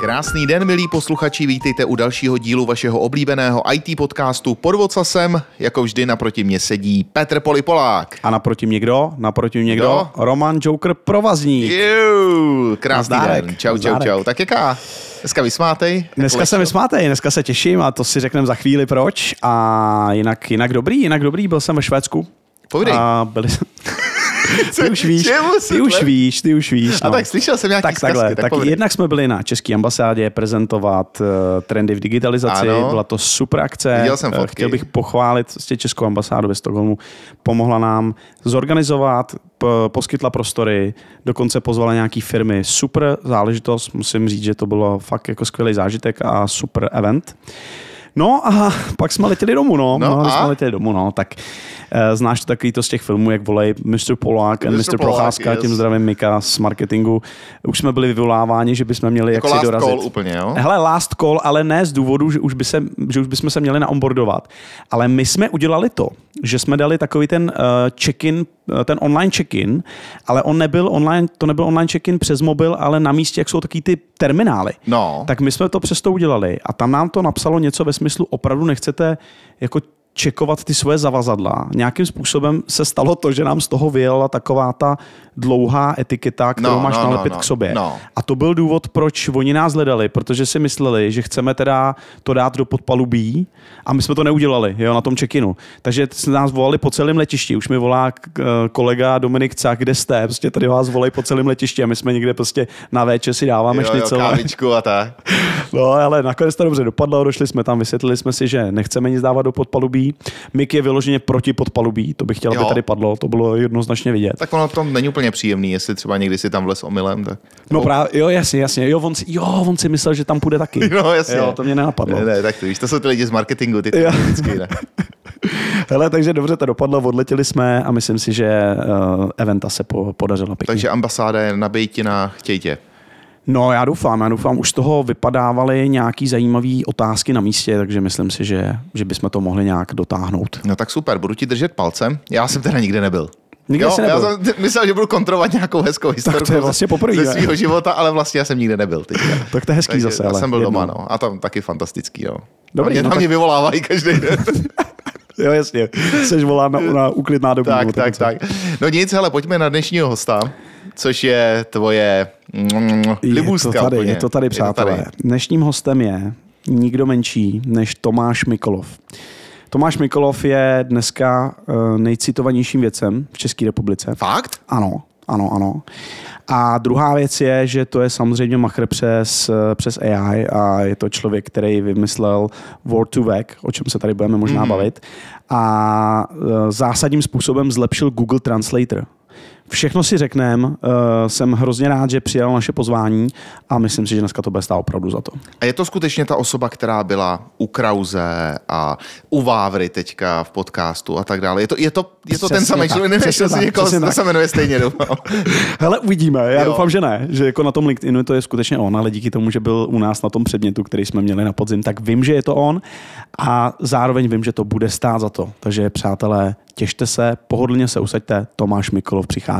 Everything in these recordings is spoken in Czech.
Krásný den, milí posluchači, vítejte u dalšího dílu vašeho oblíbeného IT podcastu Pod vocasem. Jako vždy naproti mě sedí Petr Polipolák. A naproti mě kdo? Naproti mě kdo? Kdo? Roman Joker Provazník. Juuu, krásný Nazdárek, den. Čau, čau, čau. Tak jaká? Dneska vysmátej? Dneska se vysmátej, dneska se těším a to si řekneme za chvíli proč. A jinak, jinak dobrý, jinak dobrý, byl jsem ve Švédsku. Povídej. A byli... ty už víš, ty už víš, ty už víš. A no. tak slyšel jsem nějaký tak zkazky, takhle, tak tak jednak jsme byli na České ambasádě prezentovat uh, trendy v digitalizaci, Ano. byla to super akce. Viděl jsem Eh, fotky. Chtěl bych pochválit vlastně Českou ambasádu ve Stockholmu. Pomohla nám zorganizovat, poskytla prostory, dokonce pozvala nějaký firmy. Super záležitost, musím říct, že to bylo fakt jako skvělý zážitek a super event. No a pak jsme letěli domů, no. No no, a? jsme letěli domů, no. Tak uh, znáš to takový to z těch filmů, jak volej Mr. Polák a Mr. Mr. Procházka, yes. tím zdravím Mika z marketingu. Už jsme byli vyvoláváni, že bychom měli Jako jak si last dorazit. call úplně, jo? Hele, last call, ale ne z důvodu, že už, by se, že už bychom se měli naonboardovat. Ale my jsme udělali to, že jsme dali takový ten uh, check-in, uh, ten online check-in, ale on nebyl online, to nebyl online check-in přes mobil, ale na místě, jak jsou taky ty terminály. No. Tak my jsme to přesto udělali a tam nám to napsalo něco ve smyslu, opravdu nechcete jako čekovat ty svoje zavazadla. Nějakým způsobem se stalo to, že nám z toho vyjela taková ta dlouhá etiketa, kterou No, máš no, no, nalepit no, k sobě. no. A to byl důvod, proč oni nás hledali, protože si mysleli, že chceme teda to dát do podpalubí a my jsme to neudělali, jo, na tom check-inu. Takže se nás volali po celém letišti. Už mi volá k- kolega Dominik Cák, kde jste? Prostě tady vás volají po celém letišti a my jsme někde prostě na véče si dáváme šnicel. a tak. No, ale nakonec to dobře dopadlo, došli jsme tam, vysvětlili jsme si, že nechceme nic dávat do podpalubí. Mik je vyloženě proti podpalubí, to bych chtěl, aby tady padlo, to bylo jednoznačně vidět. Tak ono to není úplně příjemný, jestli třeba někdy si tam vles omylem, tak... No právě, jo, jasně, jasně, jo, on si, jo, on si myslel, že tam půjde taky. No, jasně. Jo, to mě nenapadlo. Ne, ne, tak to víš, to jsou ty lidi z marketingu, ty to vždycky, ne? Hele, takže dobře to dopadlo, odletěli jsme a myslím si, že uh, eventa se po, podařila pěkně. Takže ambasáda je na Bejtina, chtěj tě. No, já doufám, já doufám, už z toho vypadávaly nějaký zajímavé otázky na místě, takže myslím si, že, že bychom to mohli nějak dotáhnout. No tak super, budu ti držet palcem. Já jsem teda nikde nebyl. Nikde jo, jsi já nebyl? jsem myslel, že budu kontrolovat nějakou hezkou historii to je vlastně poprvé, ze svého života, ale vlastně já jsem nikde nebyl. Teďka. Tak to je hezký Takže zase, já ale jsem byl jednou. doma, no. A tam taky fantastický, jo. Dobrý, Mě no tam tak- mě vyvolávají každý den. Jo, jasně, jsi volá na, na uklidná dobu. tak, tak, tak. No nic, hele, pojďme na dnešního hosta, což je tvoje mm, Je libůstka to tady, úplně. je to tady, přátelé. Dnešním hostem je nikdo menší než Tomáš Mikolov. Tomáš Mikolov je dneska uh, nejcitovanějším věcem v České republice. Fakt? Ano, ano, ano. A druhá věc je, že to je samozřejmě machr přes, eh, přes AI a je to člověk, který vymyslel Word to Vec, o čem se tady budeme možná mm. bavit, a eh, zásadním způsobem zlepšil Google Translator. Všechno si řekneme, uh, jsem hrozně rád, že přijal naše pozvání a myslím si, že dneska to bude stát opravdu za to. A je to skutečně ta osoba, která byla u Krauze a u Vávry teďka v podcastu a tak dále. Je to, je to, je to ten samý člověk, nevím, jestli tak, někoho, to se jmenuje stejně, doufám. Hele, uvidíme. Já Jo. jo. doufám, že ne. Že jako na tom LinkedInu to je skutečně on, ale díky tomu, že byl u nás na tom předmětu, který jsme měli na podzim, tak vím, že je to on a zároveň vím, že to bude stát za to. Takže přátelé, těšte se, pohodlně se usaďte, Tomáš Mikolov přichází.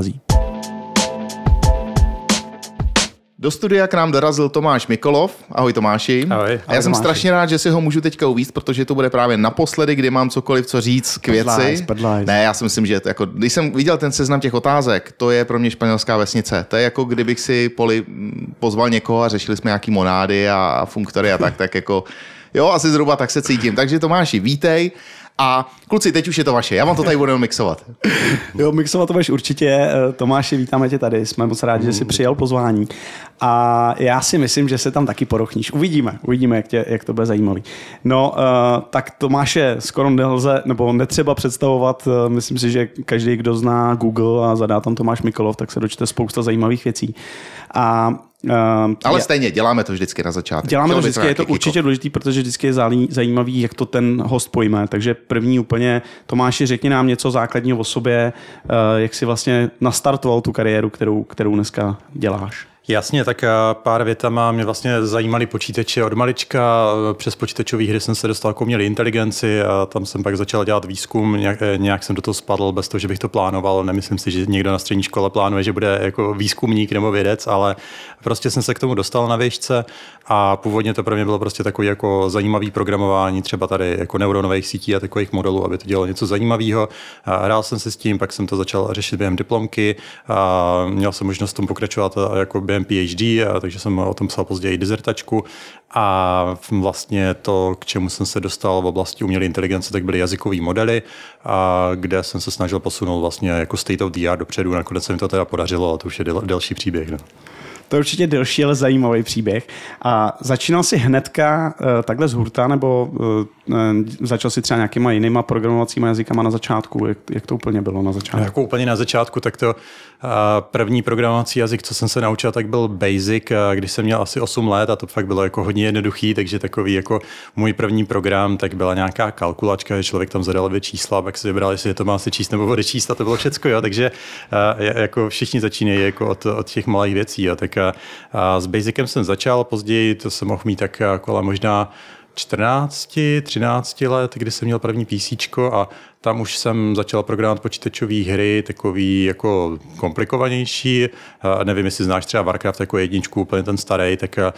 Do studia k nám dorazil Tomáš Mikolov. Ahoj Tomáši. Ahoj. A já Ahoj, jsem Tomáši. strašně rád, že si ho můžu teďka uvíct, protože to bude právě naposledy, kdy mám cokoliv co říct k věci. Pedlajs. Ne, já si myslím, že to jako, když jsem viděl ten seznam těch otázek, to je pro mě španělská vesnice. To je jako kdybych si poli, pozval někoho a řešili jsme nějaký monády a, a funktory a tak, tak jako Jo, asi zhruba tak se cítím. Takže Tomáši, vítej. A kluci, teď už je to vaše. Já vám to tady budu mixovat. Jo, mixovat to budeš určitě. Eh, Tomáši, vítáme tě tady. Jsme moc rádi, že jsi přijal pozvání. A já si myslím, že se tam taky porochníš. Uvidíme, uvidíme, jak, tě, jak to bude zajímavý. No, uh, tak Tomáše skoro nelze, nebo netřeba představovat. Uh, myslím si, že každý, kdo zná Google a zadá tam Tomáš Mikolov, tak se dočte spousta zajímavých věcí. A Uh, Ale je- stejně, děláme to vždycky na začátku. Děláme Chtělo to vždycky, je to nějaký určitě důležitý, protože vždycky je zajímavý, jak to ten host pojme. Takže první úplně, Tomáši, řekni nám něco základního o sobě, eh, jak si vlastně nastartoval tu kariéru, kterou, kterou dneska děláš. Jasně, tak a pár větama mě vlastně zajímaly počítače od malička. Přes počítačové hry jsem se dostal k umělé inteligenci a tam jsem pak začal dělat výzkum. Nějak, nějak jsem do toho spadl bez toho, že bych to plánoval. Nemyslím si, že někdo na střední škole plánuje, že bude jako výzkumník nebo vědec, ale prostě jsem se k tomu dostal na výšce a původně to pro mě bylo prostě takový jako zajímavý programování, třeba tady jako neuronových sítí a takových modelů, aby to dělalo něco zajímavého. Hrál jsem se s tím, pak jsem to začal řešit během diplomky a měl jsem možnost tom pokračovat jako během PhD, a takže jsem o tom psal později dizertačku a vlastně to, k čemu jsem se dostal v oblasti umělé inteligence, tak byly jazykové modely, a kde jsem se snažil posunout vlastně jako state of the art dopředu. Nakonec se mi to teda podařilo a to už je del, delší příběh. No. To je určitě delší, ale zajímavý příběh. A začínal si hnedka uh, takhle z hurta, nebo uh, začal si třeba nějakýma jinýma programovacíma jazykama na začátku? Jak, jak to úplně bylo na začátku? Jako úplně na začátku, tak to první programovací jazyk, co jsem se naučil, tak byl Basic, když jsem měl asi 8 let a to fakt bylo jako hodně jednoduchý, takže takový jako můj první program, tak byla nějaká kalkulačka, že člověk tam zadal dvě čísla pak si vybral, jestli to má se číst nebo odečíst a to bylo všecko, jo, takže jako všichni začínají jako od, od těch malých věcí, jo, tak s Basicem jsem začal, později to jsem mohl mít tak kolem možná 14, 13 let, kdy jsem měl první PC a tam už jsem začal programovat počítačové hry, takový jako komplikovanější. A nevím, jestli znáš třeba Warcraft jako jedničku, úplně ten starý, tak a,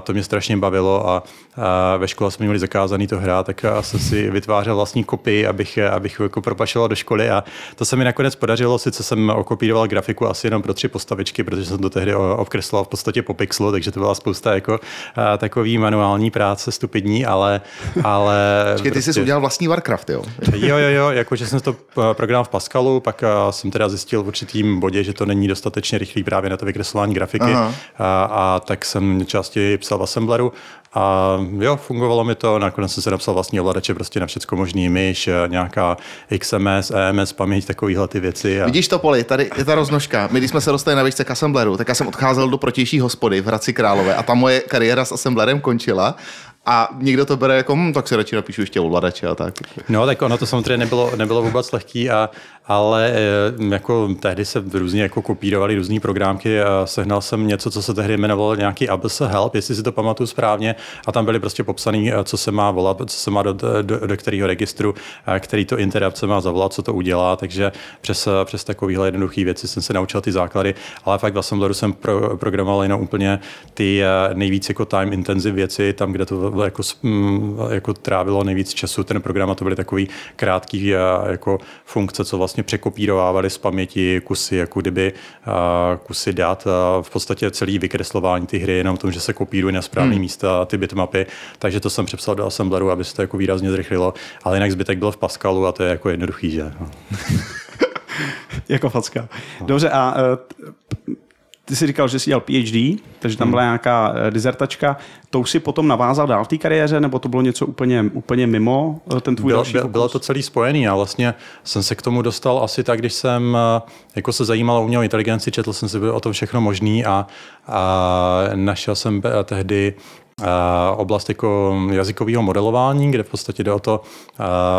to mě strašně bavilo a, a ve škole jsme měli zakázaný to hrát, tak a jsem si vytvářel vlastní kopii, abych, abych jako propašoval do školy a to se mi nakonec podařilo, sice jsem okopíroval grafiku asi jenom pro tři postavičky, protože jsem to tehdy obkresloval v podstatě po pixelu, takže to byla spousta jako a, takový manuální práce stupidní, ale... ale Počkej, ty prostě... jsi udělal vlastní Warcraft, jo? jo, jo, jo, jakože jsem to programoval v Pascalu, pak jsem teda zjistil v určitým bodě, že to není dostatečně rychlý právě na to vykreslování grafiky a, a tak jsem části psal v Assembleru a jo, fungovalo mi to, nakonec jsem se napsal vlastní ovladače prostě na všecko možný, myš, nějaká XMS, EMS, paměť, takovýhle ty věci. A... Vidíš to, Poli, tady je ta roznožka. My, když jsme se dostali na výšce k Assembleru, tak já jsem odcházel do protější hospody v Hradci Králové a tam moje kariéra s Assemblerem končila a někdo to bere jako, hm, tak si radši napíšu ještě ovladače a tak. No, tak ono to samozřejmě nebylo, nebylo vůbec lehký, a, ale jako tehdy se různě jako kopírovali různé programky a sehnal jsem něco, co se tehdy jmenovalo nějaký ABS Help, jestli si to pamatuju správně, a tam byly prostě popsaný, co se má volat, co se má do, do, do kterého registru, který to interakce má zavolat, co to udělá, takže přes, přes takovéhle jednoduché věci jsem se naučil ty základy, ale fakt v Assembleru jsem pro, programoval jenom úplně ty nejvíc jako time intensive věci, tam, kde to jako, jako trávilo nejvíc času ten program a to byly takový krátký jako funkce, co vlastně překopírovávali z paměti kusy, jako kdyby kusy dat. V podstatě celý vykreslování ty hry jenom tom, že se kopírují na správné hmm. místa ty bitmapy, takže to jsem přepsal do Assembleru, aby se to jako výrazně zrychlilo, ale jinak zbytek byl v Pascalu a to je jako jednoduchý, že? jako facka. Dobře, a ty jsi říkal, že jsi dělal PhD, takže tam byla nějaká dizertačka. To už si potom navázal dál v té kariéře, nebo to bylo něco úplně, úplně mimo ten tvůj bylo, další bylo, bylo to celý spojený. A vlastně jsem se k tomu dostal asi tak, když jsem jako se zajímal o umělou inteligenci, četl jsem si o tom všechno možný a, a našel jsem tehdy oblast jako jazykového modelování, kde v podstatě jde o to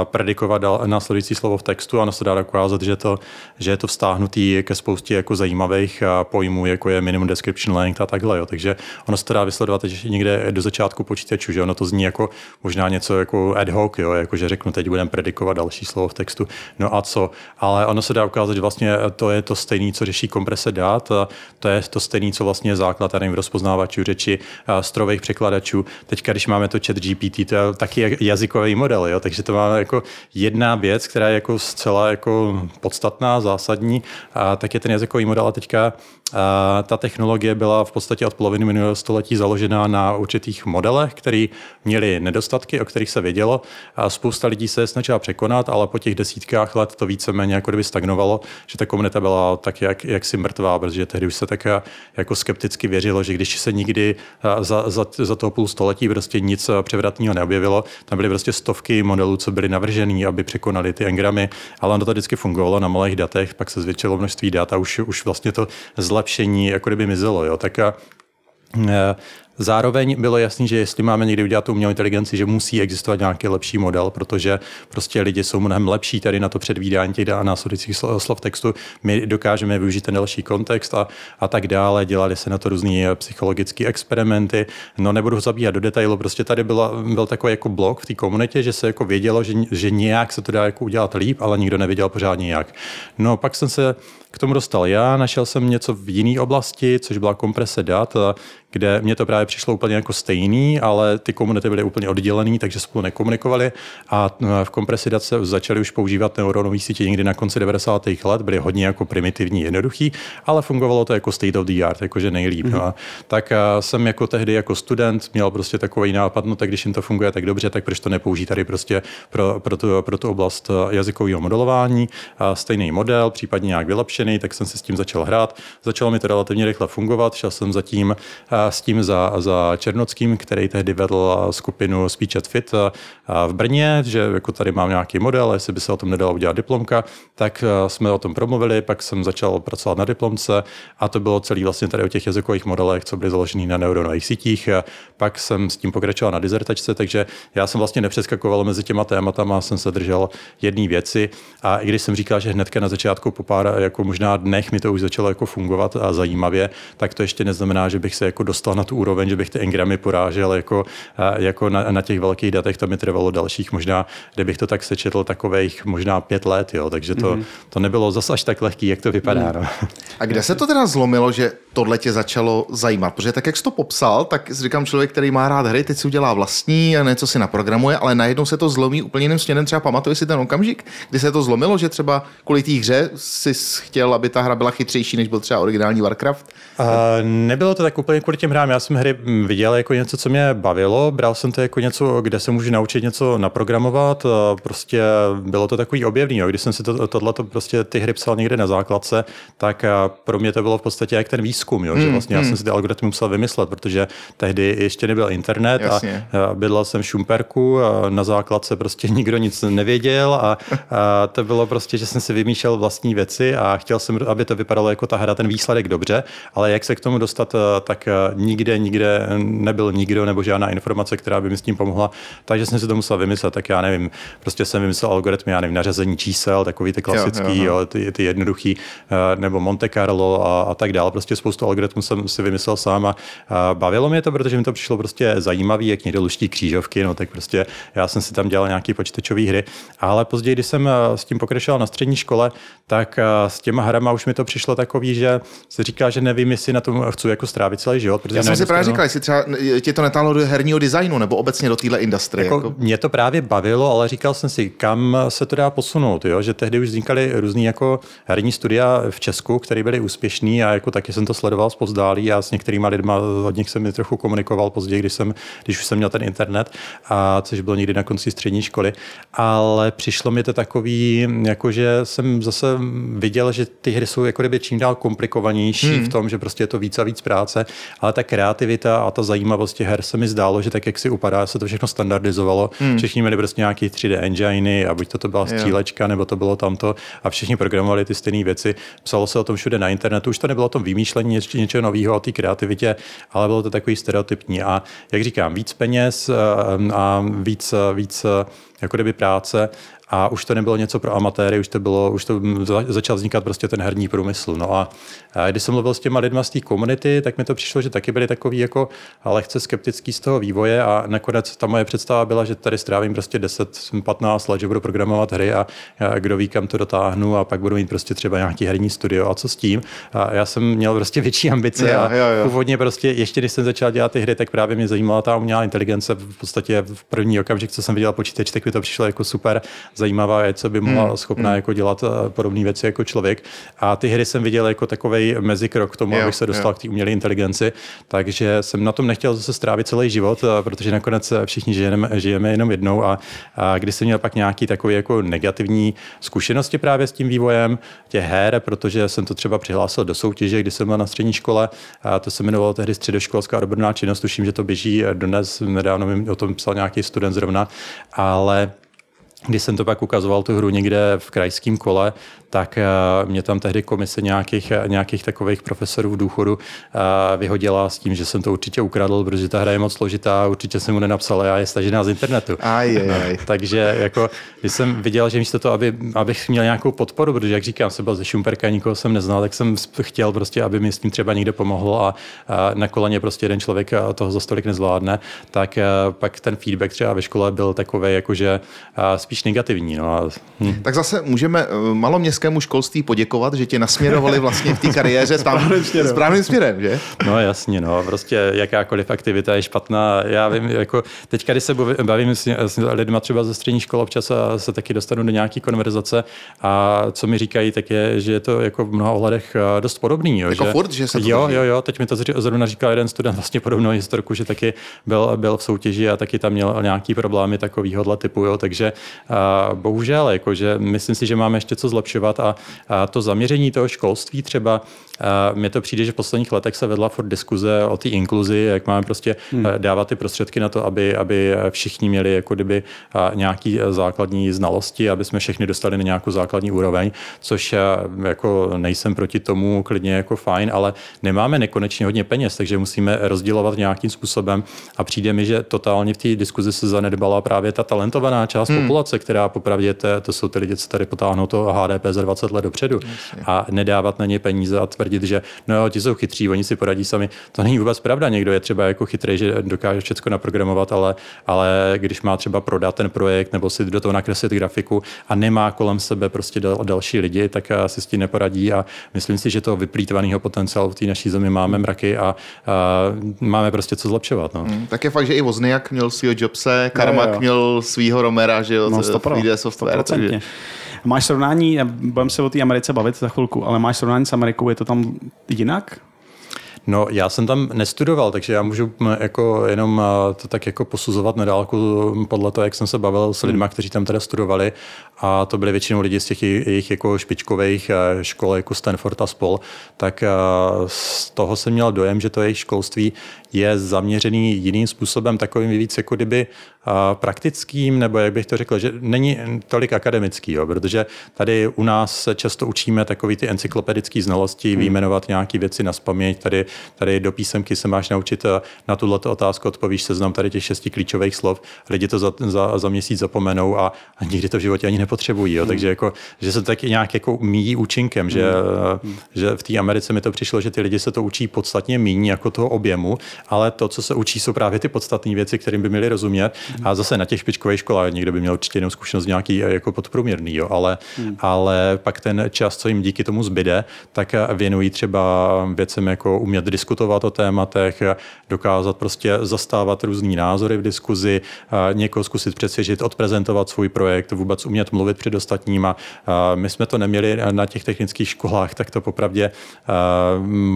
predikovat následující slovo v textu a ono se dá dokázat, že, to, že je to vztáhnutý ke spoustě jako zajímavých pojmů, jako je minimum description length a takhle. Jo. Takže ono se dá vysledovat že někde do začátku počítaču, že ono to zní jako možná něco jako ad hoc, jo, jako že řeknu, teď budeme predikovat další slovo v textu. No a co? Ale ono se dá ukázat, že vlastně to je to stejné, co řeší komprese dat, a to je to stejné, co vlastně je základ nevím, v rozpoznávačů řeči, strojových překladačů. Teďka, když máme to chat GPT, to je taky jazykový model, jo? takže to má jako jedna věc, která je jako zcela jako podstatná, zásadní, a tak je ten jazykový model a teďka a ta technologie byla v podstatě od poloviny minulého století založená na určitých modelech, které měly nedostatky, o kterých se vědělo. A spousta lidí se je snažila překonat, ale po těch desítkách let to víceméně jako kdyby stagnovalo, že ta komunita byla tak jak, jaksi mrtvá, protože tehdy už se tak jako skepticky věřilo, že když se nikdy za, za, za toho půl století prostě nic převratného neobjevilo, tam byly prostě stovky modelů, co byly navržený, aby překonali ty engramy, ale ono to vždycky fungovalo na malých datech, pak se zvětšilo množství dat a už, už vlastně to zlepšení jako kdyby mizelo. Jo. Tak a Eh, Zároveň bylo jasný, že jestli máme někdy udělat umělou inteligenci, že musí existovat nějaký lepší model, protože prostě lidi jsou mnohem lepší tady na to předvídání těch a následujících slov textu. My dokážeme využít ten další kontext a, a tak dále. Dělali se na to různé psychologické experimenty. No nebudu zabíhat do detailu, prostě tady byla, byl takový jako blok v té komunitě, že se jako vědělo, že, že nějak se to dá jako udělat líp, ale nikdo nevěděl pořádně jak. No pak jsem se k tomu dostal já, našel jsem něco v jiné oblasti, což byla komprese dat, kde mě to právě přišlo úplně jako stejný, ale ty komunity byly úplně oddělené, takže spolu nekomunikovali a v kompresi dat se začaly už používat neuronové sítě někdy na konci 90. let, byly hodně jako primitivní, jednoduchý, ale fungovalo to jako state of the art, jakože nejlíp. Mm-hmm. No. Tak jsem jako tehdy jako student měl prostě takový nápad, no tak když jim to funguje tak dobře, tak proč to nepoužít tady prostě pro, pro, tu, pro tu oblast jazykového modelování, stejný model, případně nějak vylepšený nadšený, tak jsem si s tím začal hrát. Začalo mi to relativně rychle fungovat, šel jsem zatím s tím za, za Černockým, který tehdy vedl skupinu Speech at Fit v Brně, že jako tady mám nějaký model, jestli by se o tom nedalo udělat diplomka, tak jsme o tom promluvili, pak jsem začal pracovat na diplomce a to bylo celý vlastně tady o těch jazykových modelech, co byly založený na neuronových sítích. Pak jsem s tím pokračoval na dizertačce, takže já jsem vlastně nepřeskakoval mezi těma tématama, jsem se držel jedné věci a i když jsem říkal, že hnedka na začátku po pár jako možná dnech mi to už začalo jako fungovat a zajímavě, tak to ještě neznamená, že bych se jako dostal na tu úroveň, že bych ty engramy porážel jako, jako na, na těch velkých datech, to mi trvalo dalších možná, kdybych to tak sečetl, takových možná pět let, jo, takže to, mm-hmm. to nebylo zase až tak lehký, jak to vypadá. Mm. No. A kde se to teda zlomilo, že tohle tě začalo zajímat? Protože tak, jak jsi to popsal, tak říkám člověk, který má rád hry, teď si udělá vlastní a něco si naprogramuje, ale najednou se to zlomí úplně jiným směrem. Třeba pamatuje si ten okamžik, kdy se to zlomilo, že třeba kvůli té hře si chtěl chtěl, aby ta hra byla chytřejší, než byl třeba originální Warcraft? Uh, nebylo to tak úplně kvůli těm hrám. Já jsem hry viděl jako něco, co mě bavilo. Bral jsem to jako něco, kde se můžu naučit něco naprogramovat. Prostě bylo to takový objevný. Jo. Když jsem si to, tohle prostě ty hry psal někde na základce, tak pro mě to bylo v podstatě jak ten výzkum, jo. Hmm, že vlastně hmm. já jsem si ty algoritmy musel vymyslet, protože tehdy ještě nebyl internet Jasně. a bydlel jsem v Šumperku a na základce prostě nikdo nic nevěděl a, a to bylo prostě, že jsem si vymýšlel vlastní věci a chtěl jsem, aby to vypadalo jako ta hra, ten výsledek dobře, ale jak se k tomu dostat, eh, tak eh, nikde, nikde nebyl nikdo nebo žádná informace, která by mi s tím pomohla, takže jsem si to musel vymyslet, tak já nevím, prostě jsem vymyslel algoritmy, já nevím, nařazení čísel, takový ty klasický, jo, jo, jo. ty, ty jednoduchý, eh, nebo Monte Carlo a, a tak dále, prostě spoustu algoritmů jsem si vymyslel sám a, a bavilo mě to, protože mi to přišlo prostě zajímavý, jak někdo luští křížovky, no tak prostě já jsem si tam dělal nějaký počítačové hry, ale později, když jsem s tím pokračoval na střední škole, tak s těma hrama už mi to přišlo takový, že se říká, že nevím, jestli na tom chci jako strávit celý život. Protože Já jsem si právě říkal, jestli třeba tě to netáhlo do herního designu nebo obecně do téhle industrie. Jako, jako... Mě to právě bavilo, ale říkal jsem si, kam se to dá posunout, jo? že tehdy už vznikaly různý jako herní studia v Česku, které byly úspěšný a jako taky jsem to sledoval zpozdálí a s některými lidmi od nich jsem mi trochu komunikoval později, když, jsem, když už jsem měl ten internet, a což bylo někdy na konci střední školy, ale přišlo mi to takový, jako že jsem zase viděl, že ty hry jsou jako kdyby čím dál komplikovanější hmm. v tom, že prostě je to víc a víc práce, ale ta kreativita a ta zajímavost těch her se mi zdálo, že tak, jak si upadá, se to všechno standardizovalo. Hmm. Všichni měli prostě nějaký 3D engine a buď to, to byla střílečka, nebo to bylo tamto a všichni programovali ty stejné věci. Psalo se o tom všude na internetu, už to nebylo o tom vymýšlení něč, něčeho nového, o té kreativitě, ale bylo to takový stereotypní. A jak říkám, víc peněz a víc, víc jako kdyby práce a už to nebylo něco pro amatéry, už to bylo, už to začal vznikat prostě ten herní průmysl. No a, když jsem mluvil s těma lidma z té komunity, tak mi to přišlo, že taky byli takový jako lehce skeptický z toho vývoje a nakonec ta moje představa byla, že tady strávím prostě 10-15 let, že budu programovat hry a, a kdo ví, kam to dotáhnu a pak budu mít prostě třeba nějaký herní studio a co s tím. A já jsem měl prostě větší ambice jo, a jo, jo. původně prostě ještě když jsem začal dělat ty hry, tak právě mě zajímala ta umělá inteligence v podstatě v první okamžik, co jsem viděl počítač, tak mi to přišlo jako super zajímavá věc, by mohla hmm. schopná hmm. jako dělat eh, podobné věci jako člověk. A ty hry jsem viděl jako takový mezikrok k tomu, jo, abych se dostal jo. k té umělé inteligenci. Takže jsem na tom nechtěl zase strávit celý život, eh, protože nakonec eh, všichni žijeme, žijeme jenom jednou. A, a když jsem měl pak nějaký takový jako negativní zkušenosti právě s tím vývojem těch her, protože jsem to třeba přihlásil do soutěže, když jsem byl na střední škole, a to se jmenovalo tehdy středoškolská odborná činnost, tuším, že to běží dnes, nedávno mi o tom psal nějaký student zrovna, ale když jsem to pak ukazoval tu hru někde v krajském kole, tak eh, mě tam tehdy komise nějakých, nějakých takových profesorů v důchodu eh, vyhodila s tím, že jsem to určitě ukradl, protože ta hra je moc složitá, určitě jsem mu nenapsal a já je stažená z internetu. Aj, aj, aj. Takže jako, když jsem viděl, že místo toho, aby, abych měl nějakou podporu, protože jak říkám, jsem byl ze Šumperka, nikoho jsem neznal, tak jsem chtěl prostě, aby mi s tím třeba někdo pomohl a, a na koleně prostě jeden člověk toho za stolik nezvládne, tak pak ten feedback třeba ve škole byl takový jakože spíš negativní. No hm. Tak zase můžeme eh, maloměstskému školství poděkovat, že tě nasměrovali vlastně v té kariéře tam správným směrem. správným směrem, že? No jasně, no, prostě jakákoliv aktivita je špatná. Já vím, jako teďka, když se bavím s, s lidmi třeba ze střední školy občas a se taky dostanu do nějaký konverzace a co mi říkají, tak je, že je to jako v mnoha ohledech eh, dost podobný. Jo, jako že, furt, že se to Jo, jo, jo, teď mi to zrovna říkal jeden student vlastně podobnou historku, že taky byl, byl v soutěži a taky tam měl nějaký problémy takovýhohle typu, jo, takže a, bohužel, jakože myslím si, že máme ještě co zlepšovat a, a to zaměření toho školství třeba, mně to přijde, že v posledních letech se vedla furt diskuze o té inkluzi, jak máme prostě hmm. dávat ty prostředky na to, aby, aby všichni měli jako kdyby a, nějaký základní znalosti, aby jsme všechny dostali na nějakou základní úroveň, což jako nejsem proti tomu, klidně jako fajn, ale nemáme nekonečně hodně peněz, takže musíme rozdělovat nějakým způsobem a přijde mi, že totálně v té diskuzi se zanedbala právě ta talentovaná část hmm. populace, která popravdě to, to jsou ty lidi, co tady potáhnou to HDP za 20 let dopředu a nedávat na ně peníze a tvrdit, že no jo, ti jsou chytří, oni si poradí sami. To není vůbec pravda. Někdo je třeba jako chytrý, že dokáže všechno naprogramovat, ale, ale když má třeba prodat ten projekt nebo si do toho nakreslit grafiku a nemá kolem sebe prostě dal, další lidi, tak si s tím neporadí a myslím si, že to vyplýtvaného potenciálu v té naší zemi máme mraky a, a máme prostě co zlepšovat. No. Hmm, tak je fakt, že i Wozniak měl svýho Jobse, Karmak jo, jo. měl svýho Romera, že jo, No, z 100%, 3D software. 100%. Takže, Máš srovnání, budeme se o té Americe bavit za chvilku, ale máš srovnání s Amerikou, je to tam jinak? No, já jsem tam nestudoval, takže já můžu jako jenom to tak jako posuzovat na dálku podle toho, jak jsem se bavil s lidmi, kteří tam teda studovali. A to byli většinou lidi z těch jejich jako špičkových a, škol, jako Stanford a spol, tak a, z toho jsem měl dojem, že to jejich školství je zaměřený jiným způsobem, takovým víc jako kdyby praktickým, nebo jak bych to řekl, že není tolik akademický, jo, protože tady u nás se často učíme takový ty encyklopedické znalosti, hmm. výjmenovat nějaké věci na spaměť, tady, tady do písemky se máš naučit a, na tuhle otázku odpovíš seznam tady těch šesti klíčových slov, lidi to za, za, za měsíc zapomenou a, a nikdy to v životě ani nepotřebují, jo, takže jako, že se to taky nějak jako míjí účinkem, že, že v té Americe mi to přišlo, že ty lidi se to učí podstatně míň jako toho objemu, ale to, co se učí, jsou právě ty podstatné věci, kterým by měli rozumět. A zase na těch špičkových školách někdo by měl určitě jenom zkušenost nějaký jako podprůměrný, jo, ale, hmm. ale pak ten čas, co jim díky tomu zbyde, tak věnují třeba věcem jako umět diskutovat o tématech, dokázat prostě zastávat různý názory v diskuzi, někoho zkusit přesvědčit, odprezentovat svůj projekt, vůbec umět mluvit před ostatníma. My jsme to neměli na těch technických školách, tak to popravdě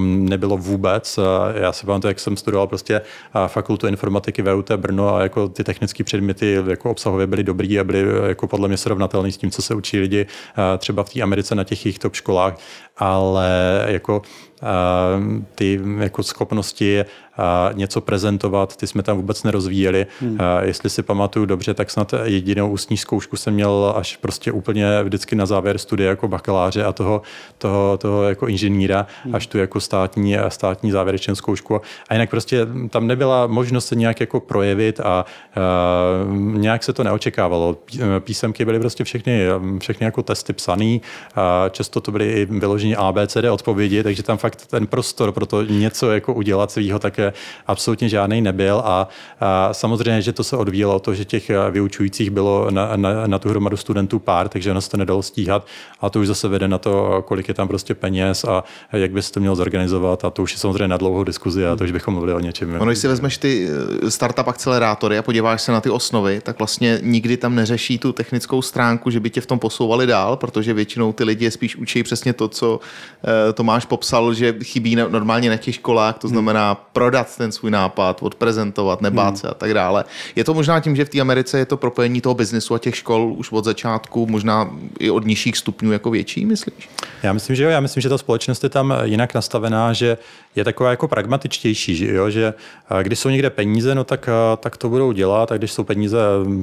nebylo vůbec. Já si pamatuju, jak jsem studoval prostě fakultu informatiky VUT Brno a jako ty technické předměty jako obsahově byly dobrý a byly jako podle mě srovnatelné s tím, co se učí lidi třeba v té Americe na těch jejich top školách, ale jako ty jako schopnosti něco prezentovat, ty jsme tam vůbec nerozvíjeli. Hmm. Jestli si pamatuju dobře, tak snad jedinou ústní zkoušku jsem měl až prostě úplně vždycky na závěr studia jako bakaláře a toho, toho, toho jako inženýra, hmm. až tu jako státní, státní závěrečnou zkoušku. A jinak prostě tam nebyla možnost se nějak jako projevit a, a nějak se to neočekávalo. Písemky byly prostě všechny, všechny jako testy psaný, a často to byly i vyloženě ABCD odpovědi, takže tam fakt ten prostor pro to něco jako udělat svýho, tak absolutně žádný nebyl a, a samozřejmě, že to se odvíjelo od toho, že těch vyučujících bylo na, na, na tu hromadu studentů pár, takže ono se to nedalo stíhat a to už zase vede na to, kolik je tam prostě peněz a jak by se to mělo zorganizovat a to už je samozřejmě na dlouhou diskuzi a to už bychom mluvili o něčem. Ono, když si vezmeš ty eh, startup akcelerátory a podíváš se na ty osnovy, tak vlastně nikdy tam neřeší tu technickou stránku, že by tě v tom posouvali dál, protože většinou ty lidi je spíš učí přesně to, co eh, Tomáš popsal, že chybí normálně na těch školách, to znamená prodat ten svůj nápad, odprezentovat, nebát se a tak dále. Je to možná tím, že v té Americe je to propojení toho biznesu a těch škol už od začátku, možná i od nižších stupňů jako větší, myslíš? Já myslím, že jo, já myslím, že ta společnost je tam jinak nastavená, že je taková jako pragmatičtější, že, jo, že a, když jsou někde peníze, no tak, a, tak to budou dělat, a když jsou peníze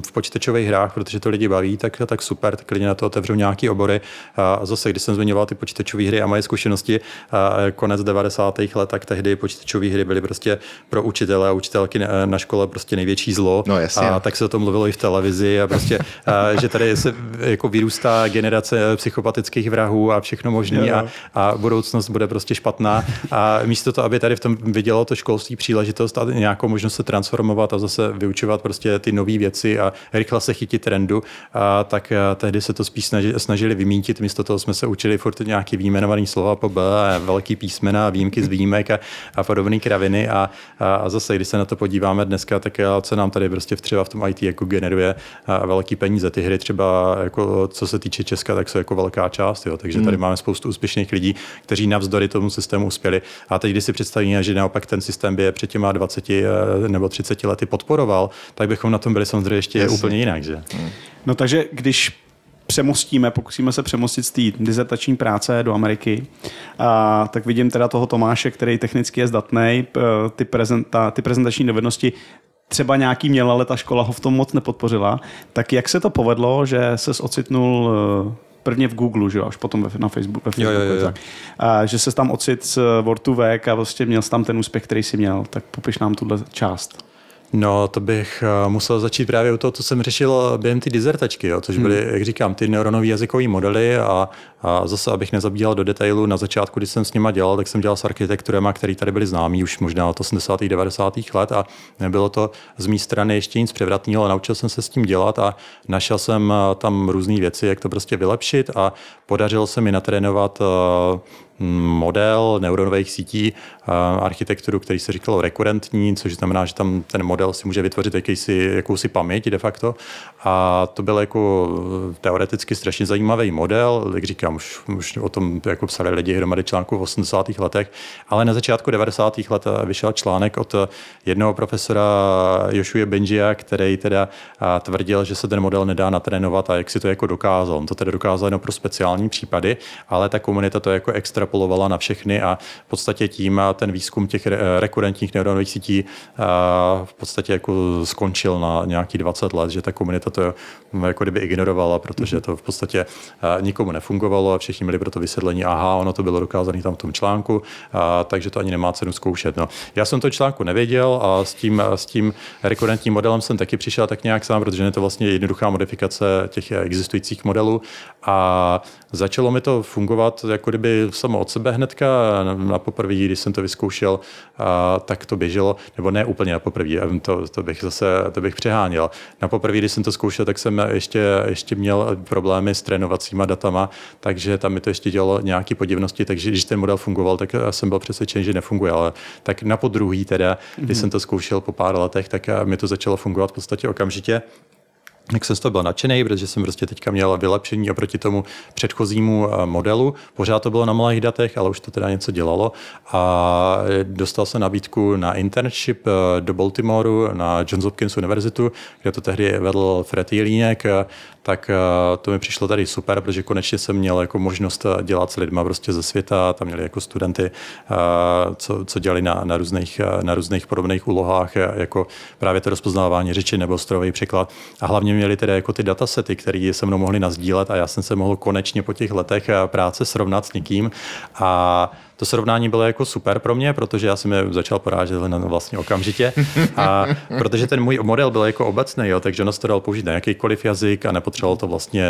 v počítačových hrách, protože to lidi baví, tak, tak super, tak lidi na to otevřou nějaký obory. A zase, když jsem zmiňoval ty počítačové hry a moje zkušenosti, a konec 90. let, tak tehdy počítačové hry byly prostě pro učitele a učitelky na, na škole prostě největší zlo. No, jasně. A tak se o tom mluvilo i v televizi a prostě, a, že tady se jako vyrůstá generace psychopatických vrahů a všechno možné a, a budoucnost bude prostě špatná. A místo to, aby tady v tom vidělo to školství příležitost a nějakou možnost se transformovat a zase vyučovat prostě ty nové věci a rychle se chytit trendu, a tak a tehdy se to spíš snažili, vymítit, místo toho jsme se učili furt nějaký výjmenovaný slova po B a velký písmena a výjimky z výjimek a, a podobné kraviny a, a, a zase, když se na to podíváme dneska, tak a co nám tady prostě třeba v tom IT jako generuje a velký peníze. Ty hry třeba, jako, co se týče Česka, tak jsou jako velká část. Jo. Takže tady máme spoustu úspěšných lidí, kteří navzdory tomu systému uspěli. A teď, když si představíme, že naopak ten systém by je před těma 20 eh, nebo 30 lety podporoval, tak bychom na tom byli samozřejmě ještě Jasně. úplně jinak. Že? No takže když přemostíme, pokusíme se přemostit z té dizertační práce do Ameriky, a, tak vidím teda toho Tomáše, který technicky je zdatný, ty, prezenta, ty prezentační dovednosti třeba nějaký měl, ale ta škola ho v tom moc nepodpořila. Tak jak se to povedlo, že se ocitnul eh, prvně v Google, že jo, až potom na Facebook, ve Jo, jo, Facebooku, jo, jo. tak. A, že se tam ocit s Word to Vec a vlastně měl jsi tam ten úspěch, který jsi měl. Tak popiš nám tuhle část. No, to bych eh, musel začít právě u toho, co jsem řešil během ty dizertačky, jo, což byly, jak říkám, ty neuronové jazykové modely a, a zase, abych nezabíhal do detailu, na začátku, když jsem s nima dělal, tak jsem dělal s architekturama, které tady byly známí už možná od 80. 90. let a nebylo to z mé strany ještě nic převratného, ale naučil jsem se s tím dělat a našel jsem eh, tam různé věci, jak to prostě vylepšit a podařilo se mi natrénovat eh, model neuronových sítí, eh, architekturu, který se říkalo rekurentní, což znamená, že tam ten model si může vytvořit jakýsi, jakousi paměť de facto. A to byl jako eh, teoreticky strašně zajímavý model, jak říkám, už, už o tom jako psali lidi hromady článků v 80. letech, ale na začátku 90. let eh, vyšel článek od jednoho profesora Joshua Benjia, který teda tvrdil, že se ten model nedá natrénovat a jak si to jako dokázal. On to teda dokázal jenom pro speciální případy, ale ta komunita to jako extrapolovala na všechny a v podstatě tím ten výzkum těch re- rekurentních neuronových sítí v podstatě jako skončil na nějaký 20 let, že ta komunita to jako kdyby ignorovala, protože to v podstatě nikomu nefungovalo a všichni měli pro to vysvětlení, aha, ono to bylo dokázané tam v tom článku, takže to ani nemá cenu zkoušet. No. Já jsem to článku nevěděl a s tím, s tím rekurentním modelem jsem taky přišel tak nějak sám, protože je to vlastně jednoduchá modifikace těch existujících modelů a začalo mi to fungovat jako kdyby samo od sebe hnedka. Na, poprvé, když jsem to vyzkoušel, a, tak to běželo, nebo ne úplně na poprvé, to, to, bych zase to bych přeháněl. Na poprvé, když jsem to zkoušel, tak jsem ještě, ještě měl problémy s trénovacíma datama, takže tam mi to ještě dělalo nějaké podivnosti, takže když ten model fungoval, tak jsem byl přesvědčen, že nefunguje, ale tak na podruhý teda, když jsem to zkoušel po pár letech, tak mi to začalo fungovat v podstatě okamžitě jak jsem z toho byl nadšený, protože jsem prostě teďka měl vylepšení oproti tomu předchozímu eh, modelu. Pořád to bylo na malých datech, ale už to teda něco dělalo. A dostal jsem nabídku na internship eh, do Baltimoreu na Johns Hopkins univerzitu, kde to tehdy vedl Fred Jelínek, eh, tak to mi přišlo tady super, protože konečně jsem měl jako možnost dělat s lidma prostě ze světa, tam měli jako studenty, co, co dělali na, na, různých, na různých podobných úlohách, jako právě to rozpoznávání řeči nebo strojový překlad. A hlavně měli tedy jako ty datasety, které se mnou mohli nazdílet a já jsem se mohl konečně po těch letech práce srovnat s někým a to srovnání bylo jako super pro mě, protože já jsem je začal porážet na vlastně okamžitě. A protože ten můj model byl jako obecný, jo, takže ono se to dal použít na jakýkoliv jazyk a nepotřeboval to vlastně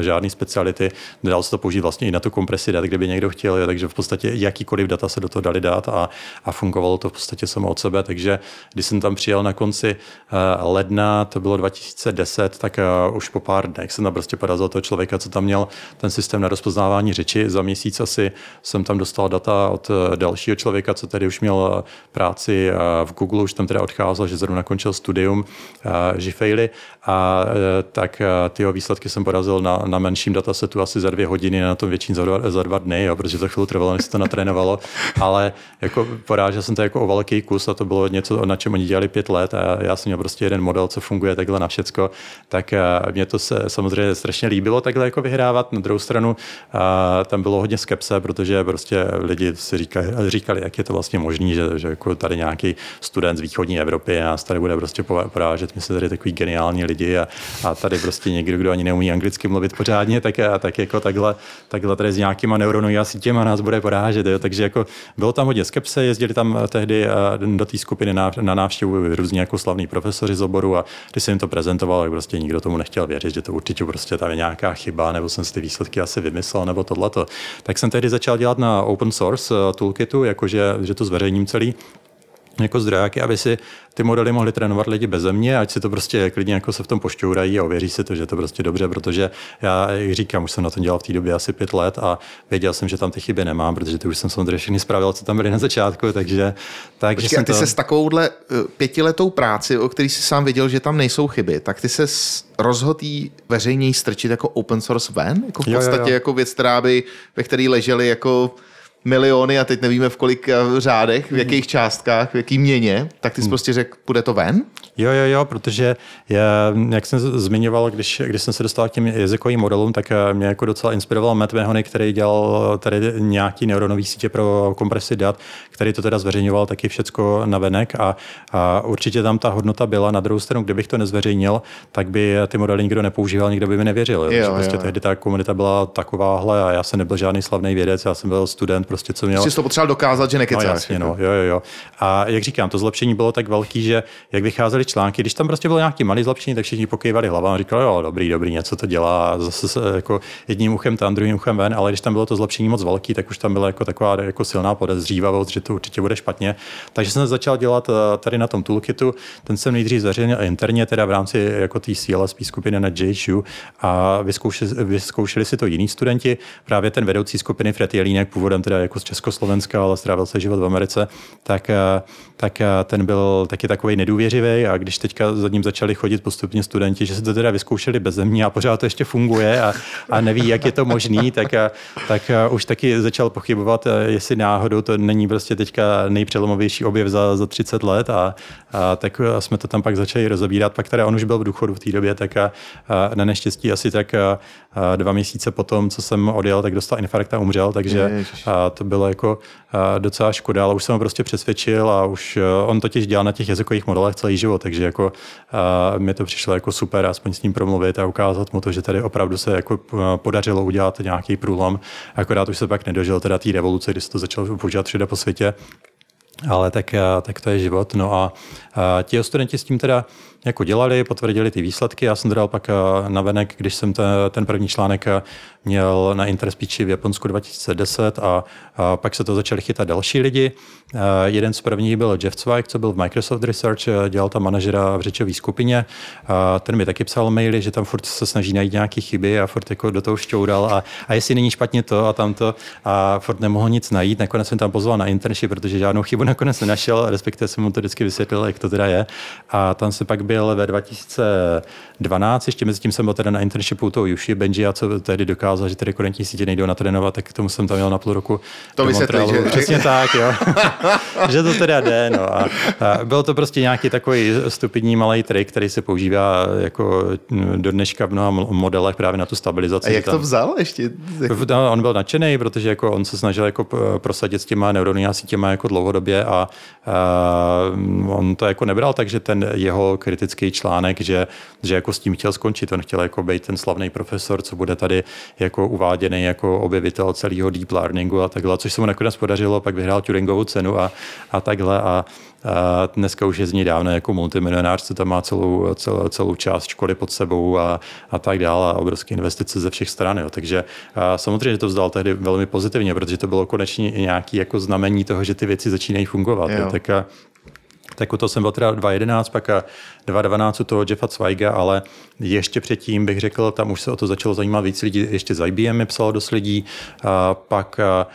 žádný speciality. Dal se to použít vlastně i na tu kompresi dat, kdyby někdo chtěl, jo, takže v podstatě jakýkoliv data se do toho dali dát a, a fungovalo to v podstatě samo od sebe. Takže když jsem tam přijel na konci uh, ledna, to bylo 2010, tak uh, už po pár dnech jsem tam prostě porazil toho člověka, co tam měl ten systém na rozpoznávání řeči. Za měsíc asi jsem tam dostal data od eh, dalšího člověka, co tady už měl eh, práci v Google, už tam teda odcházel, že zrovna končil studium Žifejly a tak ty výsledky jsem porazil na, na menším datasetu asi za dvě hodiny, na tom větším za dva, za dva dny, jo, protože to chvíli trvalo, než se to natrénovalo, ale jako porážel jsem to jako o velký kus a to bylo něco, na čem oni dělali pět let a já jsem měl prostě jeden model, co funguje takhle na všecko, tak mě to se samozřejmě strašně líbilo takhle jako vyhrávat. Na druhou stranu tam bylo hodně skepse, protože prostě lidi si říkali, říkali jak je to vlastně možné, že, že jako tady nějaký student z východní Evropy nás tady bude prostě porážet. My jsme tady takový geniální lidi a, a tady prostě někdo, kdo ani neumí anglicky mluvit pořádně, tak, a tak jako takhle, takhle tady s nějakýma neuronovými sítěma nás bude porážet. Jo. Takže jako bylo tam hodně skepse, jezdili tam tehdy do té skupiny na, na návštěvu různí jako slavní profesoři z oboru a když se jim to prezentoval, tak prostě nikdo tomu nechtěl věřit, že to určitě prostě tam je nějaká chyba, nebo jsem si ty výsledky asi vymyslel, nebo tohleto. Tak jsem tehdy začal dělat na open source eh, toolkitu, jakože že to zveřejním celý jako zdrojáky, aby si ty modely mohli trénovat lidi bez země, ať si to prostě klidně jako se v tom pošťourají a ověří si to, že to prostě dobře, protože já, jak říkám, už jsem na tom dělal v té době asi pět let a věděl jsem, že tam ty chyby nemám, protože ty už jsem samozřejmě všechny spravil, co tam byly na začátku, takže... takže Počkej, jsem ty to... se s takovouhle eh, pětiletou práci, o který si sám věděl, že tam nejsou chyby, tak ty se rozhodl veřejně strčit jako open source ven? Jako v podstatě jo, jo, jo. jako věc, která by, ve které ležely jako miliony a teď nevíme v kolik eh, řádech, v jakých částkách, v jaký měně, tak ty jsi hmm. prostě řekl, půjde to ven? Jo, jo, jo, protože já, jak jsem zmiňoval, když, když jsem se dostal k těm jazykovým modelům, tak eh, mě jako docela inspiroval Matt Mahoney, který dělal tady nějaký neuronový sítě pro kompresi dat, který to teda zveřejňoval taky všecko na venek a, a určitě tam ta hodnota byla. Na druhou stranu, kdybych to nezveřejnil, tak by ty modely nikdo nepoužíval, nikdo by mi nevěřil. Jo, jo, prostě jo. tehdy ta komunita byla takováhle a já jsem nebyl žádný slavný vědec, já jsem byl student, prostě co měl. Jsi to potřeboval dokázat, že nekecáš. No, jasně, no, jo, jo, jo. A jak říkám, to zlepšení bylo tak velký, že jak vycházely články, když tam prostě bylo nějaký malý zlepšení, tak všichni pokývali hlavou a říkali, jo, dobrý, dobrý, něco to dělá, a zase se, jako jedním uchem tam, druhým uchem ven, ale když tam bylo to zlepšení moc velký, tak už tam byla jako taková jako silná podezřívavost, že to určitě bude špatně. Takže jsem začal dělat eh, tady na tom toolkitu, ten jsem nejdřív zveřejnil interně, teda v rámci jako té CLSP skupiny na JHU a vyzkoušeli, vyzkoušeli si to jiní studenti, právě ten vedoucí skupiny Fred Jelínek, původem teda jako z Československa, ale strávil se život v Americe, tak, eh, tak eh, ten byl taky takový nedůvěřivý a když teďka za ním začali chodit postupně studenti, že se to teda vyzkoušeli bez země a pořád to ještě funguje a, a neví, jak je to možný, tak, eh, tak už taky začal pochybovat, jestli náhodou to není prostě teďka nejpřelomovější objev za, za 30 let. A, a tak jsme to tam pak začali rozebírat. Pak teda on už byl v důchodu v té době, tak a, a na neštěstí asi tak a, a dva měsíce potom, co jsem odjel, tak dostal infarkt a umřel, takže a to bylo jako docela škoda, ale už jsem ho prostě přesvědčil a už on totiž dělal na těch jazykových modelech celý život, takže jako mi to přišlo jako super aspoň s ním promluvit a ukázat mu to, že tady opravdu se jako podařilo udělat nějaký průlom. Akorát už se pak nedožil teda té revoluce, kdy se to začalo používat všude po světě. Ale tak, tak to je život. No a, a ti studenti s tím teda jako dělali, potvrdili ty výsledky. Já jsem dal pak na venek, když jsem ten, první článek měl na Interspeechi v Japonsku 2010 a, a pak se to začali chytat další lidi. A jeden z prvních byl Jeff Zweig, co byl v Microsoft Research, dělal tam manažera v řečové skupině. A ten mi taky psal maily, že tam furt se snaží najít nějaké chyby a furt jako do toho šťoural a, a jestli není špatně to a tamto a furt nemohl nic najít. Nakonec jsem tam pozval na internship, protože žádnou chybu nakonec nenašel, respektive jsem mu to vždycky vysvětlil, jak to teda je. A tam se pak byl ve 2012, ještě mezi tím jsem byl teda na internshipu toho Yushi Benji, a co tehdy dokázal, že tedy konentní sítě nejdou natrénovat, tak k tomu jsem tam měl na půl roku. To vysvětlí, že... Přesně tak, jo. že to teda jde, no. A, a byl to prostě nějaký takový stupidní malý trik, který se používá jako do dneška v mnoha modelech právě na tu stabilizaci. A jak tam... to vzal ještě? No, on byl nadšený, protože jako on se snažil jako prosadit s těma neuronými sítěma jako dlouhodobě a, a on to jako nebral, takže ten jeho kritický článek, že, že jako s tím chtěl skončit. On chtěl jako být ten slavný profesor, co bude tady jako uváděný jako objevitel celého deep learningu a takhle, což se mu nakonec podařilo, pak vyhrál Turingovou cenu a, a takhle a, a dneska už je z ní dávno jako multimilionář, co tam má celou, celou, celou část školy pod sebou a, a tak dále a obrovské investice ze všech stran. Jo. Takže a samozřejmě to vzdal tehdy velmi pozitivně, protože to bylo konečně i nějaký jako znamení toho, že ty věci začínají fungovat. Jo. Jo. Tak a, tak u toho jsem byl teda 2.11, pak 2.12 u toho Jeffa Zweiga, ale ještě předtím bych řekl, tam už se o to začalo zajímat víc lidí, ještě z IBM mi psalo dost lidí, a pak A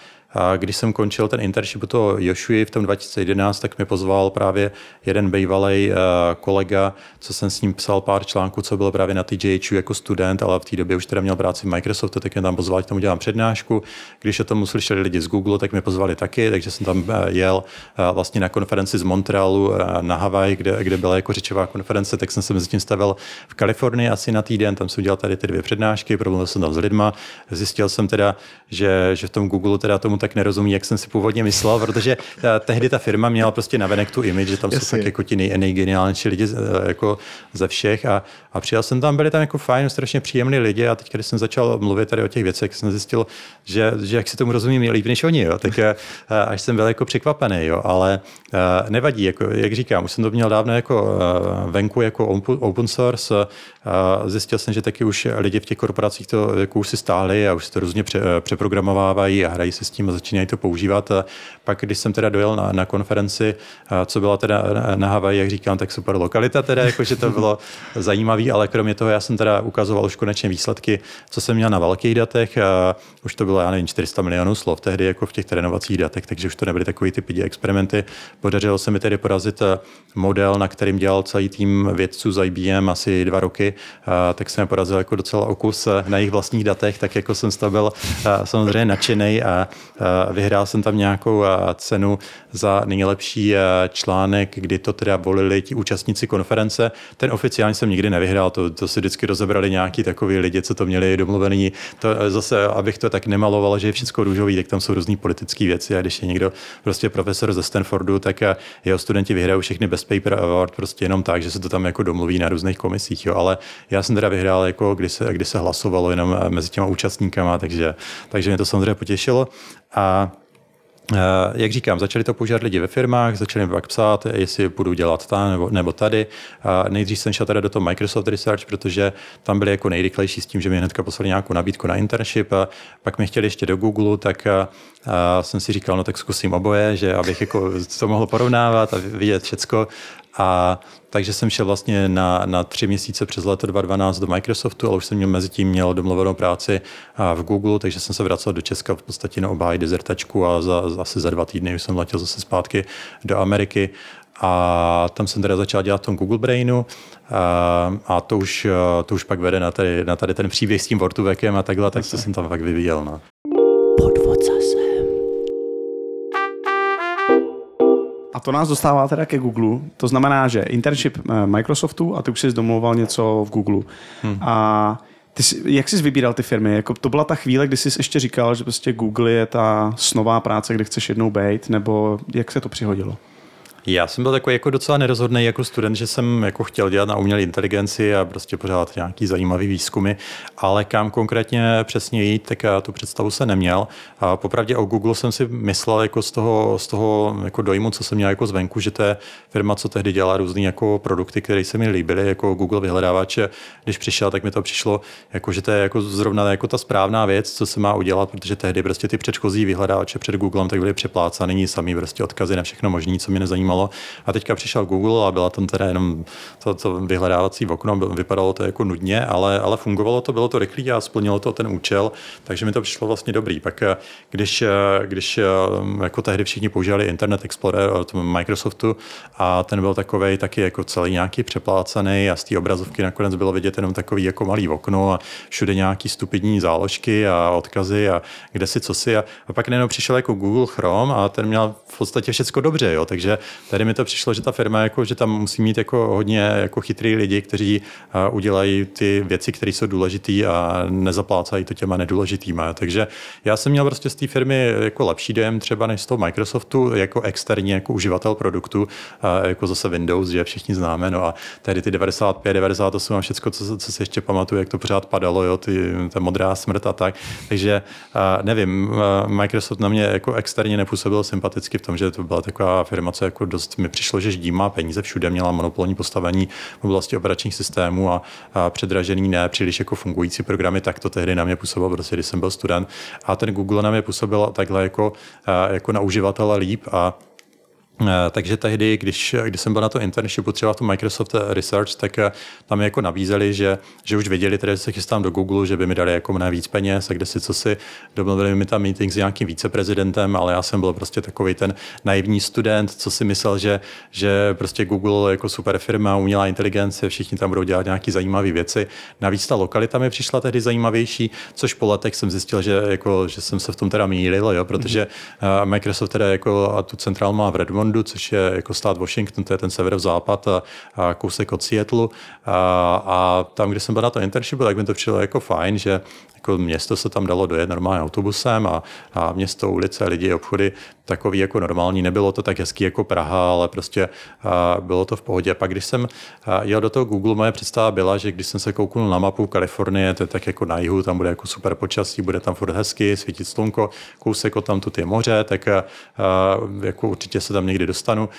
když jsem končil ten internship u toho Joshua v tom 2011, tak mi pozval právě jeden bývalý kolega, co jsem s ním psal pár článků, co bylo právě na TJHU jako student, ale v té době už teda měl práci v Microsoftu, tak mě tam pozval, k tomu dělám přednášku. Když o tom slyšeli lidi z Google, tak mě pozvali taky, takže jsem tam jel vlastně na konferenci z Montrealu na Havaj, kde, kde byla jako řečová konference, tak jsem se mezi tím stavil v Kalifornii asi na týden, tam jsem udělal tady ty dvě přednášky, promluvil jsem tam s lidma, zjistil jsem teda, že, že v tom Google teda tomu nerozumí, jak jsem si původně myslel, protože ta, tehdy ta firma měla prostě navenek tu image, že tam Jasně. jsou tak jako ti nej, nejgeniálnější lidi eh, jako ze všech a, a přijel jsem tam, byli tam jako fajn, strašně příjemní lidi a teď, když jsem začal mluvit tady o těch věcech, jsem zjistil, že, že jak si tomu rozumím líp než oni, jo. tak eh, až jsem byl jako překvapený, jo. ale eh, nevadí, jako, jak říkám, už jsem to měl dávno jako venku jako open source, zjistil jsem, že taky už lidi v těch korporacích to jako už si stáli a už si to různě pře, přeprogramovávají a hrají se s tím a začínají to používat. A pak, když jsem teda dojel na, na konferenci, co byla teda na Havaji, jak říkám, tak super lokalita teda, jakože to bylo zajímavé, ale kromě toho já jsem teda ukazoval už konečně výsledky, co jsem měl na velkých datech. A už to bylo, já nevím, 400 milionů slov tehdy jako v těch trénovacích datech, takže už to nebyly takový ty pidi experimenty. Podařilo se mi tedy porazit model, na kterým dělal celý tým vědců z IBM asi dva roky, tak jsem porazil jako docela okus na jejich vlastních datech, tak jako jsem z toho byl samozřejmě nadšený a vyhrál jsem tam nějakou cenu za nejlepší článek, kdy to teda volili ti účastníci konference. Ten oficiálně jsem nikdy nevyhrál, to, to si vždycky rozebrali nějaký takový lidi, co to měli domluvený. To zase, abych to tak nemaloval, že je všechno růžový, tak tam jsou různé politické věci a když je někdo prostě profesor ze Stanfordu, tak jeho studenti vyhrajou všechny Best Paper Award prostě jenom tak, že se to tam jako domluví na různých komisích. Jo. Ale já jsem teda vyhrál, jako kdy se, kdy se hlasovalo jenom mezi těma účastníkama, takže, takže mě to samozřejmě potěšilo. A Eh, jak říkám, začali to používat lidi ve firmách, začali mi pak psát, jestli budu dělat tam nebo, nebo tady. A nejdřív jsem šel teda do toho Microsoft Research, protože tam byli jako nejrychlejší s tím, že mi hnedka poslali nějakou nabídku na internship. A pak mi chtěli ještě do Google, tak eh, a jsem si říkal, no tak zkusím oboje, že abych jako to mohl porovnávat a vidět všecko. A takže jsem šel vlastně na, na tři měsíce přes leto 2012 do Microsoftu, ale už jsem měl mezi tím měl domluvenou práci v Google, takže jsem se vracel do Česka v podstatě na obhájí dezertačku a za, asi za dva týdny už jsem letěl zase zpátky do Ameriky. A tam jsem teda začal dělat v tom Google Brainu a, a to, už, to už pak vede na tady, na tady ten příběh s tím Vortuvekem a takhle, tak to jsem tam pak vyvíjel. No. To nás dostává teda ke Google. To znamená, že internship eh, Microsoftu a ty už jsi domluval něco v Google. Hmm. A ty jsi, jak jsi vybíral ty firmy? Jako to byla ta chvíle, kdy jsi ještě říkal, že prostě Google je ta snová práce, kde chceš jednou být, nebo jak se to přihodilo? Já jsem byl takový jako docela nerozhodný jako student, že jsem jako chtěl dělat na umělé inteligenci a prostě pořád nějaký zajímavý výzkumy, ale kam konkrétně přesně jít, tak já tu představu se neměl. A popravdě o Google jsem si myslel jako z toho, z toho jako dojmu, co jsem měl jako zvenku, že to je firma, co tehdy dělá různé jako produkty, které se mi líbily, jako Google vyhledávač. Když přišel, tak mi to přišlo, jako, že to je jako zrovna jako ta správná věc, co se má udělat, protože tehdy prostě ty předchozí vyhledávače před Googlem tak byly přeplácaný, samý prostě odkazy na všechno možné, co mě nezajímalo zajímalo. A teďka přišel Google a byla tam teda jenom to, to vyhledávací okno, vypadalo to jako nudně, ale, ale fungovalo to, bylo to rychlé a splnilo to ten účel, takže mi to přišlo vlastně dobrý. Pak eh, když, eh, když eh, jako tehdy všichni používali Internet Explorer od Microsoftu a ten byl takový taky jako celý nějaký přeplácený a z té obrazovky nakonec bylo vidět jenom takový jako malý okno a všude nějaký stupidní záložky a odkazy a kde si co si. A, a pak najednou přišel jako Google Chrome a ten měl v podstatě všechno dobře, jo. takže tady mi to přišlo, že ta firma, jako, že tam musí mít jako hodně jako chytrý lidi, kteří udělají ty věci, které jsou důležité a nezaplácají to těma nedůležitýma. Takže já jsem měl prostě z té firmy jako lepší dojem třeba než z toho Microsoftu jako externí jako uživatel produktu, jako zase Windows, že všichni známe, no a tady ty 95, 98 a všechno, co, co se ještě pamatuje, jak to pořád padalo, jo, ty, ta modrá smrt a tak. Takže nevím, Microsoft na mě jako externě nepůsobil sympaticky v tom, že to byla taková firma, co jako dost mi přišlo, že ždí má peníze všude, měla monopolní postavení v oblasti operačních systémů a, a předražený ne příliš jako fungující programy, tak to tehdy na mě působilo, prostě, když jsem byl student. A ten Google na mě působil takhle jako, jako na uživatele líp a takže tehdy, když, když jsem byl na to internshipu třeba v tom Microsoft Research, tak eh, tam mi jako nabízeli, že, že už věděli, tedy, že se chystám do Google, že by mi dali jako mnohem víc peněz a kde si co si domluvili mi tam meeting s nějakým viceprezidentem, ale já jsem byl prostě takový ten naivní student, co si myslel, že, že prostě Google jako super firma, umělá inteligence, všichni tam budou dělat nějaké zajímavé věci. Navíc ta lokalita mi přišla tehdy zajímavější, což po letech jsem zjistil, že, jako, že jsem se v tom teda mýlil, jo, protože mm-hmm. Microsoft teda jako a tu centrál má v Redmond, Richmondu, což je jako stát Washington, to je ten severozápad a, a kousek od Seattle. A, a tam, kde jsem byl na to internshipu, tak mi to přišlo jako fajn, že jako město se tam dalo dojet normálně autobusem a, a město, ulice, lidi, obchody takový jako normální. Nebylo to tak hezký jako Praha, ale prostě bylo to v pohodě. Pak když jsem jel do toho Google, moje představa byla, že když jsem se kouknul na mapu Kalifornie, to je tak jako na jihu, tam bude jako super počasí, bude tam furt hezky, svítit slunko, kousek od tam tu je moře, tak jako určitě se tam někdy dostanu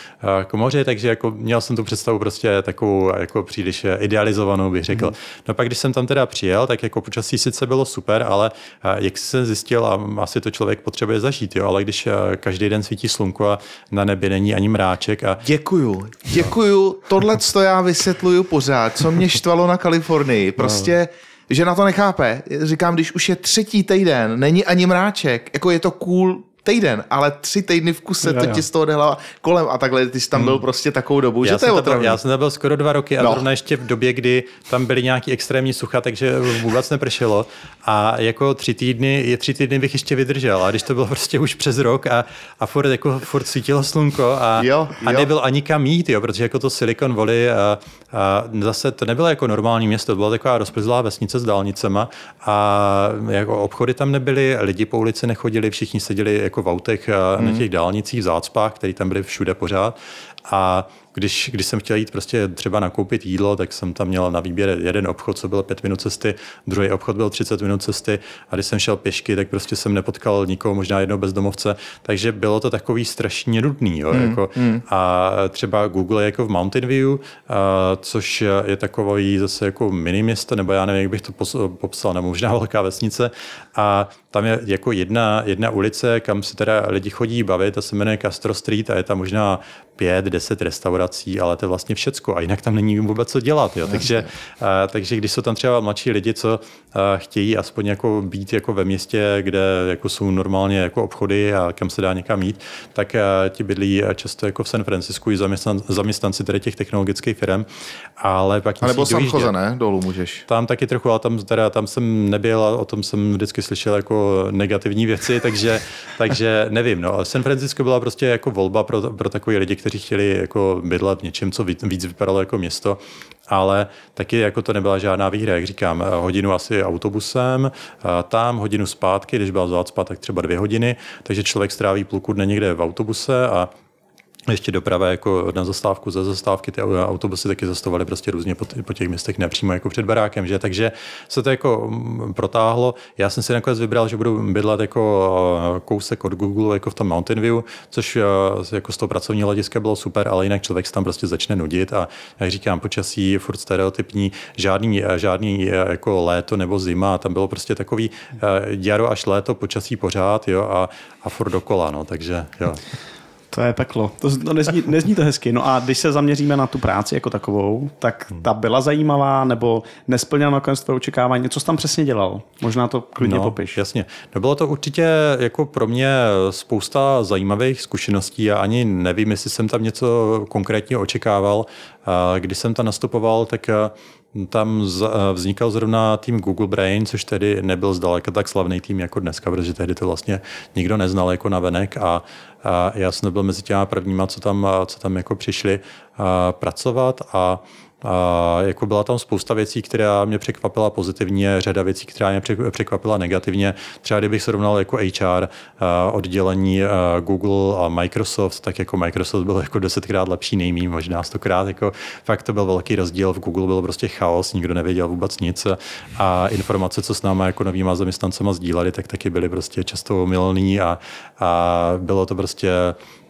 k moři, takže jako měl jsem tu představu prostě takovou jako příliš idealizovanou, bych řekl. Mm. No pak, když jsem tam teda přijel, tak jako počasí sice bylo super, ale jak se zjistil, a asi to člověk potřebuje zažít, jo, ale když každý den svítí slunko a na nebi není ani mráček. A... Děkuju, děkuju. Tohle to já vysvětluju pořád, co mě štvalo na Kalifornii. Prostě že na to nechápe. Říkám, když už je třetí týden, není ani mráček, jako je to cool, týden, ale tři týdny v kuse, jo, co ti z toho odehla kolem a takhle, ty jsi tam byl hmm. prostě takovou dobu, já že to je otravný. Já jsem tam byl skoro dva roky a no. zrovna ještě v době, kdy tam byly nějaký extrémní sucha, takže vůbec nepršelo a jako tři týdny, je tři týdny bych ještě vydržel a když to bylo prostě už přes rok a, a furt, jako, furt svítilo slunko a, jo, jo. a nebyl ani kam jít, jo, protože jako to Silicon Valley a, a zase to nebylo jako normální město, to byla taková rozplizlá vesnice s dálnicema a jako obchody tam nebyly, lidi po ulici nechodili, všichni seděli jako v autech hmm. na těch dálnicích v zácpách, které tam byly všude pořád a když, když jsem chtěl jít prostě třeba nakoupit jídlo, tak jsem tam měl na výběr jeden obchod, co byl pět minut cesty, druhý obchod byl 30 minut cesty a když jsem šel pěšky, tak prostě jsem nepotkal nikoho, možná jednou bezdomovce, takže bylo to takový strašně nudný. Jo, mm, jako, mm. A třeba Google je jako v Mountain View, a, což je takový zase jako mini město, nebo já nevím, jak bych to popsal, nebo možná velká vesnice a tam je jako jedna, jedna ulice, kam se teda lidi chodí bavit, ta se jmenuje Castro Street a je tam možná pět, deset restaurací, ale to je vlastně všecko a jinak tam není vůbec co dělat. Jo. Takže, a, takže když jsou tam třeba mladší lidi, co a, chtějí aspoň jako být jako ve městě, kde jako jsou normálně jako obchody a kam se dá někam jít, tak a, ti bydlí často jako v San Francisku i zaměstnan, zaměstnanci tedy těch technologických firm, ale pak A nebo San ne? Dolů můžeš. Tam taky trochu, ale tam, teda, tam jsem nebyl a o tom jsem vždycky slyšel jako negativní věci, takže, takže nevím. No. San Francisco byla prostě jako volba pro, pro takové lidi, kteří chtěli jako bydlet v něčem, co víc vypadalo jako město, ale taky jako to nebyla žádná výhra, jak říkám, hodinu asi autobusem, tam hodinu zpátky, když byla zácpa, tak třeba dvě hodiny, takže člověk stráví půlku dne někde v autobuse a ještě doprava jako na zastávku, za zastávky, ty autobusy taky zastavovaly prostě různě po, po těch městech, nepřímo jako před barákem, že? Takže se to jako mm, protáhlo. Já jsem si nakonec vybral, že budu bydlet jako eh, kousek od Google, jako v tom Mountain View, což eh, jako z toho pracovního hlediska bylo super, ale jinak člověk se tam prostě začne nudit a jak říkám, počasí furt stereotypní, žádný, eh, žádný jako léto nebo zima, tam bylo prostě takový jaro až léto, počasí pořád, jo, a, a furt dokola, no, takže jo. To je peklo. To, to nezní, nezní to hezky. No a když se zaměříme na tu práci jako takovou, tak ta byla zajímavá nebo nesplněla nakonec tvoje očekávání. Co jsi tam přesně dělal? Možná to klidně no, popiš. Jasně. No bylo to určitě jako pro mě spousta zajímavých zkušeností a ani nevím, jestli jsem tam něco konkrétně očekával. Když jsem tam nastupoval, tak tam vznikal zrovna tým Google Brain, což tedy nebyl zdaleka tak slavný tým jako dneska, protože tehdy to vlastně nikdo neznal jako navenek a, a já jsem byl mezi těma prvníma, co tam, co tam jako přišli pracovat a a jako byla tam spousta věcí, která mě překvapila pozitivně, řada věcí, která mě překvapila negativně. Třeba kdybych srovnal jako HR oddělení Google a Microsoft, tak jako Microsoft byl jako desetkrát lepší nejmí, možná stokrát. Jako fakt to byl velký rozdíl. V Google byl prostě chaos, nikdo nevěděl vůbec nic a informace, co s náma jako novýma zaměstnancema sdíleli, tak taky byly prostě často omylný a, a bylo to prostě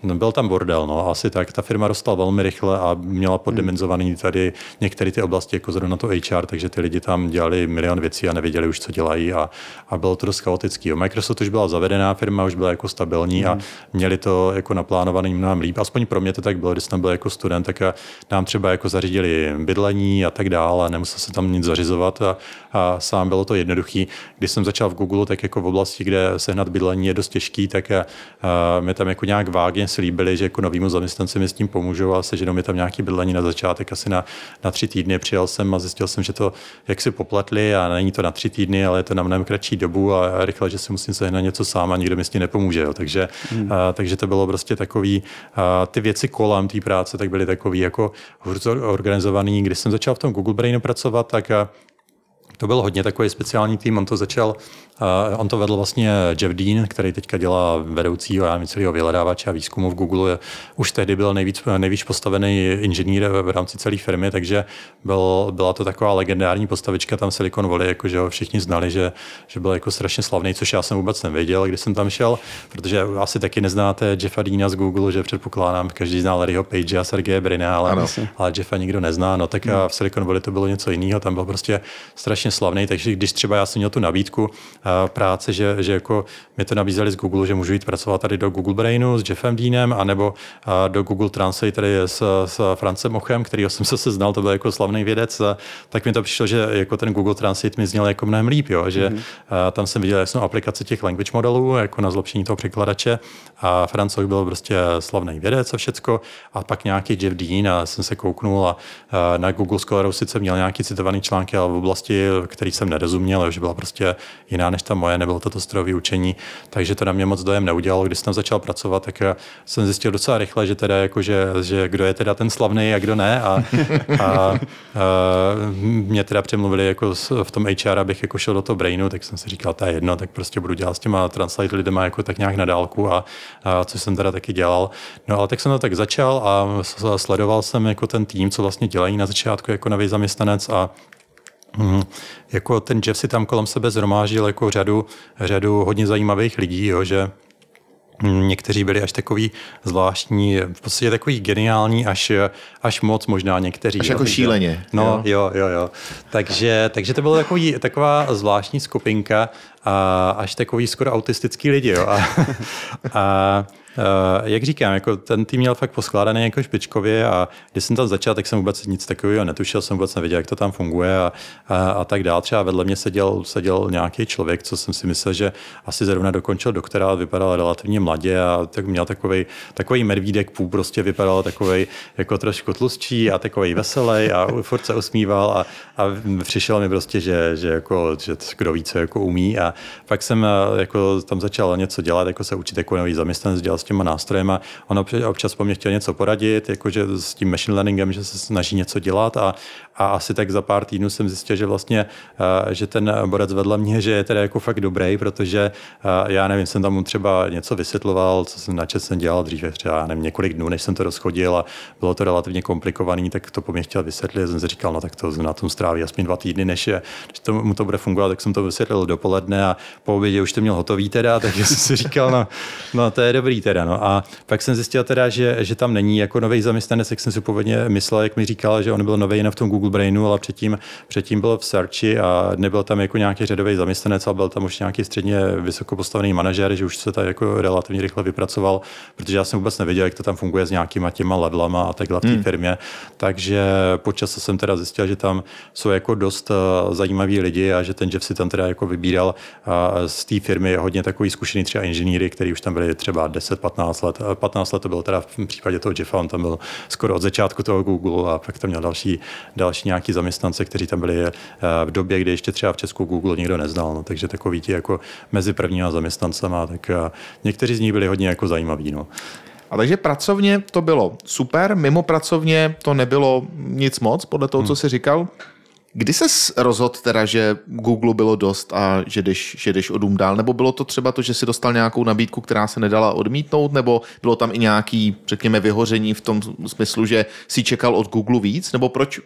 byl tam bordel, no, asi tak. Ta firma rostla velmi rychle a měla poddimenzovaný tady některé ty oblasti, jako zrovna to HR, takže ty lidi tam dělali milion věcí a nevěděli už, co dělají a, a bylo to dost chaotický. Microsoft už byla zavedená firma, už byla jako stabilní mm. a měli to jako naplánovaný mnohem líp. Aspoň pro mě to tak bylo, když jsem byl jako student, tak nám třeba jako zařídili bydlení a tak dále, nemusel se tam nic zařizovat a, a sám bylo to jednoduchý. Když jsem začal v Google, tak jako v oblasti, kde sehnat bydlení je dost těžký, tak a mě tam jako nějak vágně slíbili, že jako novýmu zaměstnanci mi s tím pomůžou a seženou mi tam nějaký bydlení na začátek asi na, na tři týdny. Přijel jsem a zjistil jsem, že to jak si popletli a není to na tři týdny, ale je to na mnohem kratší dobu a rychle, že si musím sehnat něco sám a nikdo mi s tím nepomůže. Jo. Takže, hmm. a, takže to bylo prostě takový, a, ty věci kolem té práce tak byly takový jako organizovaný. Když jsem začal v tom Google Brainu pracovat, tak a, to byl hodně takový speciální tým, on to začal Uh, on to vedl vlastně Jeff Dean, který teďka dělá vedoucího já nevím, celého vyhledávače a výzkumu v Google. Už tehdy byl nejvíc, nejvíc postavený inženýr v rámci celé firmy, takže byl, byla to taková legendární postavička tam Silicon Valley, jako že ho všichni znali, že, že byl jako strašně slavný, což já jsem vůbec nevěděl, když jsem tam šel, protože asi taky neznáte Jeffa Deana z Google, že předpokládám, každý zná Larryho Page a Sergeje Brina, ale, ale Jeffa nikdo nezná. No tak hmm. v Silicon Valley to bylo něco jiného, tam byl prostě strašně slavný, takže když třeba já jsem měl tu nabídku, práce, že, že jako mi to nabízeli z Google, že můžu jít pracovat tady do Google Brainu s Jeffem Deanem, anebo do Google Translate tady s, s Francem Mochem, který jsem se seznal, to byl jako slavný vědec, tak mi to přišlo, že jako ten Google Translate mi zněl jako mnohem líp, jo, že mm-hmm. tam jsem viděl jasnou aplikaci těch language modelů, jako na zlepšení toho překladače a Francouz byl prostě slavný vědec a všecko a pak nějaký Jeff Dean a jsem se kouknul a, na Google Scholaru sice měl nějaký citovaný články, ale v oblasti, který jsem nerozuměl, že byla prostě jiná než ta moje, nebylo to to strojové učení, takže to na mě moc dojem neudělalo. Když jsem začal pracovat, tak jsem zjistil docela rychle, že teda jako, že, že kdo je teda ten slavný a kdo ne a, a, a mě teda přemluvili jako v tom HR, abych jako šel do toho brainu, tak jsem si říkal, to je jedno, tak prostě budu dělat s těma translate lidema jako tak nějak na dálku a, a což jsem teda taky dělal. No ale tak jsem to tak začal a sledoval jsem jako ten tým, co vlastně dělají na začátku jako nový zaměstnanec a Mm, jako ten Jeff si tam kolem sebe zhromážil jako řadu, řadu hodně zajímavých lidí, jo, že Někteří byli až takový zvláštní, v podstatě takový geniální, až, až moc možná někteří. Až jo, jako šíleně. No, jo, jo, jo. Takže, takže to byla takový, taková zvláštní skupinka a až takový skoro autistický lidi. Jo. A, a jak říkám, jako ten tým měl fakt poskládaný jako špičkově a když jsem tam začal, tak jsem vůbec nic takového netušil, jsem vůbec nevěděl, jak to tam funguje a, a, a tak dál. Třeba vedle mě seděl, seděl nějaký člověk, co jsem si myslel, že asi zrovna dokončil doktorát, vypadal relativně mladě a tak měl takový takový medvídek půl, prostě vypadal takový jako trošku tlustší a takový veselý a furt se usmíval a, a přišel mi prostě, že, že, jako, že kdo ví, co jako umí a pak jsem jako tam začal něco dělat, jako se učit jako nový zaměstnanec, dělal těma nástrojem a on občas po mně chtěl něco poradit, jakože s tím machine learningem, že se snaží něco dělat a, a asi tak za pár týdnů jsem zjistil, že vlastně, eh, že ten borec vedle mě, že je teda jako fakt dobrý, protože eh, já nevím, jsem tam mu třeba něco vysvětloval, co jsem načet jsem dělal dříve, třeba nevím, několik dnů, než jsem to rozchodil a bylo to relativně komplikovaný, tak to po mě chtěl vysvětlit. Jsem si říkal, no tak to na tom stráví aspoň dva týdny, než, je, než to, mu to bude fungovat, tak jsem to vysvětlil dopoledne a po obědě už to měl hotový teda, takže jsem si říkal, no, no to je dobrý teda. No. A pak jsem zjistil teda, že, že tam není jako nový zaměstnanec, jak jsem si původně myslel, jak mi říkal, že on byl nový jen v tom Google Brainu, ale předtím, předtím byl v Searchi a nebyl tam jako nějaký řadový zaměstnanec, ale byl tam už nějaký středně vysoko postavený manažer, že už se to jako relativně rychle vypracoval, protože já jsem vůbec nevěděl, jak to tam funguje s nějakýma těma levelama a takhle v té hmm. firmě. Takže počas jsem teda zjistil, že tam jsou jako dost eh, zajímaví lidi a že ten Jeff si tam teda jako vybíral z té firmy hodně takový zkušený třeba inženýry, kteří už tam byli třeba 10-15 let. 15 let to bylo teda v případě toho Jeffa, on tam byl skoro od začátku toho Google a pak tam měl další, další další nějaký zaměstnance, kteří tam byli eh, v době, kdy ještě třeba v Česku Google nikdo neznal. No, takže takový ti jako mezi prvníma zaměstnancema, tak eh, někteří z nich byli hodně jako zajímaví. No. A takže pracovně to bylo super, mimo pracovně to nebylo nic moc, podle toho, hmm. co jsi říkal. Kdy se rozhodl teda, že Google bylo dost a že jdeš, že jdeš o dům dál? Nebo bylo to třeba to, že si dostal nějakou nabídku, která se nedala odmítnout? Nebo bylo tam i nějaký, řekněme, vyhoření v tom smyslu, že si čekal od Google víc? Nebo proč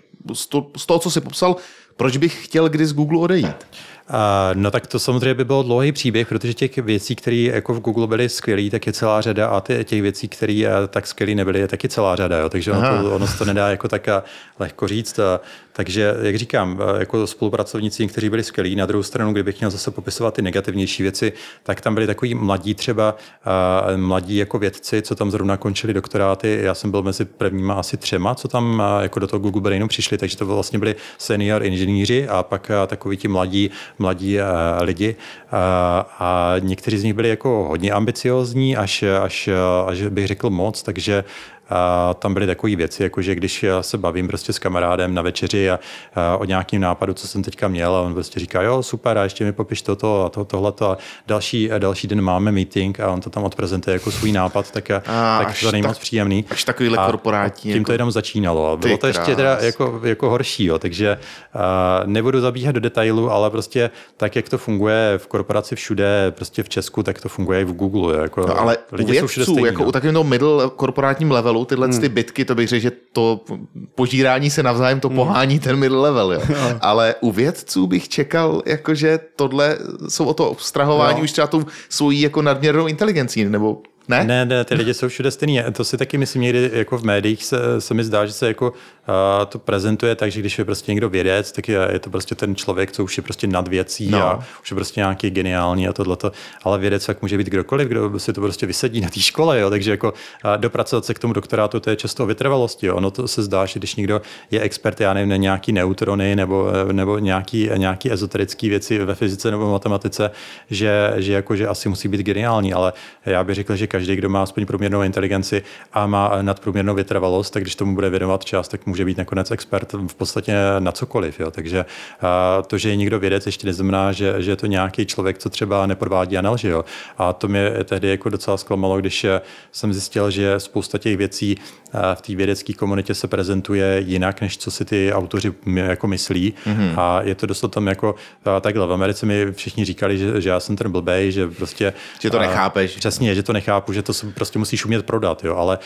z toho, co si popsal, proč bych chtěl kdy z Google odejít? Uh, no tak to samozřejmě by byl dlouhý příběh, protože těch věcí, které jako v Google byly skvělé, tak je celá řada a těch věcí, které tak skvělé nebyly, je taky celá řada. Jo. Takže ono to, ono to nedá jako tak lehko říct. Takže, jak říkám, jako spolupracovníci, kteří byli skvělí, na druhou stranu, kdybych měl zase popisovat ty negativnější věci, tak tam byli takový mladí třeba, mladí jako vědci, co tam zrovna končili doktoráty. Já jsem byl mezi prvníma asi třema, co tam jako do toho Google Brainu přišli, takže to vlastně byli senior inženýři a pak uh, takoví ti mladí mladí eh, lidi. Eh, a někteří z nich byli jako hodně ambiciozní, až, až, až bych řekl moc, takže a tam byly takové věci, jako že když já se bavím prostě s kamarádem na večeři a, a o nějakým nápadu, co jsem teďka měl, a on prostě říká, jo, super, a ještě mi popiš toto a to, tohleto. A další, a další den máme meeting a on to tam odprezentuje jako svůj nápad, tak, a, tak to není moc příjemný. Až takovýhle a korporátní. Tím jako... to jenom začínalo. Bylo to ještě teda jako, jako horší, jo, takže a, nebudu zabíhat do detailu, ale prostě tak, jak to funguje v korporaci všude, prostě v Česku, tak to funguje i v Google. Jako, no, ale lidi u vědců, jsou všude stejný, jako no. u takového middle korporátním levelu, levelu tyhle hmm. ty bitky, to bych řekl, že to požírání se navzájem to hmm. pohání ten middle level. Jo. Ale u vědců bych čekal, jakože tohle jsou o to abstrahování no. už třeba tou svojí jako nadměrnou inteligencí, nebo ne? Ne, ne, ty lidi jsou všude stejný. To si taky myslím někdy jako v médiích se, se mi zdá, že se jako to prezentuje tak, že když je prostě někdo vědec, tak je, je to prostě ten člověk, co už je prostě nad věcí no. a už je prostě nějaký geniální a tohleto. Ale vědec tak může být kdokoliv, kdo si to prostě vysedí na té škole, jo. Takže jako dopracovat se k tomu doktorátu, to je často o vytrvalosti. Jo. Ono to se zdá, že když někdo je expert, já nevím, na nějaký neutrony nebo, nebo nějaký, nějaký ezoterické věci ve fyzice nebo matematice, že, že, jako, že asi musí být geniální, ale já bych řekl, že každý, kdo má aspoň průměrnou inteligenci a má nadprůměrnou vytrvalost, tak když tomu bude věnovat čas, tak může být nakonec expert v podstatě na cokoliv. Jo. Takže to, že je někdo vědec, ještě neznamená, že, že je to nějaký člověk, co třeba nepodvádí a nelže. Jo. A to mě tehdy jako docela zklamalo, když jsem zjistil, že spousta těch věcí v té vědecké komunitě se prezentuje jinak, než co si ty autoři jako myslí. Mm-hmm. A je to dost tam jako takhle. V Americe mi všichni říkali, že, že já jsem ten blbej, že prostě... Že to nechápeš. Přesně, že to nechápu, že to prostě musíš umět prodat. Jo. Ale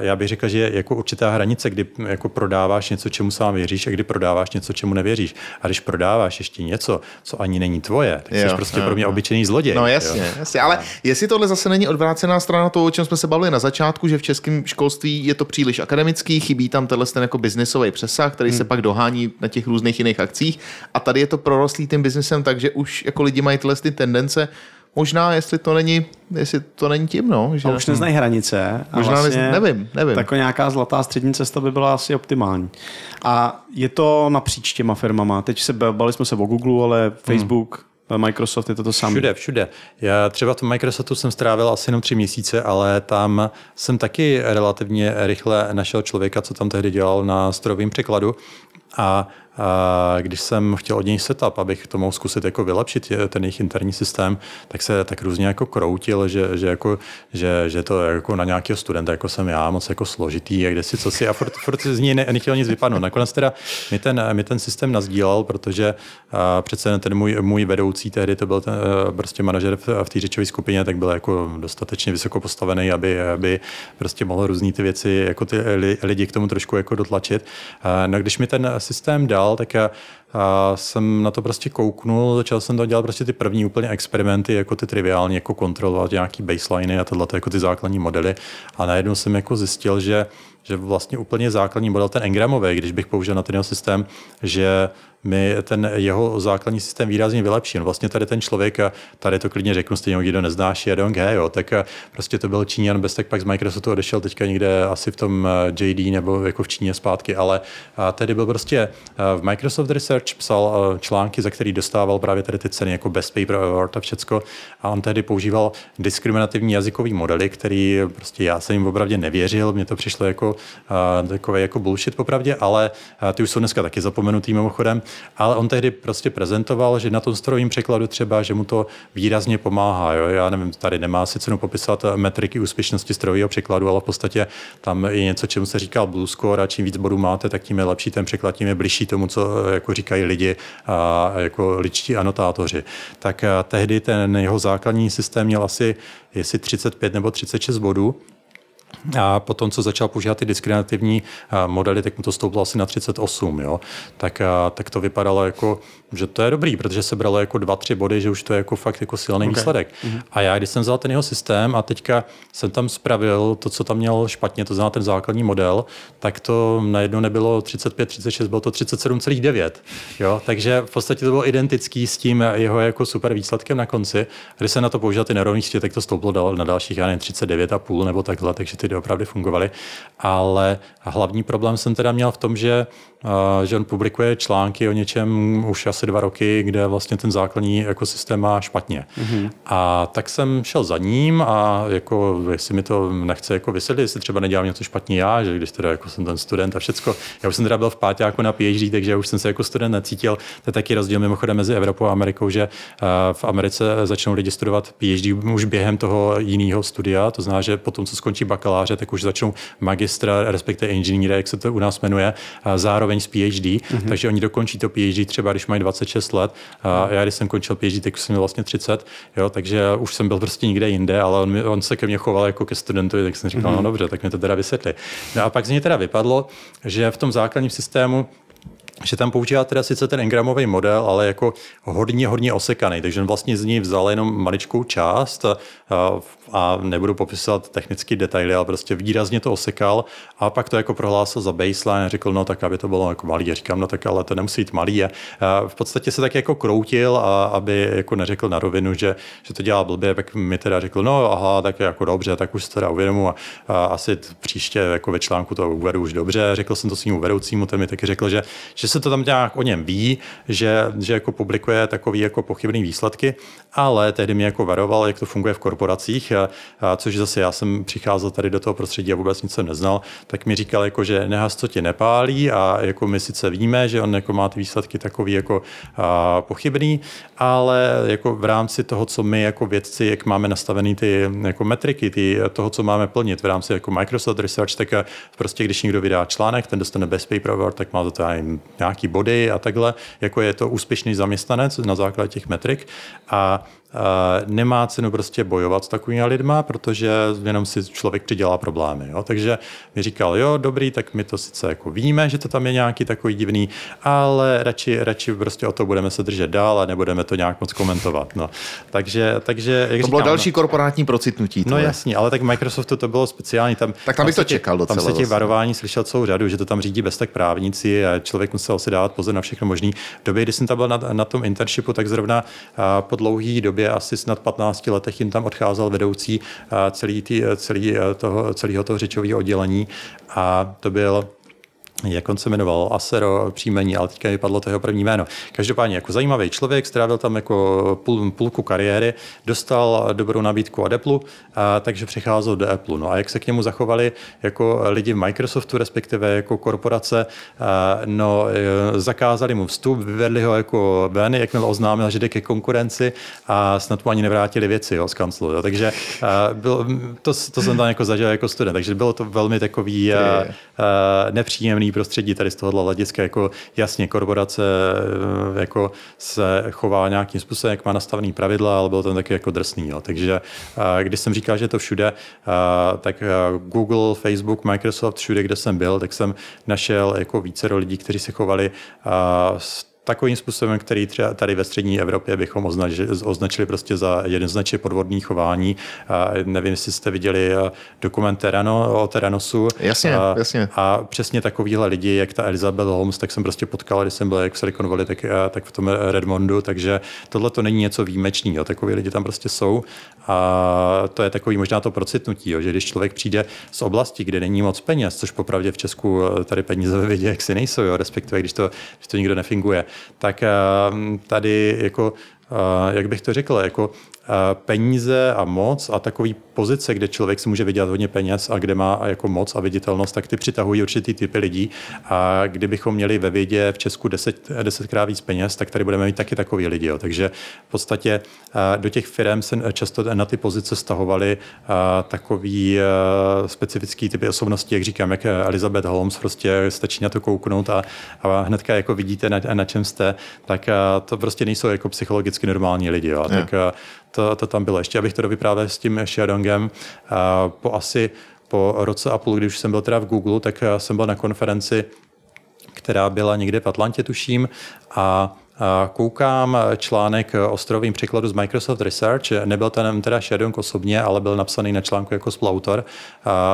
já bych řekl, že je jako určitá hranice, kdy jako prodáváš něco, čemu sám věříš a kdy prodáváš něco, čemu nevěříš. A když prodáváš ještě něco, co ani není tvoje, tak jsi prostě jo, pro mě jo. obyčejný zloděj. No jasně, jo. jasně. Ale jestli tohle zase není odvrácená strana toho, o čem jsme se bavili na začátku, že v českém školství je to příliš akademický, chybí tam tenhle ten jako biznisový přesah, který hmm. se pak dohání na těch různých jiných akcích a tady je to prorostlý tím biznesem, takže už jako lidi mají tyhle ty tendence možná, jestli to není, jestli to není tím, no. Že... A už neznají hranice. A možná vlastně nevím, nevím. Tako nějaká zlatá střední cesta by byla asi optimální. A je to napříč těma firmama. Teď se bali jsme se o Google, ale hmm. Facebook, hmm Microsoft je to to samé. Všude, všude. Já třeba v Microsoftu jsem strávil asi jenom tři měsíce, ale tam jsem taky relativně rychle našel člověka, co tam tehdy dělal na strojovém překladu. A když jsem chtěl od něj setup, abych to mohl zkusit jako vylepšit ten jejich interní systém, tak se tak různě jako kroutil, že, že, jako, že, že to jako na nějakého studenta, jako jsem já, moc jako složitý a kde si co si a furt, furt z ní ne, nechtěl nic vypadnout. Nakonec teda mi ten, mi ten systém nazdílel, protože a přece ten můj, můj vedoucí tehdy, to byl ten, prostě manažer v, v té řečové skupině, tak byl jako dostatečně vysoko postavený, aby, aby prostě mohl různý ty věci, jako ty lidi k tomu trošku jako dotlačit. No když mi ten systém dal, dělal, tak já a jsem na to prostě kouknul, začal jsem to dělat prostě ty první úplně experimenty, jako ty triviální, jako kontrolovat nějaký baseliny a tohle, jako ty základní modely. A najednou jsem jako zjistil, že že vlastně úplně základní model, ten engramový, když bych použil na ten systém, že mi ten jeho základní systém výrazně vylepší. No vlastně tady ten člověk, tady to klidně řeknu, stejně nikdo neznáš, je Dong He, jo, tak prostě to byl Číňan, bez tak pak z Microsoftu odešel teďka někde asi v tom eh, JD nebo jako v Číně zpátky, ale tedy byl prostě eh, v Microsoft Research psal eh, články, za který dostával právě tady ty ceny jako Best Paper Award a všecko a on tehdy používal diskriminativní jazykový modely, který prostě já jsem jim opravdu nevěřil, mně to přišlo jako takový jako bullshit popravdě, ale ty už jsou dneska taky zapomenutý mimochodem, ale on tehdy prostě prezentoval, že na tom strojím překladu třeba, že mu to výrazně pomáhá. Jo? Já nevím, tady nemá si cenu popisovat metriky úspěšnosti strojového překladu, ale v podstatě tam je něco, čemu se říká blue score a čím víc bodů máte, tak tím je lepší ten překlad, tím je blížší tomu, co jako říkají lidi a jako ličtí anotátoři. Tak tehdy ten jeho základní systém měl asi jestli 35 nebo 36 bodů A potom, co začal používat ty diskriminativní a, modely, tak mu to stouplo asi na 38, jo. Tak, a, tak to vypadalo jako, že to je dobrý, protože se bralo jako dva, tři body, že už to je jako fakt jako silný okay. výsledek. Mm-hmm. A já, když jsem vzal ten jeho systém a teďka jsem tam spravil to, co tam měl špatně, to znamená ten základní model, tak to najednou nebylo 35, 36, bylo to 37,9. Jo? Takže v podstatě to bylo identický s tím jeho jako super výsledkem na konci. Když se na to použil ty neuronní sítě, tak to stouplo dal, na dalších, já nevím, 39,5 nebo takhle, takže ty opravdu fungovaly. Ale hlavní problém jsem teda měl v tom, že že on publikuje články o něčem už asi dva roky, kde vlastně ten základní ekosystém má špatně. Mm-hmm. A tak jsem šel za ním a jako, jestli mi to nechce jako vysvětlit, jestli třeba nedělám něco špatně já, že když teda jako jsem ten student a všecko. Já už jsem teda byl v jako na PhD, takže už jsem se jako student necítil. To je taky rozdíl mimochodem mezi Evropou a Amerikou, že v Americe začnou lidi studovat PhD už během toho jiného studia, to znamená, že potom, co skončí bakaláře, tak už začnou magistra, respektive inženýra, jak se to u nás jmenuje, zároveň zároveň s PhD, mm-hmm. takže oni dokončí to PhD třeba, když mají 26 let. A já, když jsem končil PhD, tak jsem měl vlastně 30, jo, takže už jsem byl prostě někde jinde, ale on, on se ke mně choval jako ke studentovi, tak jsem říkal, mm-hmm. no dobře, tak mi to teda vysvětli. No a pak z něj teda vypadlo, že v tom základním systému že tam používá teda sice ten engramový model, ale jako hodně, hodně osekaný, takže on vlastně z ní vzal jenom maličkou část a, nebudu popisovat technické detaily, ale prostě výrazně to osekal a pak to jako prohlásil za baseline a řekl, no tak aby to bylo jako malý. A říkám, no tak ale to nemusí být malý. A v podstatě se tak jako kroutil, a aby jako neřekl na rovinu, že, že to dělá blbě, tak mi teda řekl, no aha, tak jako dobře, tak už se teda uvědomu a, a asi příště jako ve článku to uvedu už dobře. Řekl jsem to svým vedoucímu, ten mi taky řekl, že, že se to tam nějak o něm ví, že, že jako publikuje takový jako pochybný výsledky, ale tehdy mě jako varoval, jak to funguje v korporacích, což zase já jsem přicházel tady do toho prostředí a vůbec nic jsem neznal, tak mi říkal, jako, že nehas, co tě nepálí a jako my sice víme, že on jako má ty výsledky takový jako a, pochybný, ale jako v rámci toho, co my jako vědci, jak máme nastavený ty jako metriky, ty, toho, co máme plnit v rámci jako Microsoft Research, tak prostě když někdo vydá článek, ten dostane Best Paper Award, tak má to tady nějaký body a takhle, jako je to úspěšný zaměstnanec na základě těch metrik. A nemá cenu prostě bojovat s takovými lidma, protože jenom si člověk přidělá problémy. Jo? Takže mi říkal, jo, dobrý, tak my to sice jako víme, že to tam je nějaký takový divný, ale radši, radši prostě o to budeme se držet dál a nebudeme to nějak moc komentovat. No. Takže, takže, jak to bylo říkám, další no, korporátní procitnutí. No jasně, ale tak Microsoftu to bylo speciální. Tam, tak tam bych to čekal docela. Tam se těch varování slyšel celou řadu, že to tam řídí bez tak právníci a člověk musel si dávat pozor na všechno možný. V době, kdy jsem tam byl na, na tom internshipu, tak zrovna po dlouhé době asi snad 15 letech jim tam odcházel vedoucí celý, tý, celý toho, celého toho řečového oddělení. A to byl jak on se jmenoval, Asero příjmení, ale teďka mi padlo to jeho první jméno. Každopádně jako zajímavý člověk, strávil tam jako půl, půlku kariéry, dostal dobrou nabídku od Apple, a, takže přecházel do Apple. No a jak se k němu zachovali jako lidi v Microsoftu, respektive jako korporace, a, no e, zakázali mu vstup, vyvedli ho jako ven, jakmile oznámil, že jde ke konkurenci a snad mu ani nevrátili věci jo, z kanclu. Jo. Takže a, byl, to, to jsem tam jako zažil jako student, takže bylo to velmi takový a, a, nepříjemný jiný prostředí tady z tohohle hlediska, jako jasně korporace eh, jako se chová nějakým způsobem, jak má nastavený pravidla, ale bylo to taky jako drsný. Jo. Takže eh, když jsem říkal, že to všude, eh, tak Google, Facebook, Microsoft, všude, kde jsem byl, tak jsem našel jako více lidí, kteří se chovali takovým způsobem, který třeba tady ve střední Evropě bychom označili, označili prostě za jednoznačně podvodný chování. A nevím, jestli jste viděli dokument Terano, o Teranosu. Jasně, a, jasně. A přesně takovýhle lidi, jak ta Elizabeth Holmes, tak jsem prostě potkal, když jsem byl jak v Silicon Valley, tak, tak v tom Redmondu, takže tohle to není něco výjimečného. Takový lidi tam prostě jsou a to je takový možná to procitnutí, jo, že když člověk přijde z oblasti, kde není moc peněz, což popravdě v Česku tady peníze ve vědě jaksi nejsou, jo, respektive když to, když to nikdo nefinguje, tak eh, tady jako eh, jak bych to řekl, jako peníze a moc a takový pozice, kde člověk si může vydělat hodně peněz a kde má jako moc a viditelnost, tak ty přitahují určitý typy lidí. A kdybychom měli ve vědě v Česku deset, desetkrát víc peněz, tak tady budeme mít taky takový lidi. Jo. Takže v podstatě do těch firm se často na ty pozice stahovali takový specifický typy osobností, jak říkám, jak Elizabeth Holmes, prostě stačí na to kouknout a, a hnedka jako vidíte, na, na čem jste, tak to prostě nejsou jako psychologicky normální lidi. Jo. Tak to, to tam bylo. Ještě abych to dovyprávěl s tím Shadongem, po asi po roce a půl, když jsem byl teda v Google, tak jsem byl na konferenci, která byla někde v Atlantě, tuším, a Koukám článek o strojovém překladu z Microsoft Research, nebyl ten teda Shadong osobně, ale byl napsaný na článku jako spoluautor,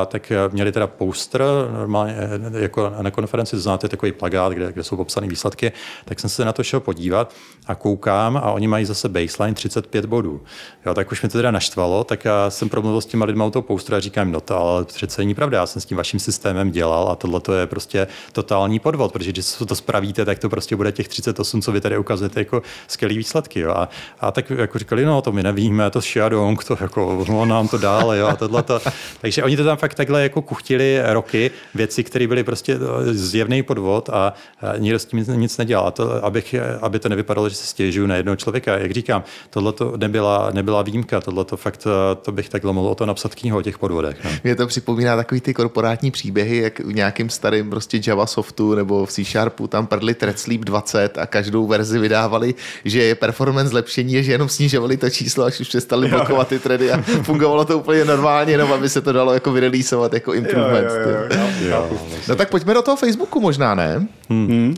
tak měli teda poster, normálně jako na konferenci, znáte takový plagát, kde, kde jsou popsané výsledky, tak jsem se na to šel podívat a koukám a oni mají zase baseline 35 bodů. Jo, tak už mi to teda naštvalo, tak já jsem promluvil s těma lidmi o toho a říkám, no to ale přece není pravda, já jsem s tím vaším systémem dělal a tohle to je prostě totální podvod, protože když to spravíte, tak to prostě bude těch 38, co vy tady tady ukazujete jako skvělý výsledky. Jo. A, a, tak jako říkali, no to my nevíme, to Xiaodong, to jako, on nám to dále, jo, a tohleto. Takže oni to tam fakt takhle jako kuchtili roky, věci, které byly prostě eh, zjevný podvod a, a nikdo s tím nic, nedělal. A to, abych, aby to nevypadalo, že se stěžuju na jednoho člověka. Jak říkám, tohle to nebyla, nebyla výjimka, tohle to fakt, eh, to bych takhle mohl o to napsat knihu o těch podvodech. No. Mě to připomíná takový ty korporátní příběhy, jak v nějakým starým prostě Java softu nebo v C Sharpu tam prdli Thread Sleep 20 a každou verzi verzi vydávali, že je performance zlepšení, je, že jenom snižovali to číslo, až už přestali blokovat ty tredy a fungovalo to úplně normálně, jenom aby se to dalo jako vyreleaseovat jako improvement. Jo, jo, jo, jo, jo. No tak pojďme do toho Facebooku možná, ne? Hmm.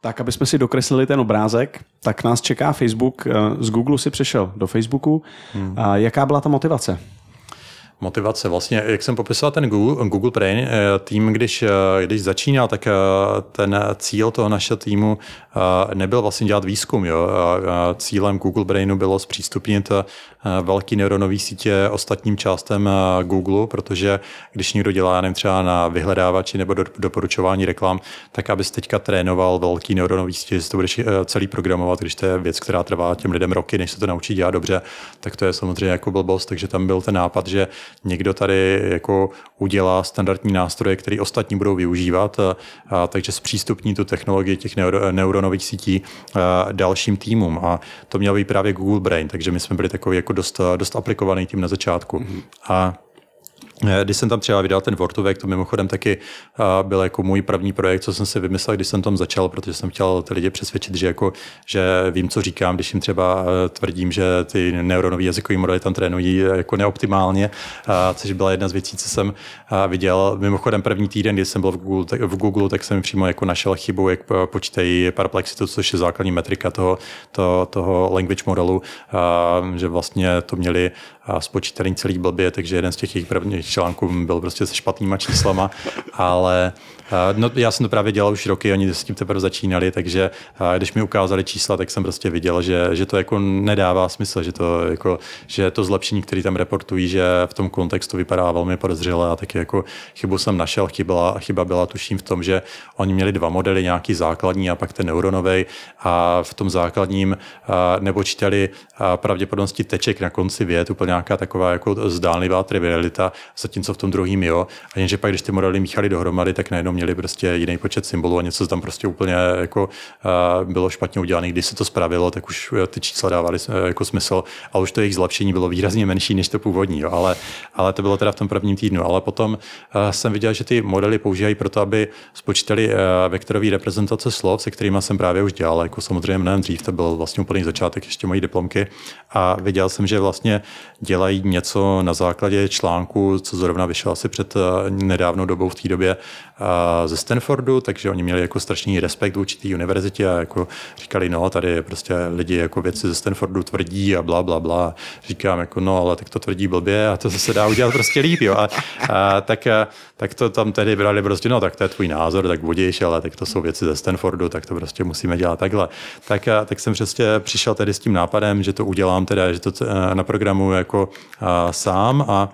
Tak, aby jsme si dokreslili ten obrázek, tak nás čeká Facebook. Eh, z Google si přešel do Facebooku. Hmm. Jaká byla ta motivace? Motivace. Vlastně, jak jsem popisoval ten Google, Google Brain eh, tým, když, eh, když začínal, tak eh, ten cíl toho našeho týmu nebyl vlastně dělat výzkum. Jo. Cílem Google Brainu bylo zpřístupnit velký neuronový sítě ostatním částem Google, protože když někdo dělá, nevím, třeba na vyhledávači nebo do, doporučování reklam, tak abys teďka trénoval velký neuronový sítě, že to budeš celý programovat, když to je věc, která trvá těm lidem roky, než se to naučí dělat dobře, tak to je samozřejmě jako blbost, takže tam byl ten nápad, že někdo tady jako udělá standardní nástroje, které ostatní budou využívat, a, a, takže zpřístupní tu technologii těch neuro, neuronových sítí a, dalším týmům. A to měl být právě Google Brain, takže my jsme byli takový jako dost, dost aplikovaný tím na začátku. Mm-hmm. A když jsem tam třeba vydal ten Vortovek, to mimochodem taky eh, byl jako můj první projekt, co jsem si vymyslel, když jsem tam začal, protože jsem chtěl ty lidi přesvědčit, že, jako, že vím, co říkám, když jim třeba eh, tvrdím, že ty neuronové jazykové modely tam trénují jako neoptimálně, což byla jedna z věcí, co jsem viděl. Mimochodem první týden, kdy jsem byl v Google, tak, v Google, tak jsem přímo jako našel chybu, jak počítají paraplexitu, což je základní metrika toho, to, toho language modelu, že vlastně to měli spočítaný celý blbě, takže jeden z těch jejich prvních článků byl prostě se špatnýma číslama, ale No, já jsem to právě dělal už roky, oni s tím teprve začínali, takže když mi ukázali čísla, tak jsem prostě viděl, že, že to jako nedává smysl, že to, jako, že to zlepšení, které tam reportují, že v tom kontextu vypadá velmi podezřele a taky jako chybu jsem našel. Chyba, chyba byla tuším v tom, že oni měli dva modely, nějaký základní a pak ten neuronový a v tom základním nebočítali pravděpodobnosti teček na konci vět, úplně nějaká taková jako zdánlivá trivialita, zatímco v tom druhým jo. A jenže pak, když ty modely míchali dohromady, tak najednou měli prostě jiný počet symbolů a něco tam prostě úplně jako uh, bylo špatně udělané. Když se to spravilo, tak už ty čísla dávaly uh, jako smysl, a už to jejich zlepšení bylo výrazně menší než to původní. Jo. Ale, ale to bylo teda v tom prvním týdnu. Ale potom jsem viděl, že ty modely používají proto, aby spočítali vektorové reprezentace slov, se kterými jsem právě už dělal. Jako samozřejmě mnohem dřív, to byl vlastně úplný začátek ještě mojí diplomky. A viděl jsem, že vlastně dělají něco na základě článku, co zrovna vyšel asi před nedávnou dobou v té době ze Stanfordu, takže oni měli jako strašný respekt vůči té univerzitě a jako říkali, no, tady prostě lidi jako věci ze Stanfordu tvrdí a bla, bla, bla. Říkám, jako no, ale tak to tvrdí blbě a to se dá udělat prostě líp, jo. A, a tak, a, tak to tam tedy brali prostě, no, tak to je tvůj názor, tak budíš, ale tak to jsou věci ze Stanfordu, tak to prostě musíme dělat takhle. Tak, a, tak jsem přesně přišel tedy s tím nápadem, že to udělám teda, že to na programu jako a, sám a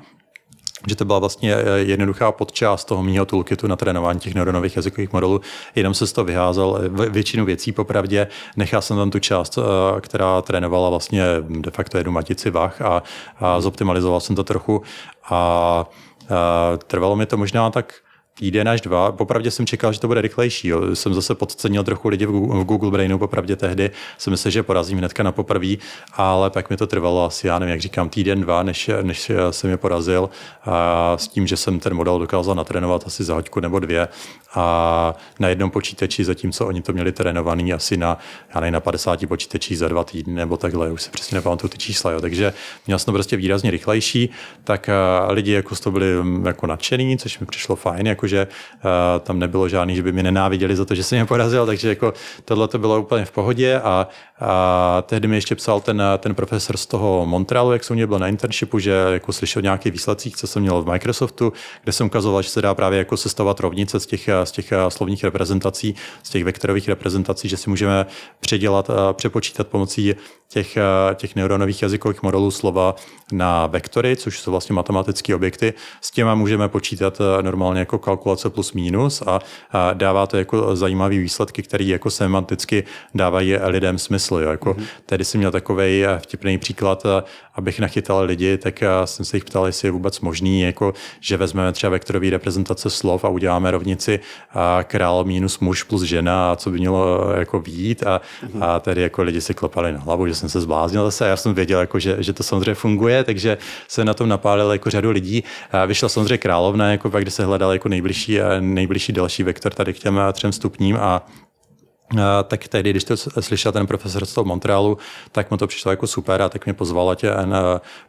že to byla vlastně eh, jednoduchá podčást toho mýho toolkitu na trénování těch neuronových jazykových modelů. Jenom se z toho vyházel většinu věcí popravdě. Nechal jsem tam tu část, eh, která trénovala vlastně de facto jednu matici vach a, a zoptimalizoval jsem to trochu a, a trvalo mi to možná tak týden až dva. Popravdě jsem čekal, že to bude rychlejší. Jo. Jsem zase podcenil trochu lidi v Google, v Google Brainu, popravdě tehdy jsem myslel, že porazím hnedka na poprvé, ale pak mi to trvalo asi, já nevím, jak říkám, týden, dva, než, než jsem je porazil a s tím, že jsem ten model dokázal natrénovat asi za hoďku nebo dvě a na jednom počítači, zatímco oni to měli trénovaný asi na, já nevím, na 50 počítačích za dva týdny nebo takhle, už si přesně nepamatuju ty čísla, jo. takže měl jsem to prostě výrazně rychlejší, tak lidi jako toho byli mm, jako nadšený, což mi přišlo fajn, jakože tam nebylo žádný, že by mě nenáviděli za to, že jsem je porazil, takže jako tohle to bylo úplně v pohodě a, a tehdy mi ještě psal ten, ten profesor z toho Montrealu, jak jsem měl byl na internshipu, že jako slyšel nějaký výsledcích, co jsem měl v Microsoftu, kde jsem ukazoval, že se dá právě jako sestavovat rovnice z těch, z těch slovních reprezentací, z těch vektorových reprezentací, že si můžeme předělat, přepočítat pomocí těch, těch neuronových jazykových modelů slova na vektory, což jsou vlastně matematické objekty. S těma můžeme počítat normálně jako kalkulace plus minus a, dává to jako zajímavé výsledky, které jako semanticky dávají lidem smysl. Jo. Jako, mm-hmm. Tedy jsem měl takový vtipný příklad, abych nachytal lidi, tak jsem se jich ptal, jestli je vůbec možný, jako, že vezmeme třeba vektorové reprezentace slov a uděláme rovnici a král minus muž plus žena a co by mělo jako vít a, mm-hmm. a tedy jako lidi si klopali na hlavu, že jsem se zbláznil zase a já jsem věděl, jako, že, že to samozřejmě funguje, takže se na tom napálil jako řadu lidí. A vyšla samozřejmě královna, jako kde se hledal jako nejbližší, nejbližší další vektor tady k těm třem stupním a tak tehdy, když to slyšel ten profesor z toho Montrealu, tak mu to přišlo jako super a tak mě pozval, ať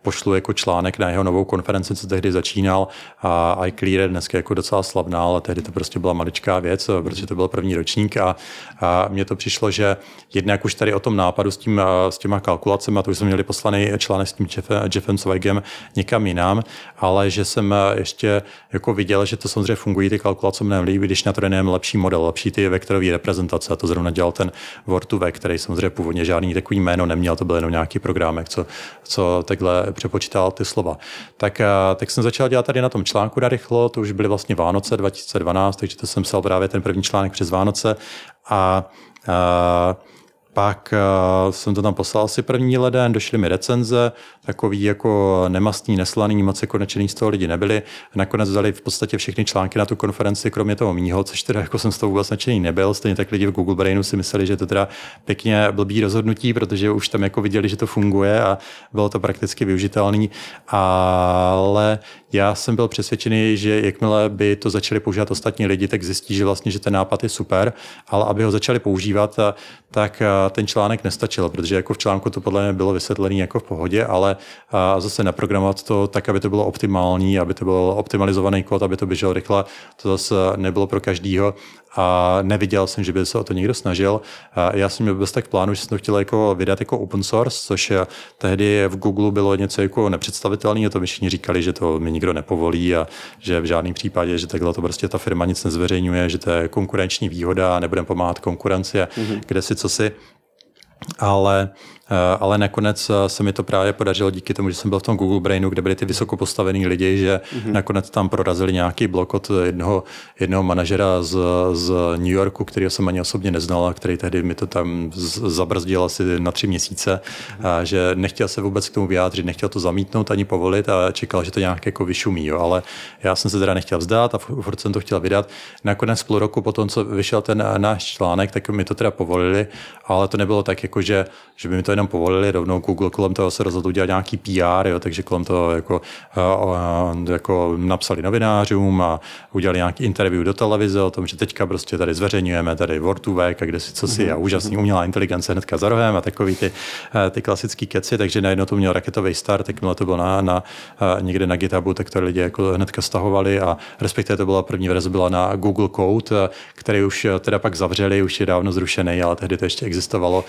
pošlu jako článek na jeho novou konferenci, co tehdy začínal. A iClear je dneska jako docela slavná, ale tehdy to prostě byla maličká věc, protože to byl první ročník. A, a mně to přišlo, že jednak už tady o tom nápadu s, tím, s těma kalkulacemi, a to už jsme měli poslaný článek s tím Jeffem, Jeffem Zweigem někam jinam, ale že jsem ještě jako viděl, že to samozřejmě fungují ty kalkulace mnohem líp, když na to lepší model, lepší ty vektorové reprezentace, to zrovna dělal ten Word2Vec, který samozřejmě původně žádný takový jméno neměl, to byl jenom nějaký programek, co, co takhle přepočítal ty slova. Tak, eh, tak jsem začal dělat tady na tom článku narychlo, to už byly vlastně Vánoce 2012, takže to jsem psal právě ten první článek přes Vánoce a, a pak uh, jsem to tam poslal asi první leden, došly mi recenze, takový jako nemastný, neslaný, moc jako nadšený z toho lidi nebyli. Nakonec dali v podstatě všechny články na tu konferenci, kromě toho mýho, což teda jako jsem z toho vůbec nadšený nebyl. Stejně tak lidi v Google Brainu si mysleli, že to teda pěkně blbý rozhodnutí, protože už tam jako viděli, že to funguje a bylo to prakticky využitelný. Ale já jsem byl přesvědčený, že jakmile by to začali používat ostatní lidi, tak zjistí, že vlastně, že ten nápad je super, ale aby ho začali používat, tak ten článek nestačil, protože jako v článku to podle mě bylo vysvětlené jako v pohodě, ale zase naprogramovat to tak, aby to bylo optimální, aby to byl optimalizovaný kód, aby to běželo rychle, to zase nebylo pro každýho a neviděl jsem, že by se o to někdo snažil. A já jsem měl bez tak plánu, že jsem to chtěl jako vydat jako open source, což tehdy v Google bylo něco jako nepředstavitelné, to mi všichni říkali, že to mi nikdo nepovolí a že v žádném případě, že takhle to prostě ta firma nic nezveřejňuje, že to je konkurenční výhoda a nebudeme pomáhat konkurenci mm-hmm. kde si co si ale Eh, ale nakonec eh, se mi to právě podařilo díky tomu, že jsem byl v tom Google Brainu, kde byli ty vysoko postavení lidi, že mm-hmm. nakonec tam prorazili nějaký blok od jednoho, jednoho manažera z, z New Yorku, kterého jsem ani osobně neznal a který tehdy mi to tam zabrzdil asi na tři měsíce, a že nechtěl se vůbec k tomu vyjádřit, nechtěl to zamítnout ani povolit a čekal, že to nějak jako vyšumí. Jo. Ale já jsem se teda nechtěl vzdát a furt jsem to chtěl vydat. Nakonec půl roku potom, co vyšel ten náš článek, tak mi to teda povolili, ale to nebylo tak, jako že, že by mi to jenom povolili, rovnou Google kolem toho se rozhodl udělat nějaký PR, jo, takže kolem toho jako, jako napsali novinářům a udělali nějaký interview do televize o tom, že teďka prostě tady zveřejňujeme tady Word2Vec a kde si co si a mhm. úžasný umělá inteligence hnedka za rohem a takový ty, ty klasické keci, takže najednou to měl raketový start, tak to bylo na, na, někde na GitHubu, tak to lidi jako hnedka stahovali a respektive to byla první verze byla na Google Code, který už teda pak zavřeli, už je dávno zrušený, ale tehdy to ještě existovalo.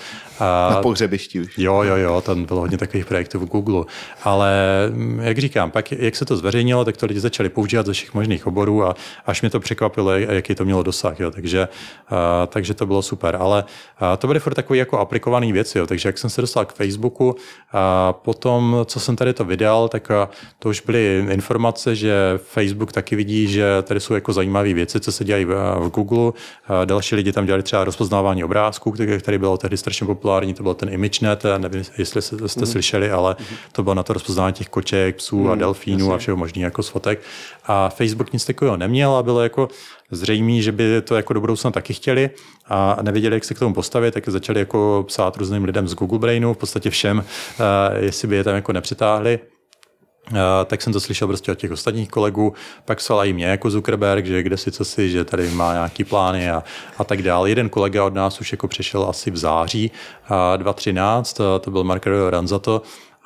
Na pohřebišti už. Jo, jo, jo, tam bylo hodně takových projektů v Google. Ale mm, jak říkám, pak jak se to zveřejnilo, tak to lidi začali používat ze všech možných oborů a až mě to překvapilo, jaký to mělo dosah. Jo. Takže, a, takže to bylo super. Ale a, to byly furt takové jako aplikované věci. Jo. Takže jak jsem se dostal k Facebooku, a potom, co jsem tady to vydal, tak a, to už byly informace, že Facebook taky vidí, že tady jsou jako zajímavé věci, co se dělají v, v Google. A další lidi tam dělali třeba rozpoznávání obrázků, které bylo tehdy strašně populární to byl ten ImageNet, nevím, jestli jste, jste Mhm. slyšeli, ale to bylo na to rozpoznání těch koček, psů a delfínů a všeho možného jako fotek. A Facebook nic takového neměl a bylo jako zřejmé, že by to jako do budoucna taky chtěli a nevěděli, jak se k tomu postavit, tak začali jako psát různým lidem z Google Brainu, v podstatě všem, eh, jestli by je tam jako nepřitáhli. Uh, tak jsem to slyšel prostě od těch ostatních kolegů, pak psal i mě jako Zuckerberg, že kde si co si, že tady má nějaký plány a, a tak dále. Jeden kolega od nás už jako přešel asi v září uh, 2013, uh, to byl Mark Ranzato,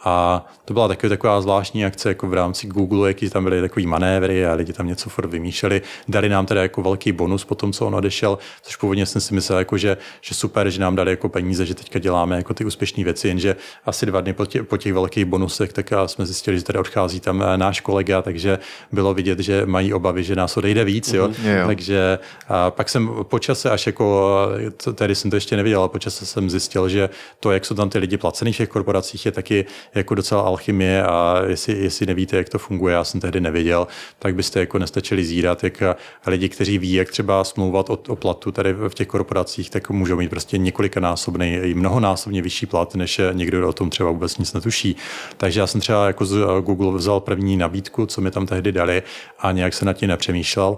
a to byla taková, taková zvláštní akce jako v rámci Google, jaký tam byly takový manévry a lidi tam něco furt vymýšleli. Dali nám teda jako velký bonus po tom, co on odešel, což původně jsem si myslel, jako, že, že super, že nám dali jako peníze, že teďka děláme jako ty úspěšné věci, jenže asi dva dny po, tě, po těch velkých bonusech, tak jsme zjistili, že tady odchází tam eh, náš kolega, takže bylo vidět, že mají obavy, že nás odejde víc. Jo? Mm-hmm. Jo. Takže a pak jsem po čase až jako, tady jsem to ještě neviděl, ale po čase jsem zjistil, že to, jak jsou tam ty lidi placený v těch korporacích, je taky jako docela alchymie a jestli, jestli nevíte, jak to funguje, já jsem tehdy nevěděl, tak byste jako nestačili zírat, jak lidi, kteří ví, jak třeba smlouvat o, o platu tady v těch korporacích, tak můžou mít prostě několikanásobný, i mnohonásobně vyšší plat, než někdo, kdo o tom třeba vůbec nic netuší. Takže já jsem třeba jako z Google vzal první nabídku, co mi tam tehdy dali a nějak se nad tím nepřemýšlel.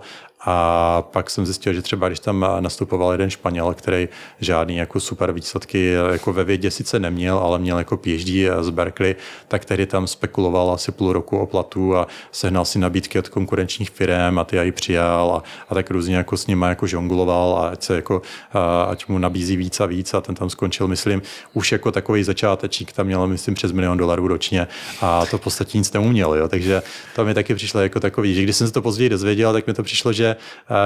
A pak jsem zjistil, že třeba když tam nastupoval jeden Španěl, který žádný jako super výsledky jako ve vědě sice neměl, ale měl jako PhD z Berkeley, tak tehdy tam spekuloval asi půl roku o platu a sehnal si nabídky od konkurenčních firm a ty aj přijal a, a tak různě jako s nima jako žongloval a ať, se jako, a, ať mu nabízí víc a víc a ten tam skončil, myslím, už jako takový začátečník, tam měl, myslím, přes milion dolarů ročně a to v podstatě nic neuměl, jo? takže to mi taky přišlo jako takový, že když jsem se to později dozvěděl, tak mi to přišlo, že,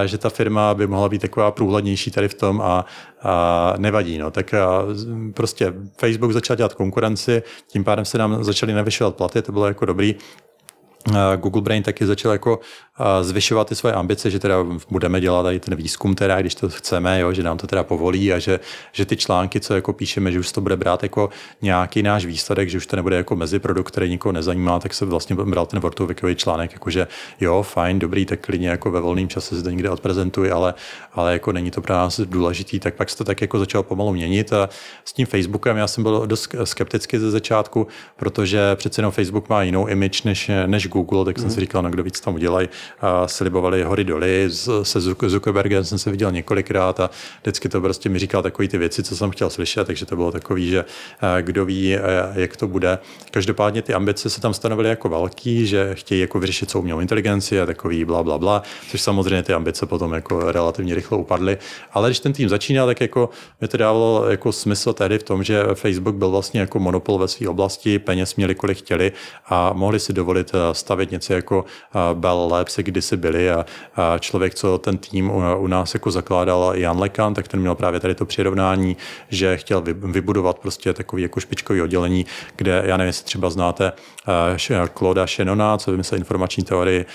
že ta firma by mohla být taková průhlednější tady v tom a, a nevadí. No. Tak a, z- prostě Facebook začal dělat konkurenci, tím pádem se nám začaly navyšovat platy, to bylo jako dobrý. A Google Brain taky začal jako a, zvyšovat ty svoje ambice, že teda budeme dělat tady ten výzkum, teda, když to chceme, jo, že nám to teda povolí a že, že ty články, co jako píšeme, že už to bude brát jako nějaký náš výsledek, že už to nebude jako meziprodukt, který nikoho nezajímá, tak se vlastně bral ten Wortovikový článek, jakože jo, fajn, dobrý, tak klidně jako ve volném čase se to někde odprezentuj, ale, ale jako není to pro nás důležitý, tak pak se to tak jako začalo pomalu měnit a s tím Facebookem já jsem byl dost skeptický ze začátku, protože přece jenom Facebook má jinou image než, než Google, tak jsem si říkal, no kdo víc tam udělají. A slibovali hory doly, se Zuck- Zuckerbergem jsem se viděl několikrát a vždycky to prostě mi říkal takové ty věci, co jsem chtěl slyšet, takže to bylo takový, že eh, kdo ví, eh, jak to bude. Každopádně ty ambice se tam stanovily jako velký, že chtějí jako vyřešit celou umělou inteligenci a takový bla, bla, bla, což samozřejmě ty ambice potom jako relativně rychle upadly. Ale když ten tým začínal, tak jako mi to dávalo jako smysl tehdy v tom, že Facebook byl vlastně jako monopol ve své oblasti, peněz měli kolik chtěli a mohli si dovolit stavit něco jako Bell Labs, kdysi byli. A, člověk, co ten tým u, nás jako zakládal, Jan Lekan, tak ten měl právě tady to přirovnání, že chtěl vy- vybudovat prostě takový jako špičkový oddělení, kde, já nevím, jestli třeba znáte Clauda Shannona, co vymyslel informační teorii,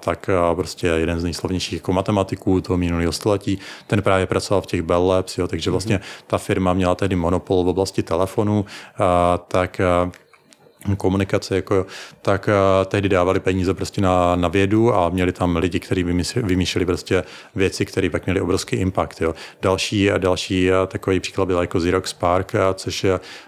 tak prostě jeden z nejslavnějších jako matematiků toho minulého století, ten právě pracoval v těch Bell Labs, jo, takže vlastně ta firma měla tehdy monopol v oblasti telefonu, a, tak komunikace, jako, tak uh, tehdy dávali peníze prostě na, na vědu a měli tam lidi, kteří vymýšleli prostě věci, které pak měly obrovský impact. Jo. Další, další uh, takový příklad byl jako Xerox Park, což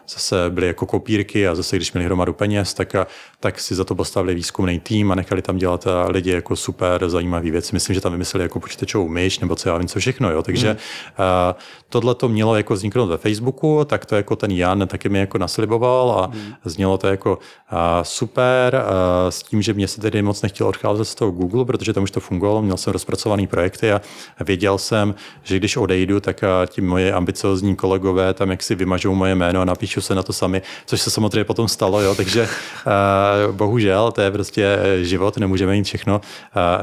zase byly jako kopírky a zase, když měli hromadu peněz, tak, tak si za to postavili výzkumný tým a nechali tam dělat uh, lidi jako super zajímavé věci. Myslím, že tam vymysleli jako počítačovou myš nebo co já vím, co všechno. Jo. Takže uh, tohle to mělo jako vzniknout ve Facebooku, tak to jako ten Jan taky mi jako nasliboval a znělo to jako uh, super uh, s tím, že mě se tedy moc nechtělo odcházet z toho Google, protože tam už to fungovalo, měl jsem rozpracované projekty a věděl jsem, že když odejdu, tak uh, ti moje ambiciozní kolegové tam jak si vymažou moje jméno a napíšu se na to sami, což se samozřejmě potom stalo, jo, takže uh, bohužel, to je prostě život, nemůžeme mít všechno.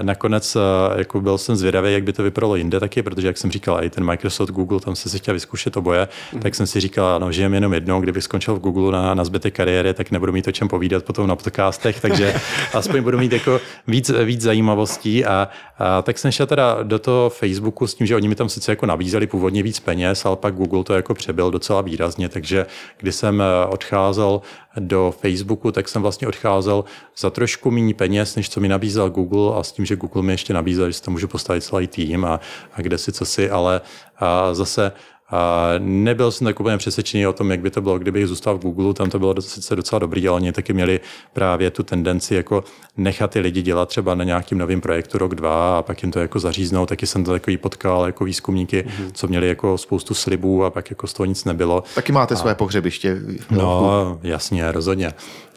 Nakonec uh, jako byl jsem zvědavý, jak by to vypadalo jinde taky, protože jak jsem říkal, i ten Microsoft, Google, tam jsem si chtěl vyzkoušet oboje, mm. tak jsem si říkal, no, žijem jenom jednou, kdybych skončil v Google na, na zbytek kariéry, tak nebudu mít o čem povídat potom na podcastech, takže aspoň budu mít jako víc, víc zajímavostí a, a, tak jsem šel teda do toho Facebooku s tím, že oni mi tam sice jako nabízeli původně víc peněz, ale pak Google to jako přebyl docela výrazně, takže když jsem eh, odcházel do Facebooku, tak jsem vlastně odcházel za trošku méně peněz, než co mi nabízel Google a s tím, že Google mi ještě nabízel, že si tam můžu postavit celý tým a, a kde si co si, ale a zase a nebyl jsem tak úplně přesvědčený o tom, jak by to bylo, kdybych zůstal v Google, tam to bylo sice docela dobrý, ale oni taky měli právě tu tendenci jako nechat ty lidi dělat třeba na nějakým novým projektu rok, dva a pak jim to jako zaříznou. Taky jsem to takový potkal jako výzkumníky, mm-hmm. co měli jako spoustu slibů a pak jako z toho nic nebylo. Taky máte a... své pohřebiště. No, jasně, rozhodně.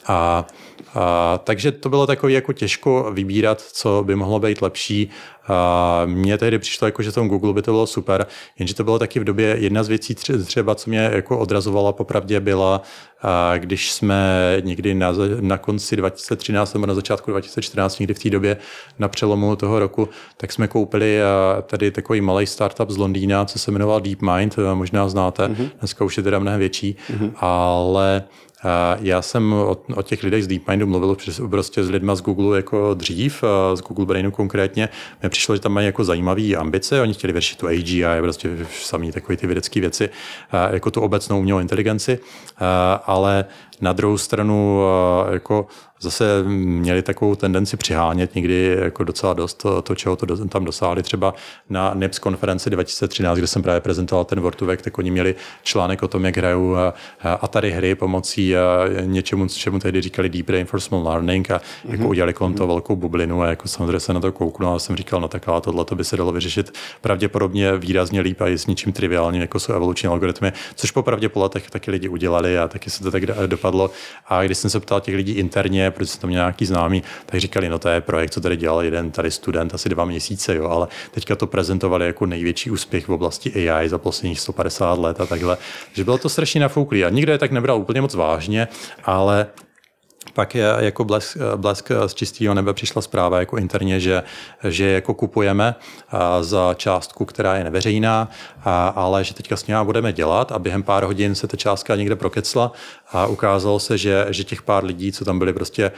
A, a, takže to bylo takový jako těžko vybírat, co by mohlo být lepší. A mně tehdy přišlo, jako, že tom Google by to bylo super, jenže to bylo taky v době jedna z věcí třeba, co mě jako odrazovala popravdě byla, když jsme někdy na, na konci 2013 nebo na začátku 2014, někdy v té době na přelomu toho roku, tak jsme koupili tady takový malý startup z Londýna, co se jmenoval DeepMind, možná znáte, mm-hmm. dneska už je teda mnohem větší, mm-hmm. ale já jsem o, o těch lidech z DeepMindu mluvil prostě s lidma z Google jako dřív, z Google Brainu konkrétně. Mně přišlo, že tam mají jako zajímavé ambice, oni chtěli vyřešit tu AGI, prostě samý takové ty vědecké věci, jako tu obecnou umělou inteligenci, ale na druhou stranu jako zase měli takovou tendenci přihánět někdy jako docela dost to, to čeho to tam dosáhli. Třeba na NIPS konferenci 2013, kde jsem právě prezentoval ten Vortuvek, tak oni měli článek o tom, jak hrajou Atari hry pomocí něčemu, čemu tehdy říkali Deep Reinforcement Learning a mm-hmm. jako udělali kolem toho mhm. velkou bublinu a jako samozřejmě se na to kouknul a jsem říkal, no tak ale tohle to by se dalo vyřešit pravděpodobně výrazně líp a i s ničím triviálním, jako jsou evoluční algoritmy, což po pravdě po letech taky lidi udělali a taky se to tak dopadlo. A když jsem se ptal těch lidí interně, protože jsem tam měl nějaký známý, tak říkali, no to je projekt, co tady dělal jeden tady student asi dva měsíce, jo, ale teďka to prezentovali jako největší úspěch v oblasti AI za posledních 150 let a takhle. že bylo to strašně nafouklý a nikdo je tak nebral úplně moc vážně, ale pak je jako blesk, blesk z čistého nebe přišla zpráva jako interně, že, že jako kupujeme za částku, která je neveřejná, ale že teďka s ní budeme dělat a během pár hodin se ta částka někde prokecla a ukázalo se, že, že těch pár lidí, co tam byli prostě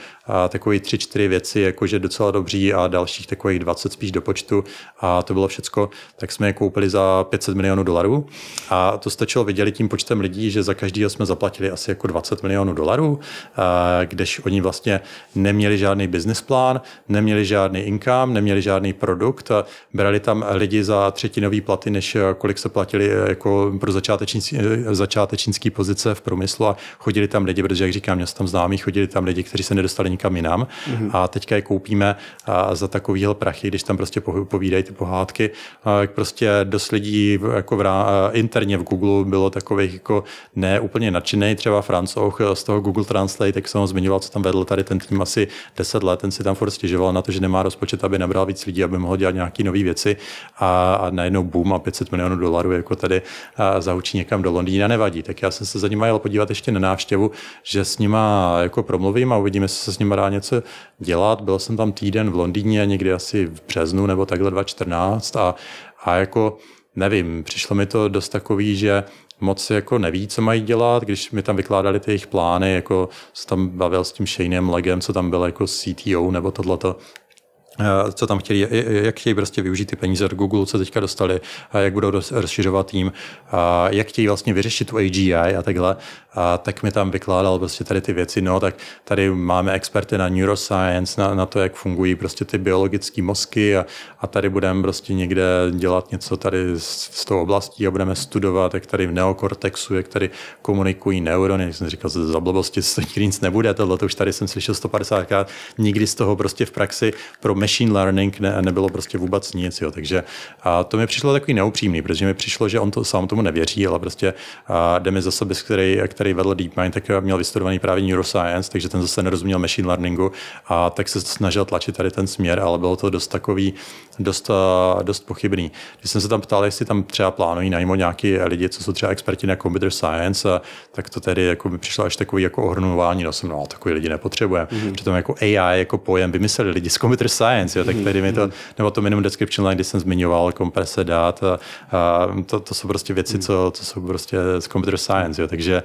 takové tři, čtyři věci, jakože docela dobří a dalších takových 20 spíš do počtu a to bylo všecko, tak jsme je koupili za 500 milionů dolarů. A to stačilo vydělit tím počtem lidí, že za každého jsme zaplatili asi jako 20 milionů dolarů, když oni vlastně neměli žádný business plán, neměli žádný income, neměli žádný produkt, brali tam lidi za třetinový platy, než kolik se platili jako pro začátečnický, začátečnický pozice v průmyslu a chodili tam lidi, protože jak říkám, měl jsem tam známý, chodili tam lidi, kteří se nedostali nikam jinam mm-hmm. a teďka je koupíme za takovýhle prachy, když tam prostě povídají ty pohádky, jak prostě dost lidí jako v, interně v Google bylo takových jako ne úplně nadšený, třeba francouz z toho Google Translate, jak jsem ho zmiňoval, co tam vedl tady ten tým asi 10 let, ten si tam furt stěžoval na to, že nemá rozpočet, aby nabral víc lidí, aby mohl dělat nějaké nové věci a, a najednou boom a 500 milionů dolarů jako tady zahučí někam do Londýna nevadí. Tak já jsem se za jel podívat ještě na návštěvu, že s nima jako promluvím a uvidíme, jestli se s nima dá něco dělat. Byl jsem tam týden v Londýně, někdy asi v březnu nebo takhle 2014 a, a jako nevím, přišlo mi to dost takový, že moc jako neví, co mají dělat, když mi tam vykládali ty jejich plány, jako se tam bavil s tím Shaneem Legem, co tam byl jako CTO nebo tohleto, Eh, co tam chtěli, jak chtějí prostě využít ty peníze od Google, co teďka dostali, jak budou rozšiřovat tým, jak chtějí vlastně vyřešit tu AGI a takhle, a tak mi tam vykládal prostě tady ty věci, no tak tady máme experty na neuroscience, na, na to, jak fungují prostě ty biologické mozky a, a tady budeme prostě někde dělat něco tady z, z toho oblastí a budeme studovat, jak tady v neokortexu, jak tady komunikují neurony, jak jsem říkal, za blbosti z nic nebude, tohle to už tady jsem slyšel 150 krát, nikdy z toho prostě v praxi pro machine learning ne, nebylo prostě vůbec nic. Jo. Takže a to mi přišlo takový neupřímný, protože mi přišlo, že on to sám tomu nevěří, ale prostě a jde mi zase, který, který vedl DeepMind, tak měl vystudovaný právě neuroscience, takže ten zase nerozuměl machine learningu a tak se snažil tlačit tady ten směr, ale bylo to dost takový, dost, dost pochybný. Když jsem se tam ptal, jestli tam třeba plánují najmout nějaký lidi, co jsou třeba experti na computer science, tak to tedy jako mi přišlo až takový jako ohrnování, no jsem, no, takový lidi nepotřebujeme. Mm-hmm. Přitom jako AI jako pojem vymysleli lidi z computer science, science, jo, tak tady mi to, nebo to minimum description line, kdy jsem zmiňoval komprese dát, a, a to, to, jsou prostě věci, co, co jsou prostě z computer science, jo, takže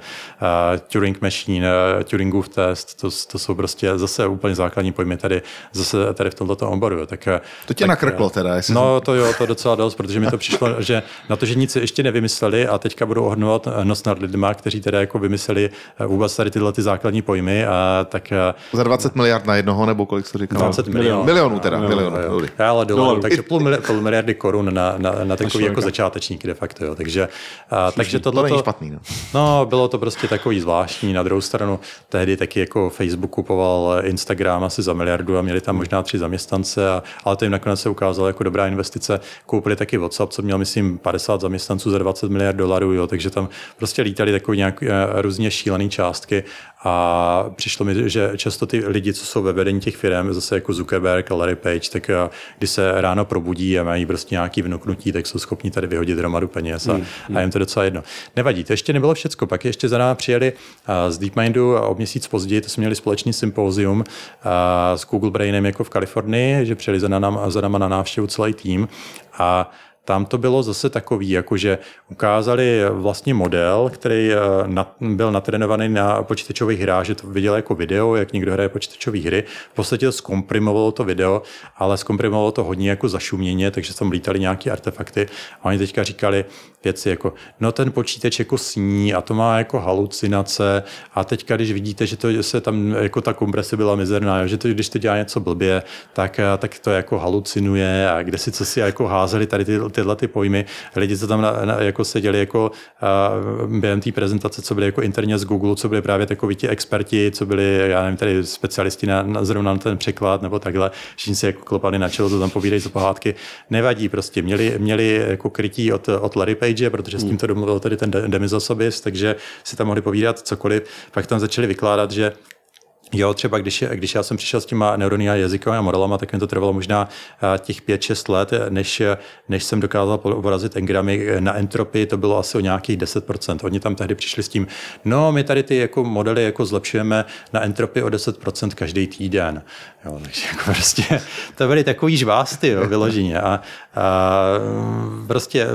Turing machine, uh, Turingův test, to, to jsou prostě zase úplně základní pojmy tady, zase tady v tomto oboru. Tak, to tě tak, nakrklo teda. Jestli no to jo, to docela dost, protože mi to přišlo, že na to, že nic ještě nevymysleli a teďka budou ohnovat nos nad lidma, kteří teda jako vymysleli vůbec tady tyhle ty základní pojmy, a tak... Za 20 miliard na jednoho, nebo kolik jsi říkal? 20 milionů. Milionů teda, milionů. milionů. Ale dolarů, takže půl, miliardy, půl miliardy korun na, na, na takový jako začátečníky de facto. Jo. Takže, a, takže tohle to není špatný. No. no. bylo to prostě takový zvláštní. Na druhou stranu tehdy taky jako Facebook kupoval Instagram asi za miliardu a měli tam možná tři zaměstnance, a, ale to jim nakonec se ukázalo jako dobrá investice. Koupili taky WhatsApp, co měl, myslím, 50 zaměstnanců za 20 miliard dolarů, jo, takže tam prostě lítali takové nějak eh, různě šílené částky a přišlo mi, že často ty lidi, co jsou ve vedení těch firm, zase jako Zuckerberg a Larry Page, tak eh, když se ráno probudí a mají prostě nějaký vnuknutí, tak jsou schopni tady vyhodit hromadu peněz a, hmm. a jim to docela jedno. Nevadí, to ještě nebylo všecko. Pak ještě za námi přijeli eh, z DeepMindu a o měsíc později, to jsme měli společný sympozium s Google Brainem jako v Kalifornii, že přijeli za, nám, za náma na návštěvu celý tým a tam to bylo zase takový, jakože ukázali vlastně model, který eh, byl natrénovaný na počítačových hrách, že to viděl jako video, jak někdo hraje počítačové hry. V podstatě to zkomprimovalo to video, ale zkomprimovalo to hodně jako zašuměně, takže tam lítali nějaké artefakty. A oni teďka říkali věci jako, no ten počítač jako sní a to má jako halucinace a teďka, když vidíte, že to se tam jako ta komprese byla mizerná, že to, když to dělá něco blbě, tak, eh, tak to jako halucinuje a kde si co si jako házeli tady ty, tyhle ty pojmy. Lidi, co tam na, na, jako seděli jako uh, během té prezentace, co byli jako interně z Google, co byli právě takoví ti experti, co byli, já nevím, tady specialisti na, na zrovna na ten překlad nebo takhle, všichni si jako klopali na čelo, to tam povídají co pohádky. Nevadí prostě, měli, měli jako krytí od, od Larry Page, protože s tím to domluvil tady ten demizosobis, takže si tam mohli povídat cokoliv. Pak tam začali vykládat, že Jo, třeba když, když já jsem přišel s těma neuronými jazykovými modelama, tak mi to trvalo možná eh, těch 5-6 let, než, než jsem dokázal porazit engramy na entropii, to bylo asi o nějakých 10%. Oni tam tehdy přišli s tím, no my tady ty jako modely jako zlepšujeme na entropii o 10% každý týden. Jo, takže jako prostě to byly takový žvásty, jo, vyloženě. A, a prostě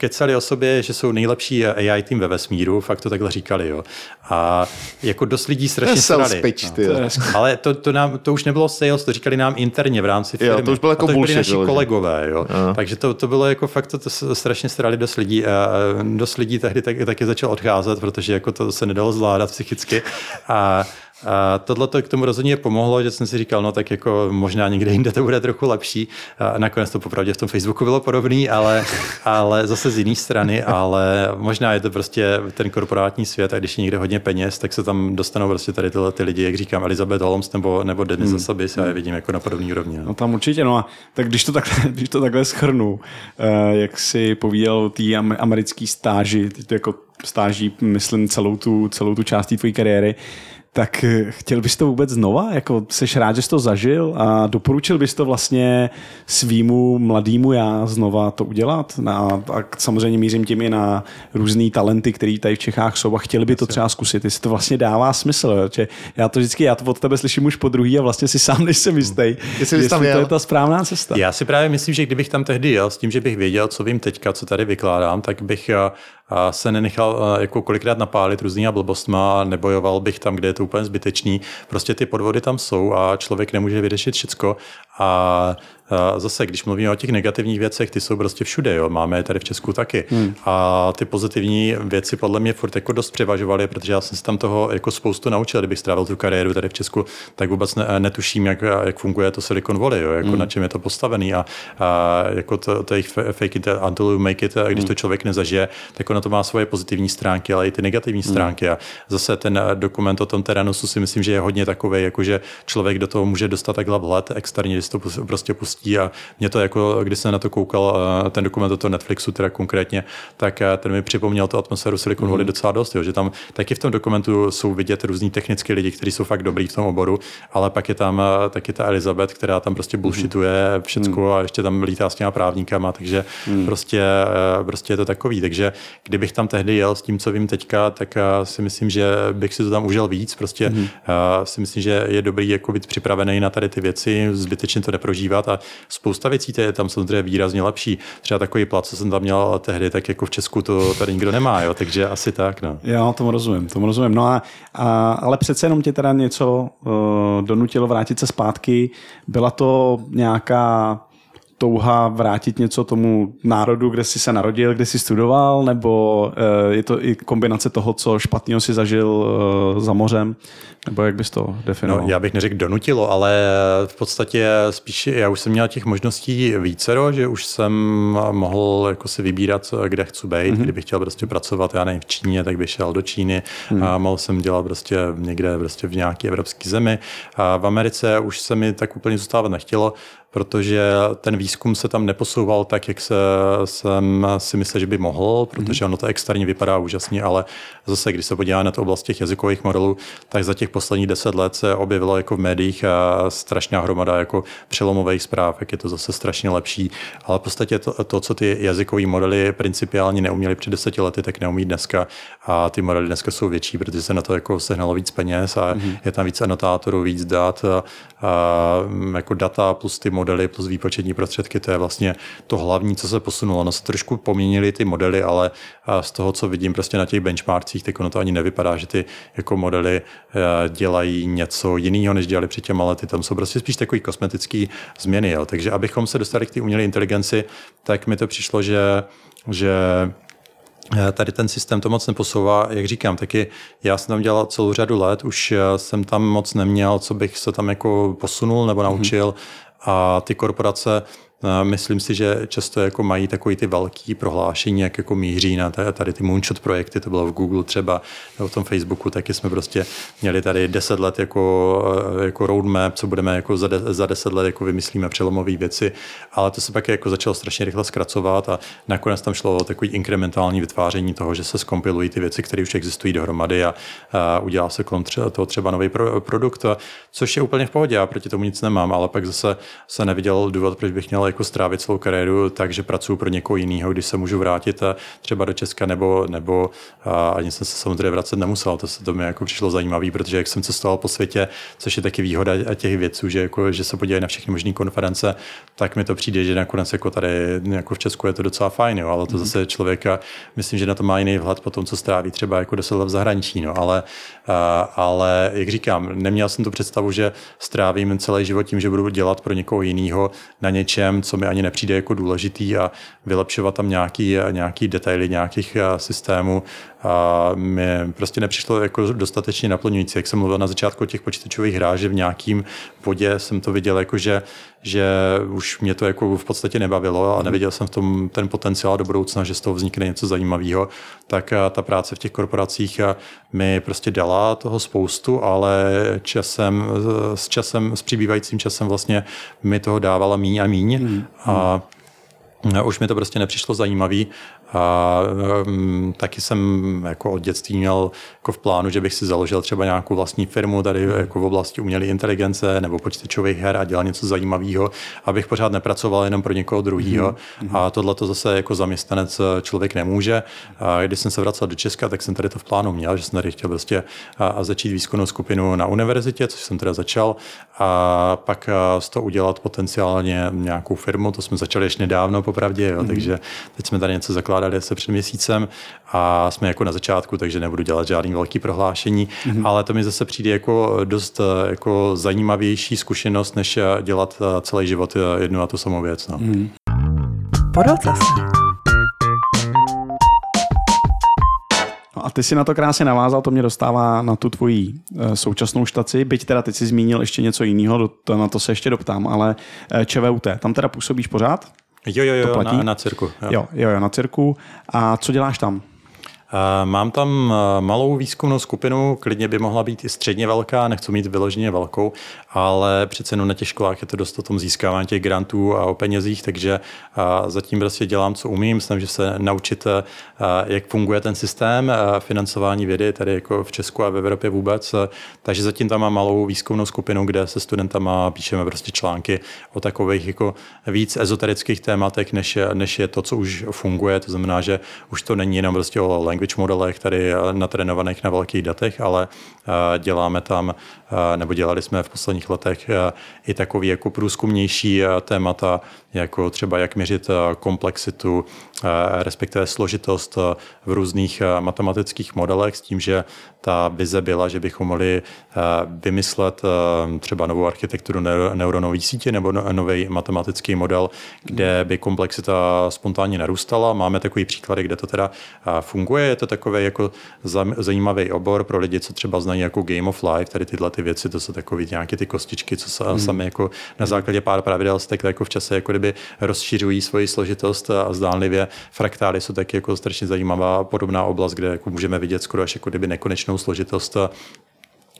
kecali o sobě, že jsou nejlepší AI tým ve vesmíru, fakt to takhle říkali, jo. A jako dost lidí strašně srali. Speech, no. To ale to, to, nám, to už nebylo sales, to říkali nám interně v rámci firmy. Jo, to už bylo jako a to bullshit, byli naši kolegové, jo. A. Takže to, to bylo jako fakt, to, to strašně srali dost lidí a dost lidí tehdy taky, taky začal odcházet, protože jako to se nedalo zvládat psychicky. A a tohle to k tomu rozhodně pomohlo, že jsem si říkal, no tak jako možná někde jinde to bude trochu lepší. A nakonec to popravdě v tom Facebooku bylo podobný, ale, ale zase z jiné strany, ale možná je to prostě ten korporátní svět a když je někde hodně peněz, tak se tam dostanou prostě tady tyhle ty lidi, jak říkám, Elizabeth Holmes nebo, nebo Denis hmm. Sabis, já je vidím jako na podobný úrovni. No. no. tam určitě, no a tak když to takhle, když to takhle schrnu, uh, jak si povídal o té americké stáži, ty to jako stáží, myslím, celou tu, celou tu část tvojí kariéry, tak eh, chtěl bys to vůbec znova? Jako seš rád, že jsi to zažil a doporučil bys to vlastně svýmu mladýmu já znova to udělat? A, a samozřejmě mířím tím i na různé talenty, které tady v Čechách jsou a chtěli by to třeba zkusit, jestli to vlastně dává smysl. Že já to vždycky, já to od tebe slyším už po druhý a vlastně si sám nejsem jistý, jestli, jestli to je ta správná cesta. Já si právě myslím, že kdybych tam tehdy jel s tím, že bych věděl, co vím teďka, co tady vykládám, tak bych eh, se nenechal eh, jako kolikrát napálit různýma blbostma nebojoval bych tam, kde je to úplně zbytečný. Prostě ty podvody tam jsou a člověk nemůže vyřešit všecko a zase, když mluvíme o těch negativních věcech, ty jsou prostě všude, jo. máme je tady v Česku taky. Hmm. A ty pozitivní věci podle mě furt jako dost převažovaly, protože já jsem se tam toho jako spoustu naučil, kdybych strávil tu kariéru tady v Česku, tak vůbec ne, netuším, jak, jak funguje to Silicon Valley, jo. Jako hmm. na čem je to postavený a, a jako to, to jich fake it until you make it, a když hmm. to člověk nezažije, tak ono to má svoje pozitivní stránky, ale i ty negativní hmm. stránky. A zase ten dokument o tom Teranusu si myslím, že je hodně takový, jako že člověk do toho může dostat takhle vhled externě, to prostě pustí a mě to jako, když jsem na to koukal, eh, ten dokument o to Netflixu teda konkrétně, tak eh, ten mi připomněl tu atmosféru Silicon Valley mm. docela dost, jo, že tam taky v tom dokumentu jsou vidět různí technické lidi, kteří jsou fakt dobrý v tom oboru, ale pak je tam eh, taky ta Elizabeth, která tam prostě bullshituje mm. všecko mm. a ještě tam lítá s těma právníkama, takže mm. prostě, prostě je to takový. Takže kdybych tam tehdy jel s tím, co vím teďka, tak si myslím, že bych si to tam užil víc. Prostě mm. si myslím, že je dobrý jako být připravený na tady ty věci, zbytečně skutečně to neprožívat a spousta věcí je tam samozřejmě výrazně lepší. Třeba takový plat, co jsem tam měl tehdy, tak jako v Česku to tady nikdo nemá, jo, takže asi tak. No. Já tomu rozumím, tomu rozumím. No a, a, ale přece jenom tě teda něco uh, donutilo vrátit se zpátky. Byla to nějaká touha vrátit něco tomu národu, kde jsi se narodil, kde jsi studoval, nebo uh, je to i kombinace toho, co špatného si zažil uh, za mořem, nebo jak bys to definoval? No, já bych neřekl donutilo, ale v podstatě spíš já už jsem měl těch možností vícero, že už jsem mohl jako si vybírat, kde chci být. Mm-hmm. Kdybych chtěl prostě pracovat, já nevím, v Číně, tak bych šel do Číny mm. a mohl jsem dělat prostě někde prostě v nějaké evropské zemi. A v Americe už se mi tak úplně zůstávat nechtělo, protože ten výzkum se tam neposouval tak, jak se, jsem si myslel, že by mohl, protože ono to externě vypadá úžasně, ale zase, když se podívá na to oblast těch jazykových modelů, tak za těch posledních deset let se objevilo jako v médiích a strašná hromada jako přelomových zpráv, jak je to zase strašně lepší, ale v podstatě to, to co ty jazykové modely principiálně neuměly před deseti lety, tak neumí dneska. A ty modely dneska jsou větší, protože se na to jako sehnalo víc peněz a mm-hmm. je tam víc anotátorů, víc dat, jako data plus ty modely plus výpočetní prostředky, to je vlastně to hlavní, co se posunulo. Ono se trošku poměnily ty modely, ale z toho, co vidím prostě na těch benchmarkcích, tak ono to ani nevypadá, že ty jako modely e, dělají něco jiného, než dělali před těma lety. Tam jsou prostě spíš takový kosmetický změny. Jo. Takže abychom se dostali k té umělé inteligenci, tak mi to přišlo, že že Tady ten systém to moc neposouvá, jak říkám, taky já jsem tam dělal celou řadu let, už jsem tam moc neměl, co bych se tam jako posunul nebo naučil. Mm-hmm a ty korporace Myslím si, že často jako mají takový ty velký prohlášení, jak jako míří na tady ty moonshot projekty, to bylo v Google třeba, nebo v tom Facebooku, taky jsme prostě měli tady deset let jako, jako roadmap, co budeme jako za, de, za deset let jako vymyslíme přelomové věci, ale to se pak jako začalo strašně rychle zkracovat a nakonec tam šlo o takový inkrementální vytváření toho, že se skompilují ty věci, které už existují dohromady a, a udělá se kolem toho třeba nový pro, produkt, což je úplně v pohodě, já proti tomu nic nemám, ale pak zase se neviděl důvod, proč bych měl jako strávit svou kariéru tak, že pracuji pro někoho jiného, když se můžu vrátit eh, třeba do Česka nebo, nebo a ani jsem se samozřejmě vracet nemusel. To, se to mi jako přišlo zajímavé, protože jak jsem cestoval po světě, což je taky výhoda těch věců, že, jako, že se podívají na všechny možné konference, tak mi to přijde, že nakonec jako tady jako v Česku je to docela fajn, jo, ale to mm. zase člověka, myslím, že na to má jiný vhled po tom, co stráví třeba jako deset let v zahraničí, no, ale, a, ale jak říkám, neměl jsem tu představu, že strávím celý život tím, že budu dělat pro někoho jiného na něčem, co mi ani nepřijde jako důležitý a vylepšovat tam nějaký, nějaký detaily nějakých eh, systémů a mi prostě nepřišlo jako dostatečně naplňující. Jak jsem mluvil na začátku o těch počítačových hrách, že v nějakým bodě jsem to viděl jako, že, že už mě to jako v podstatě nebavilo a neviděl jsem v tom ten potenciál do budoucna, že z toho vznikne něco zajímavého, tak eh, ta práce v těch korporacích eh, mi prostě dala toho spoustu, ale časem, s časem, s přibývajícím časem vlastně mi toho dávala míň a míň. Hmm. A už mi to prostě nepřišlo zajímavý a um, taky jsem jako od dětství měl jako v plánu, že bych si založil třeba nějakou vlastní firmu tady jako v oblasti umělé inteligence nebo počítačových her a dělal něco zajímavého, abych pořád nepracoval jenom pro někoho druhého. Mm-hmm. A tohle to zase jako zaměstnanec člověk nemůže. A když jsem se vracel do Česka, tak jsem tady to v plánu měl, že jsem tady chtěl prostě a, a začít výzkumnou skupinu na univerzitě, což jsem teda začal, a pak z toho udělat potenciálně nějakou firmu. To jsme začali ještě nedávno, popravdě, jo, mm-hmm. takže teď jsme tady něco zakládali zakládali se před měsícem a jsme jako na začátku, takže nebudu dělat žádný velký prohlášení, mm-hmm. ale to mi zase přijde jako dost jako zajímavější zkušenost, než dělat celý život jednu a tu samou věc. No. Mm-hmm. No a ty si na to krásně navázal, to mě dostává na tu tvoji současnou štaci, byť teda teď si zmínil ještě něco jiného, na to se ještě doptám, ale ČVUT, tam teda působíš pořád? Jo, jo, jo, na, na cirku. Jo. jo, jo, jo, na cirku. A co děláš tam? Mám tam malou výzkumnou skupinu, klidně by mohla být i středně velká, nechci mít vyloženě velkou, ale přece jenom na těch školách je to dost o tom získávání těch grantů a o penězích, takže zatím prostě dělám, co umím, snažím se naučit, jak funguje ten systém financování vědy tady jako v Česku a v Evropě vůbec. Takže zatím tam mám malou výzkumnou skupinu, kde se studentama píšeme prostě články o takových jako víc ezoterických tématech, než, než je to, co už funguje. To znamená, že už to není jenom prostě o language modelech, tady natrénovaných na velkých datech, ale děláme tam, nebo dělali jsme v posledních letech i takový jako průzkumnější témata, jako třeba jak měřit komplexitu, respektive složitost v různých matematických modelech s tím, že ta vize byla, že bychom mohli vymyslet třeba novou architekturu neuronové sítě nebo no, nový matematický model, kde by komplexita spontánně narůstala. Máme takový příklady, kde to teda funguje. Je to takový jako zajímavý obor pro lidi, co třeba znají jako Game of Life, tady tyhle ty věci, to jsou takové nějaké ty kostičky, co se hmm. sami jako na základě pár pravidel tak jako v čase jako kdyby rozšiřují svoji složitost a zdánlivě fraktály jsou taky jako strašně zajímavá podobná oblast, kde jako můžeme vidět skoro až jako kdyby nekonečnou složitost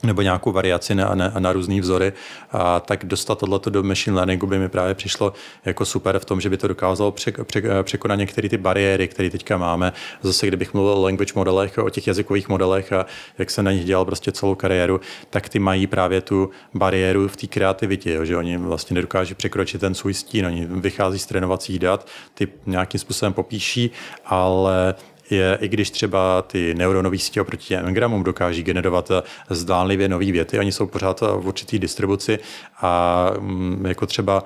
nebo nějakou variaci na, na, na různé vzory, a tak dostat tohleto do machine learningu by mi právě přišlo jako super v tom, že by to dokázalo přek, přek, překonat některé ty bariéry, které teďka máme. Zase, kdybych mluvil o language modelech, o těch jazykových modelech a jak se na nich dělal prostě celou kariéru, tak ty mají právě tu bariéru v té kreativitě, jo, že oni vlastně nedokáží překročit ten svůj stín, oni vychází z trénovacích dat, ty nějakým způsobem popíší, ale je, i když třeba ty neuronové sítě oproti těm engramům dokáží generovat zdánlivě nové věty, oni jsou pořád v určitý distribuci a mm, jako třeba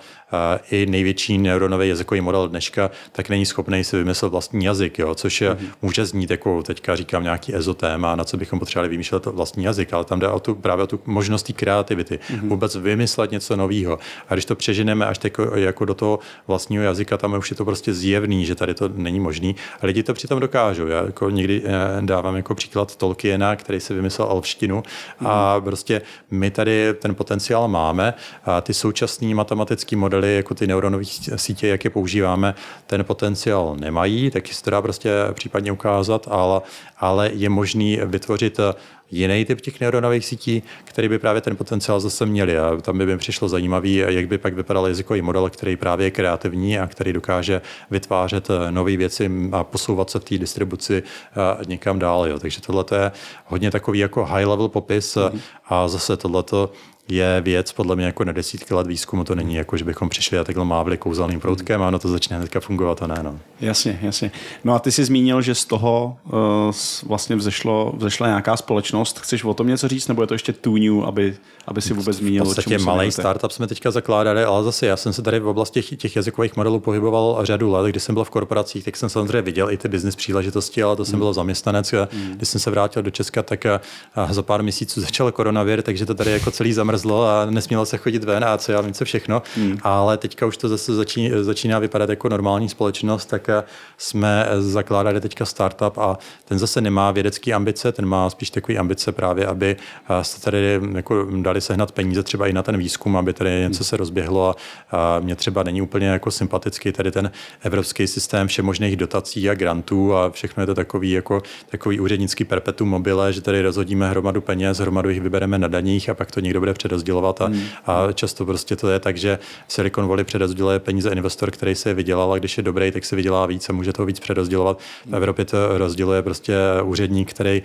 i největší neuronový jazykový model dneška, tak není schopný si vymyslet vlastní jazyk, jo, což je, mm-hmm. může znít jako teďka říkám nějaký ezotéma, na co bychom potřebovali vymýšlet vlastní jazyk, ale tam jde o tu, právě o tu možnost kreativity, mm-hmm. vůbec vymyslet něco nového. A když to přeženeme až jako, jako do toho vlastního jazyka, tam už je to prostě zjevný, že tady to není možný. A lidi to přitom dokážou. Já jako někdy eh, dávám jako příklad Tolkiena, který si vymyslel alvštinu a prostě my tady ten potenciál máme. A ty současné matematické modely, jako ty neuronové sítě, jak je používáme, ten potenciál nemají, tak se to dá prostě případně ukázat, ale, ale je možný vytvořit jiný typ těch neuronových sítí, který by právě ten potenciál zase měli. A tam by mi přišlo zajímavý, jak by pak vypadal jazykový model, který právě je kreativní a který dokáže vytvářet nové věci a posouvat se v té distribuci někam dál. Jo. Takže tohle je hodně takový jako high level popis mm-hmm. a zase tohle je věc podle mě jako na desítky let výzkumu, to není jako, že bychom přišli a takhle mávli kouzelným proutkem a ono to začne hnedka fungovat a ne. No. Jasně, jasně. No a ty jsi zmínil, že z toho uh, vlastně vzešlo, vzešla nějaká společnost. Chceš o tom něco říct, nebo je to ještě too new, aby, aby si vůbec zmínil? V podstatě malý startup jsme teďka zakládali, ale zase já jsem se tady v oblasti těch, těch jazykových modelů pohyboval řadu let, když jsem byl v korporacích, tak jsem samozřejmě viděl i ty business příležitosti, ale to hmm. jsem byl zaměstnanec. Hmm. Když jsem se vrátil do Česka, tak a za pár měsíců začal koronavir, takže to tady jako celý zamrzlo zamrzlo a nesmělo se chodit ven a co já vím, co všechno. Hmm. Ale teďka už to zase začíná, začíná vypadat jako normální společnost, tak eh, jsme zakládali teďka startup a ten zase nemá vědecké ambice, ten má spíš takové ambice právě, aby eh, se tady jako dali sehnat peníze třeba i na ten výzkum, aby tady něco se rozběhlo a, a mě třeba není úplně jako sympatický tady ten evropský systém všemožných dotací a grantů a všechno je to takový jako takový úřednický perpetuum mobile, že tady rozhodíme hromadu peněz, hromadu jich vybereme na daních a pak to někdo bude přerozdělovat a, hmm. a často prostě to je tak, že Silicon Valley přerozděluje peníze investor, který se je vydělal a když je dobrý, tak se vydělá víc a může to víc přerozdělovat. V Evropě to rozděluje prostě úředník, který,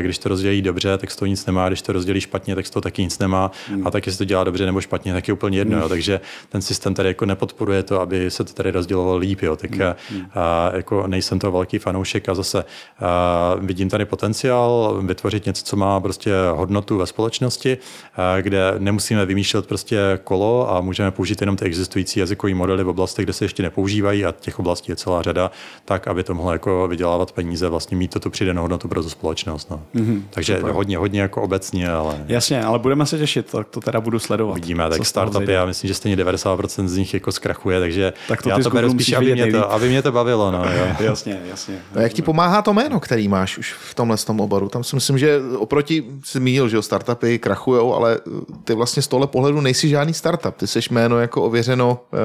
když to rozdělí dobře, tak toho nic nemá, když to rozdělí špatně, tak toho taky nic nemá hmm. a tak jestli to dělá dobře nebo špatně, tak je úplně jedno. Hmm. Jo. Takže ten systém tady jako nepodporuje to, aby se to tady rozdělovalo líp. Jo. Tak hmm. a, jako nejsem to velký fanoušek a zase a, vidím tady potenciál vytvořit něco, co má prostě hodnotu ve společnosti, a, kde nemusíme vymýšlet prostě kolo a můžeme použít jenom ty existující jazykové modely v oblastech, kde se ještě nepoužívají a těch oblastí je celá řada, tak, aby to mohlo jako vydělávat peníze, vlastně mít to přidanou hodnotu pro tu společnost. No. Mm-hmm, Takže super. hodně, hodně jako obecně, ale... Jasně, ale budeme se těšit, tak to teda budu sledovat. Vidíme, tak startupy, já myslím, že stejně 90% z nich jako zkrachuje, takže tak to já to beru spíš, aby mě to, aby mě to bavilo. No, jo. jasně, jasně. A jak ti pomáhá to jméno, který máš už v tomhle tom oboru? Tam si myslím, že oproti si zmínil, že startupy krachujou, ale ty vlastně z tohle pohledu nejsi žádný startup. Ty seš jméno jako ověřeno uh,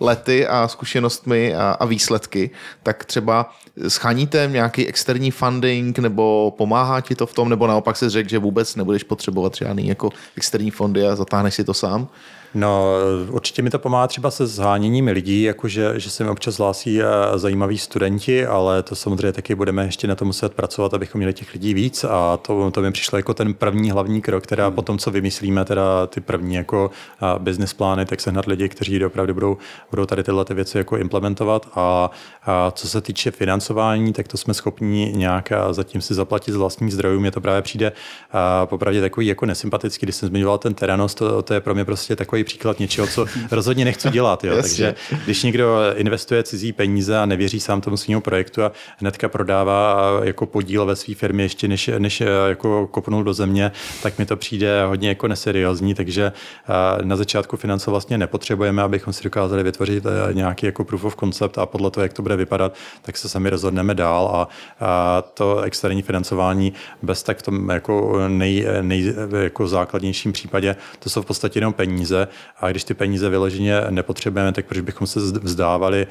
lety a zkušenostmi a, a výsledky. Tak třeba scháníte nějaký externí funding nebo pomáhá ti to v tom, nebo naopak se řekl, že vůbec nebudeš potřebovat žádný jako externí fondy a zatáhneš si to sám? No, určitě mi to pomáhá třeba se zháněním lidí, jakože, že se mi občas hlásí eh, zajímaví studenti, ale to samozřejmě taky budeme ještě na to muset pracovat, abychom měli těch lidí víc a to, to mi přišlo jako ten první hlavní krok, teda hmm. potom, co vymyslíme, teda ty první jako eh, business plány, tak sehnat lidi, kteří opravdu budou, budou tady tyhle ty věci jako implementovat a, a co se týče financování, tak to jsme schopni nějak zatím si zaplatit z vlastních zdrojů. Mně to právě přijde popravdě takový jako nesympatický, když jsem zmiňoval ten Teranos, to, to je pro mě prostě takový příklad něčeho, co rozhodně nechci dělat. Jo. Takže když někdo investuje cizí peníze a nevěří sám tomu svým projektu a hnedka prodává jako podíl ve své firmě ještě než, než jako kopnul do země, tak mi to přijde hodně jako neseriózní, takže na začátku finance vlastně nepotřebujeme, abychom si dokázali vytvořit nějaký jako proof of concept a podle toho, jak to bude vypadat, tak se sami rozhodneme dál a, a to externí financování bez tak v tom jako nej, nej, jako základnějším případě, to jsou v podstatě jenom peníze a když ty peníze vyloženě nepotřebujeme, tak proč bychom se vzdávali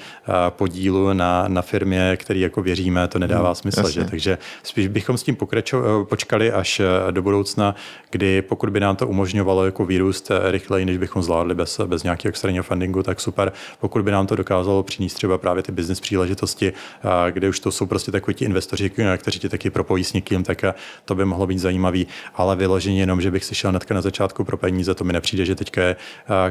podílu na, na firmě, který jako věříme, to nedává hmm, smysl. Že? Takže spíš bychom s tím pokračo, počkali až do budoucna, kdy pokud by nám to umožňovalo jako vyrůst rychleji, než bychom zvládli bez, bez nějakého externího fundingu, tak super. Pokud by nám to dokázalo přinést třeba právě ty business příležitosti, kde už to jsou prostě takoví ti investoři, kteří tě taky propojí s někým, tak to by mohlo být zajímavý. Ale vyloženě jenom, že bych si šel hnedka na začátku pro peníze, to mi nepřijde, že teďka je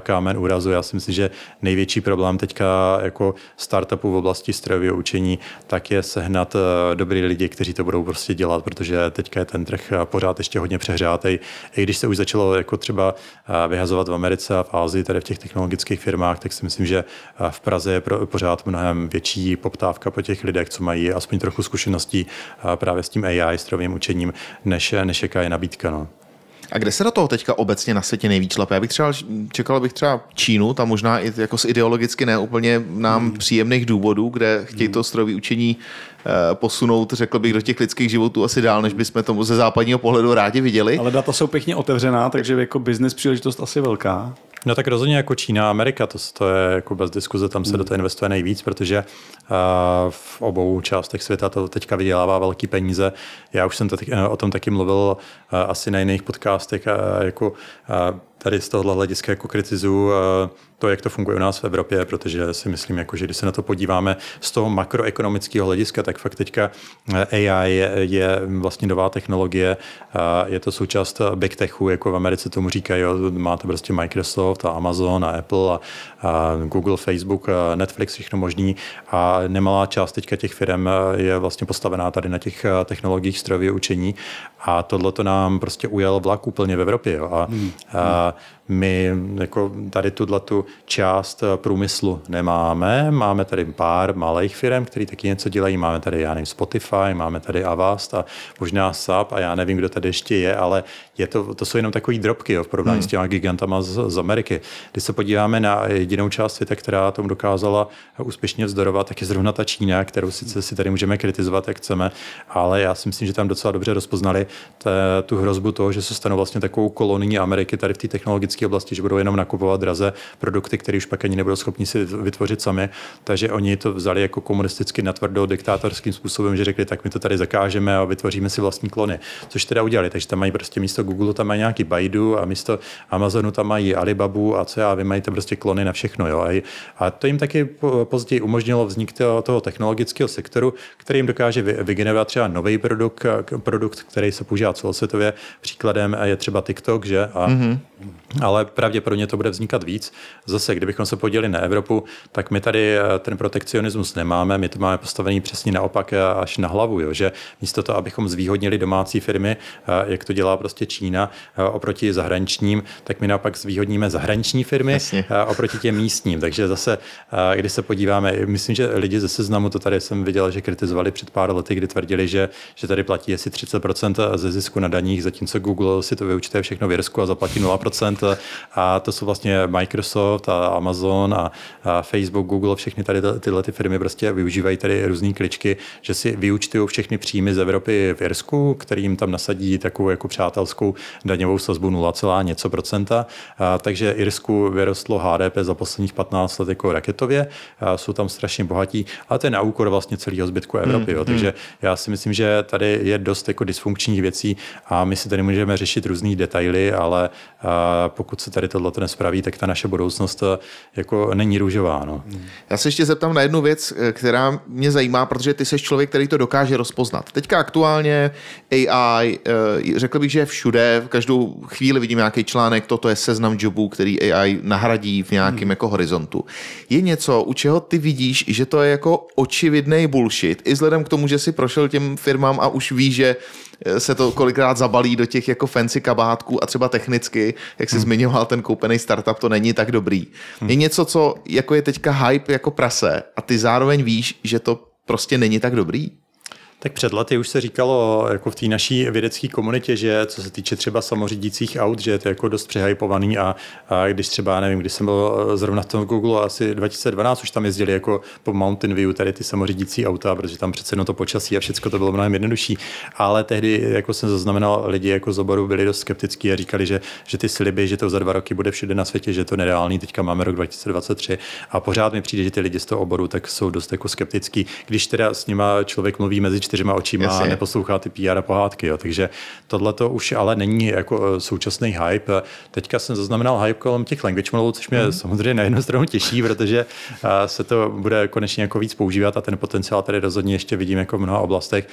kámen úrazu. Já si myslím, že největší problém teďka jako startupů v oblasti strojového učení, tak je sehnat dobrý lidi, kteří to budou prostě dělat, protože teďka je ten trh pořád ještě hodně přehřátej. I když se už začalo jako třeba vyhazovat v Americe a v Ázii, tady v těch technologických firmách, tak si myslím, že v Praze je pořád mnohem větší poptávka po těch lidech, co mají aspoň trochu zkušeností právě s tím AI, strojovým učením, než, než jaká je nabídka. No. A kde se do toho teďka obecně na světě nejvíc šlape? Já bych třeba čekal bych třeba Čínu, tam možná i jako z ideologicky neúplně nám hmm. příjemných důvodů, kde chtějí hmm. to strojové učení eh, posunout, řekl bych, do těch lidských životů asi dál, než bychom tomu ze západního pohledu rádi viděli. Ale data jsou pěkně otevřená, takže jako business příležitost asi velká. No tak rozhodně jako Čína a Amerika, to, to je jako bez diskuze, tam se hmm. do toho investuje nejvíc, protože uh, v obou částech světa to teďka vydělává velký peníze. Já už jsem to, o tom taky mluvil uh, asi na jiných podcastech, uh, jako uh, tady z tohohle hlediska jako kritizuju to, jak to funguje u nás v Evropě, protože si myslím, jako, že když se na to podíváme z toho makroekonomického hlediska, tak fakt teďka AI je, je vlastně nová technologie, je to součást big techu, jako v Americe tomu říkají, jo, máte prostě Microsoft a Amazon a Apple a, Google, Facebook, a Netflix, všechno možný. A nemalá část teďka těch firm je vlastně postavená tady na těch technologiích strojového učení a tohle to nám prostě ujel vlak úplně v Evropě. Jo. A, hmm. a my jako tady tuhle tu část eh, průmyslu nemáme. Máme tady pár malých firm, které taky něco dělají. Máme tady, já nevím, Spotify, máme tady Avast a možná SAP a já nevím, kdo tady ještě je, ale je to, to jsou jenom takové drobky jo, v porovnání hmm. s těma gigantama z, z Ameriky. Když se podíváme na jedinou část světa, která tomu dokázala úspěšně vzdorovat, tak je zrovna ta Čína, kterou sice si tady můžeme kritizovat, jak chceme, ale já si myslím, že tam docela dobře rozpoznali t, tu hrozbu toho, že se stanou vlastně takovou kolonii Ameriky tady v té technologické oblasti, že budou jenom nakupovat draze produkty, které už pak ani nebudou schopni si vytvořit sami. Takže oni to vzali jako komunisticky natvrdo diktátorským způsobem, že řekli, tak my to tady zakážeme a vytvoříme si vlastní klony. Což teda udělali. Takže tam mají prostě místo Google tam mají nějaký Baidu a místo Amazonu tam mají Alibabu a co já vy mají to prostě klony na všechno. Jo. A to jim taky později umožnilo vznik toho, toho technologického sektoru, který jim dokáže vygenerovat třeba nový produkt, produkt, který se používá celosvětově. Příkladem je třeba TikTok, že? A, mm-hmm. Ale pravděpodobně to bude vznikat víc. Zase, kdybychom se podělili na Evropu, tak my tady eh, ten protekcionismus nemáme, my to máme postavený přesně naopak eh, až na hlavu, jo? že místo toho, abychom zvýhodnili domácí firmy, eh, jak to dělá prostě Čína oproti zahraničním, tak my naopak zvýhodníme zahraniční firmy Jasně. oproti těm místním. Takže zase, když se podíváme, myslím, že lidi ze seznamu, to tady jsem viděl, že kritizovali před pár lety, kdy tvrdili, že, že tady platí asi 30% ze zisku na daních, zatímco Google si to vyučtuje všechno v Jirsku a zaplatí 0%. A to jsou vlastně Microsoft a Amazon a, a Facebook, Google, všechny tady tyhle ty firmy prostě využívají tady různé kličky, že si vyučtují všechny příjmy z Evropy v Irsku, kterým tam nasadí takovou jako přátelskou daňovou sazbu 0, něco procenta. A, takže Irsku vyrostlo HDP za posledních 15 let jako raketově, a jsou tam strašně bohatí, ale to je na úkor vlastně celého zbytku Evropy. Hmm, jo. Takže hmm. já si myslím, že tady je dost jako dysfunkční různých věcí a my si tady můžeme řešit různé detaily, ale pokud se tady tohle nespraví, tak ta naše budoucnost jako není růžová. No. Já se ještě zeptám na jednu věc, která mě zajímá, protože ty jsi člověk, který to dokáže rozpoznat. Teďka aktuálně AI, řekl bych, že všude, v každou chvíli vidím nějaký článek, toto je seznam jobů, který AI nahradí v nějakém hmm. jako horizontu. Je něco, u čeho ty vidíš, že to je jako očividný bullshit, i vzhledem k tomu, že si prošel těm firmám a už ví, že eh, se to kolikrát zabalí do těch jako fancy kabátků a třeba technicky, jak jsi hmm. zmiňoval, ten koupený startup, to není tak dobrý. Hmm. Je něco, co jako je teďka hype jako prase a ty zároveň víš, že to prostě není tak dobrý? Tak před lety už se říkalo jako v té naší vědecké komunitě, že co se týče třeba samořídících aut, že je to jako dost přehypovaný a, a když třeba, nevím, když jsem byl zrovna v tom Google asi 2012, už tam jezdili jako po Mountain View tady ty samořídící auta, protože tam přece no to počasí a všechno to bylo mnohem jednodušší. Ale tehdy jako jsem zaznamenal, lidi jako z oboru byli dost skeptickí a říkali, že, že ty sliby, že to za dva roky bude všude na světě, že to nereálný, teďka máme rok 2023 a pořád mi přijde, že ty lidi z toho oboru tak jsou dost jako skeptický. Když teda s nima člověk mluví mezi čtyřma očima Jasně. a neposlouchá ty PR a pohádky. Jo. Takže tohle to už ale není jako eh, současný hype. Teďka jsem zaznamenal hype kolem těch language modelů, což mě mm. samozřejmě na jednu stranu těší, protože eh, se to bude konečně jako víc používat a ten potenciál tady rozhodně ještě vidím jako v mnoha oblastech.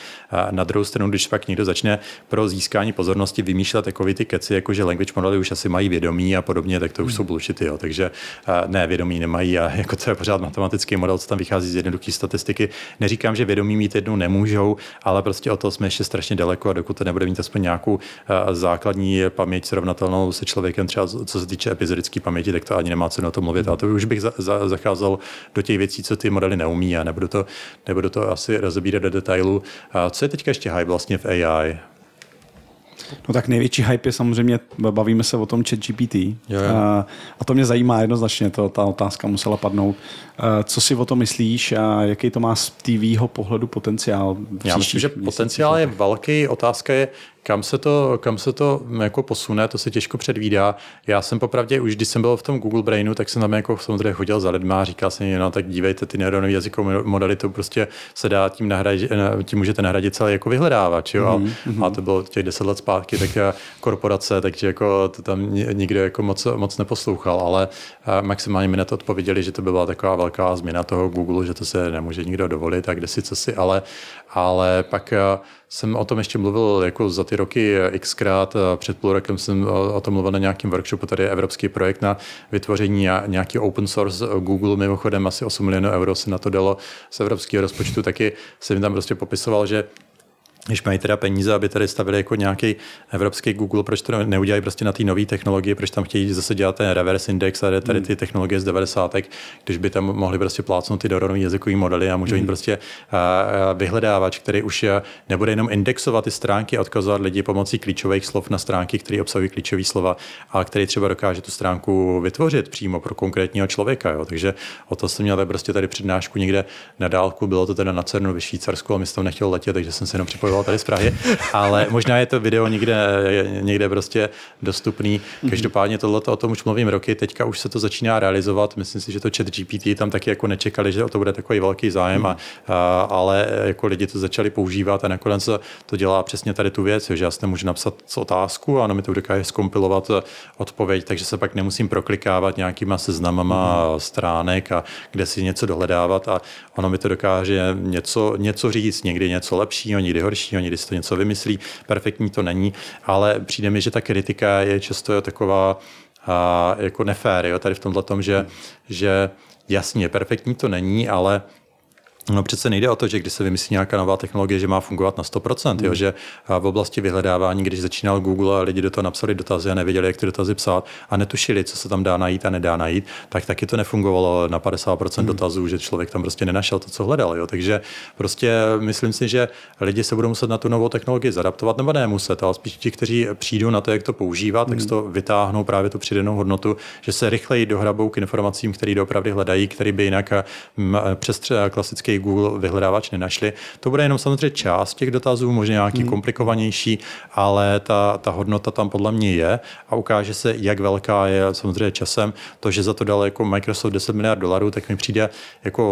Na druhou stranu, když pak někdo začne pro získání pozornosti vymýšlet takové ty keci, jako že language modely už asi mají vědomí a podobně, tak to už mm. jsou bullshity. Jo. Takže eh, ne, vědomí nemají a jako to je pořád matematický model, co tam vychází z jednoduché statistiky. Neříkám, že vědomí mít jednou nemůžou, ale prostě o to jsme ještě strašně daleko a dokud to nebude mít aspoň nějakou eh, základní paměť srovnatelnou se člověkem, třeba co se týče epizodické paměti, tak to ani nemá cenu o tom mluvit. A to už bych za, za, zacházel do těch věcí, co ty modely neumí a nebudu to, nebudu to asi rozebírat do detailu. A co je teďka ještě hype vlastně v AI? No tak největší hype je samozřejmě, bavíme se o tom chat GPT. Jo, jo. A to mě zajímá jednoznačně, to, ta otázka musela padnout. Co si o tom myslíš a jaký to má z tvýho pohledu potenciál? Já myslím, že potenciál je velký. Otázka je, kam se to, kam se to jako posune, to se těžko předvídá. Já jsem popravdě, už když jsem byl v tom Google Brainu, tak jsem tam jako samozřejmě chodil za lidma a říkal jsem, no tak dívejte, ty neuronové jazykové modely, to prostě se dá tím nahradit, tím můžete nahradit celý jako vyhledávač, jo? Mm-hmm. A, a to bylo těch deset let zpátky, tak korporace, takže jako to tam nikdo jako moc, moc neposlouchal, ale maximálně mi na to odpověděli, že to byla taková velká změna toho Google, že to se nemůže nikdo dovolit a kde si co si, ale, ale pak jsem o tom ještě mluvil jako za ty roky xkrát. Před půl rokem jsem o tom mluvil na nějakém workshopu. Tady je evropský projekt na vytvoření nějaký open source Google. Mimochodem asi 8 milionů euro se na to dalo z evropského rozpočtu. Taky jsem tam prostě popisoval, že když mají teda peníze, aby tady stavili jako nějaký evropský Google, proč to neudělají prostě na té nové technologie, proč tam chtějí zase dělat ten reverse index a tady ty technologie z 90. když by tam mohli prostě plácnout ty doronové jazykové modely a můžou jim mm. prostě vyhledávač, který už nebude jenom indexovat ty stránky a odkazovat lidi pomocí klíčových slov na stránky, které obsahují klíčové slova, a který třeba dokáže tu stránku vytvořit přímo pro konkrétního člověka. Jo. Takže o to jsem měl prostě tady přednášku někde na dálku, bylo to teda na CERNu ve Švýcarsku a my jsme tam nechtěl letět, takže jsem se jenom připojil bylo tady z Prahy, ale možná je to video někde, někde prostě dostupný. Každopádně tohle o tom už mluvím roky, teďka už se to začíná realizovat. Myslím si, že to chat GPT tam taky jako nečekali, že o to bude takový velký zájem, a, a, ale jako lidi to začali používat a nakonec to dělá přesně tady tu věc, že já si můžu napsat otázku a ono mi to dokáže skompilovat odpověď, takže se pak nemusím proklikávat nějakýma seznamama mm. stránek a kde si něco dohledávat a ono mi to dokáže něco, něco říct, někdy něco lepšího, někdy horší lepšího, někdy si to něco vymyslí, perfektní to není, ale přijde mi, že ta kritika je často taková a, jako nefér, jo, tady v tomhle tom, že, že jasně, perfektní to není, ale No přece nejde o to, že když se vymyslí nějaká nová technologie, že má fungovat na 100%, mm. jo, že v oblasti vyhledávání, když začínal Google a lidi do toho napsali dotazy a nevěděli, jak ty dotazy psát a netušili, co se tam dá najít a nedá najít, tak taky to nefungovalo na 50% mm. dotazů, že člověk tam prostě nenašel to, co hledal. Jo. Takže prostě myslím si, že lidi se budou muset na tu novou technologii zadaptovat, nebo ne muset, ale spíš ti, kteří přijdou na to, jak to používat, mm. tak z toho vytáhnou právě tu přidanou hodnotu, že se rychleji dohrabou k informacím, které doopravdy hledají, které by jinak přes klasický raději Google vyhledávač nenašli. To bude jenom samozřejmě část těch dotazů, možná nějaký hmm. komplikovanější, ale ta, ta hodnota tam podle mě je a ukáže se, jak velká je samozřejmě časem. To, že za to dal jako Microsoft 10 miliard dolarů, tak mi přijde jako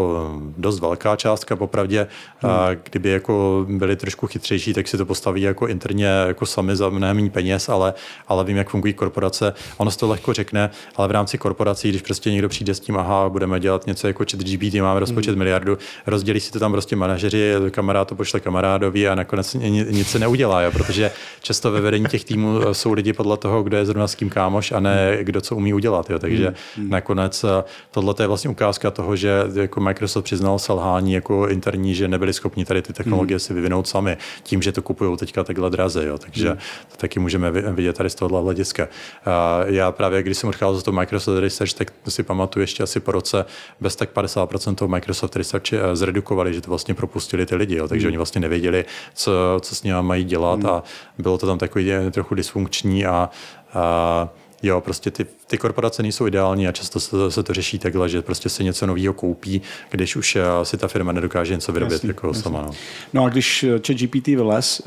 dost velká částka. Popravdě, hmm. a kdyby jako byli trošku chytřejší, tak si to postaví jako interně jako sami za mnohem peněz, ale, ale vím, jak fungují korporace. Ono se to lehko řekne, ale v rámci korporací, když prostě někdo přijde s tím, aha, budeme dělat něco jako chat GPT, máme rozpočet hmm. miliardu, rozdělí si to tam prostě manažeři, kamarád to pošle kamarádovi a nakonec nic se neudělá, jo, protože často ve vedení těch týmů jsou lidi podle toho, kdo je zrovna s kým kámoš a ne kdo co umí udělat. Jo. Takže hmm. nakonec eh, tohle je vlastně ukázka toho, že jako Microsoft přiznal selhání jako interní, že nebyli schopni tady ty technologie hmm. si vyvinout sami, tím, že to kupují teďka takhle draze. Jo. Takže hmm. to taky můžeme vidět tady z tohohle hlediska. Já právě, když jsem odcházel z toho Microsoft Research, tak si pamatuju ještě asi po roce, bez tak 50% toho Microsoft Research eh, zredukovali, že to vlastně propustili ty lidi. Jo. Takže hmm. oni vlastně nevěděli, co, co s nimi mají dělat hmm. a bylo to tam takový eh, trochu dysfunkční a, a Jo, prostě ty, ty korporace nejsou ideální a často se, se to řeší takhle, že prostě se něco nového koupí, když už eh, si ta firma nedokáže něco vyrobit jasný, jako jasný. sama. No. no a když chat GPT vylez,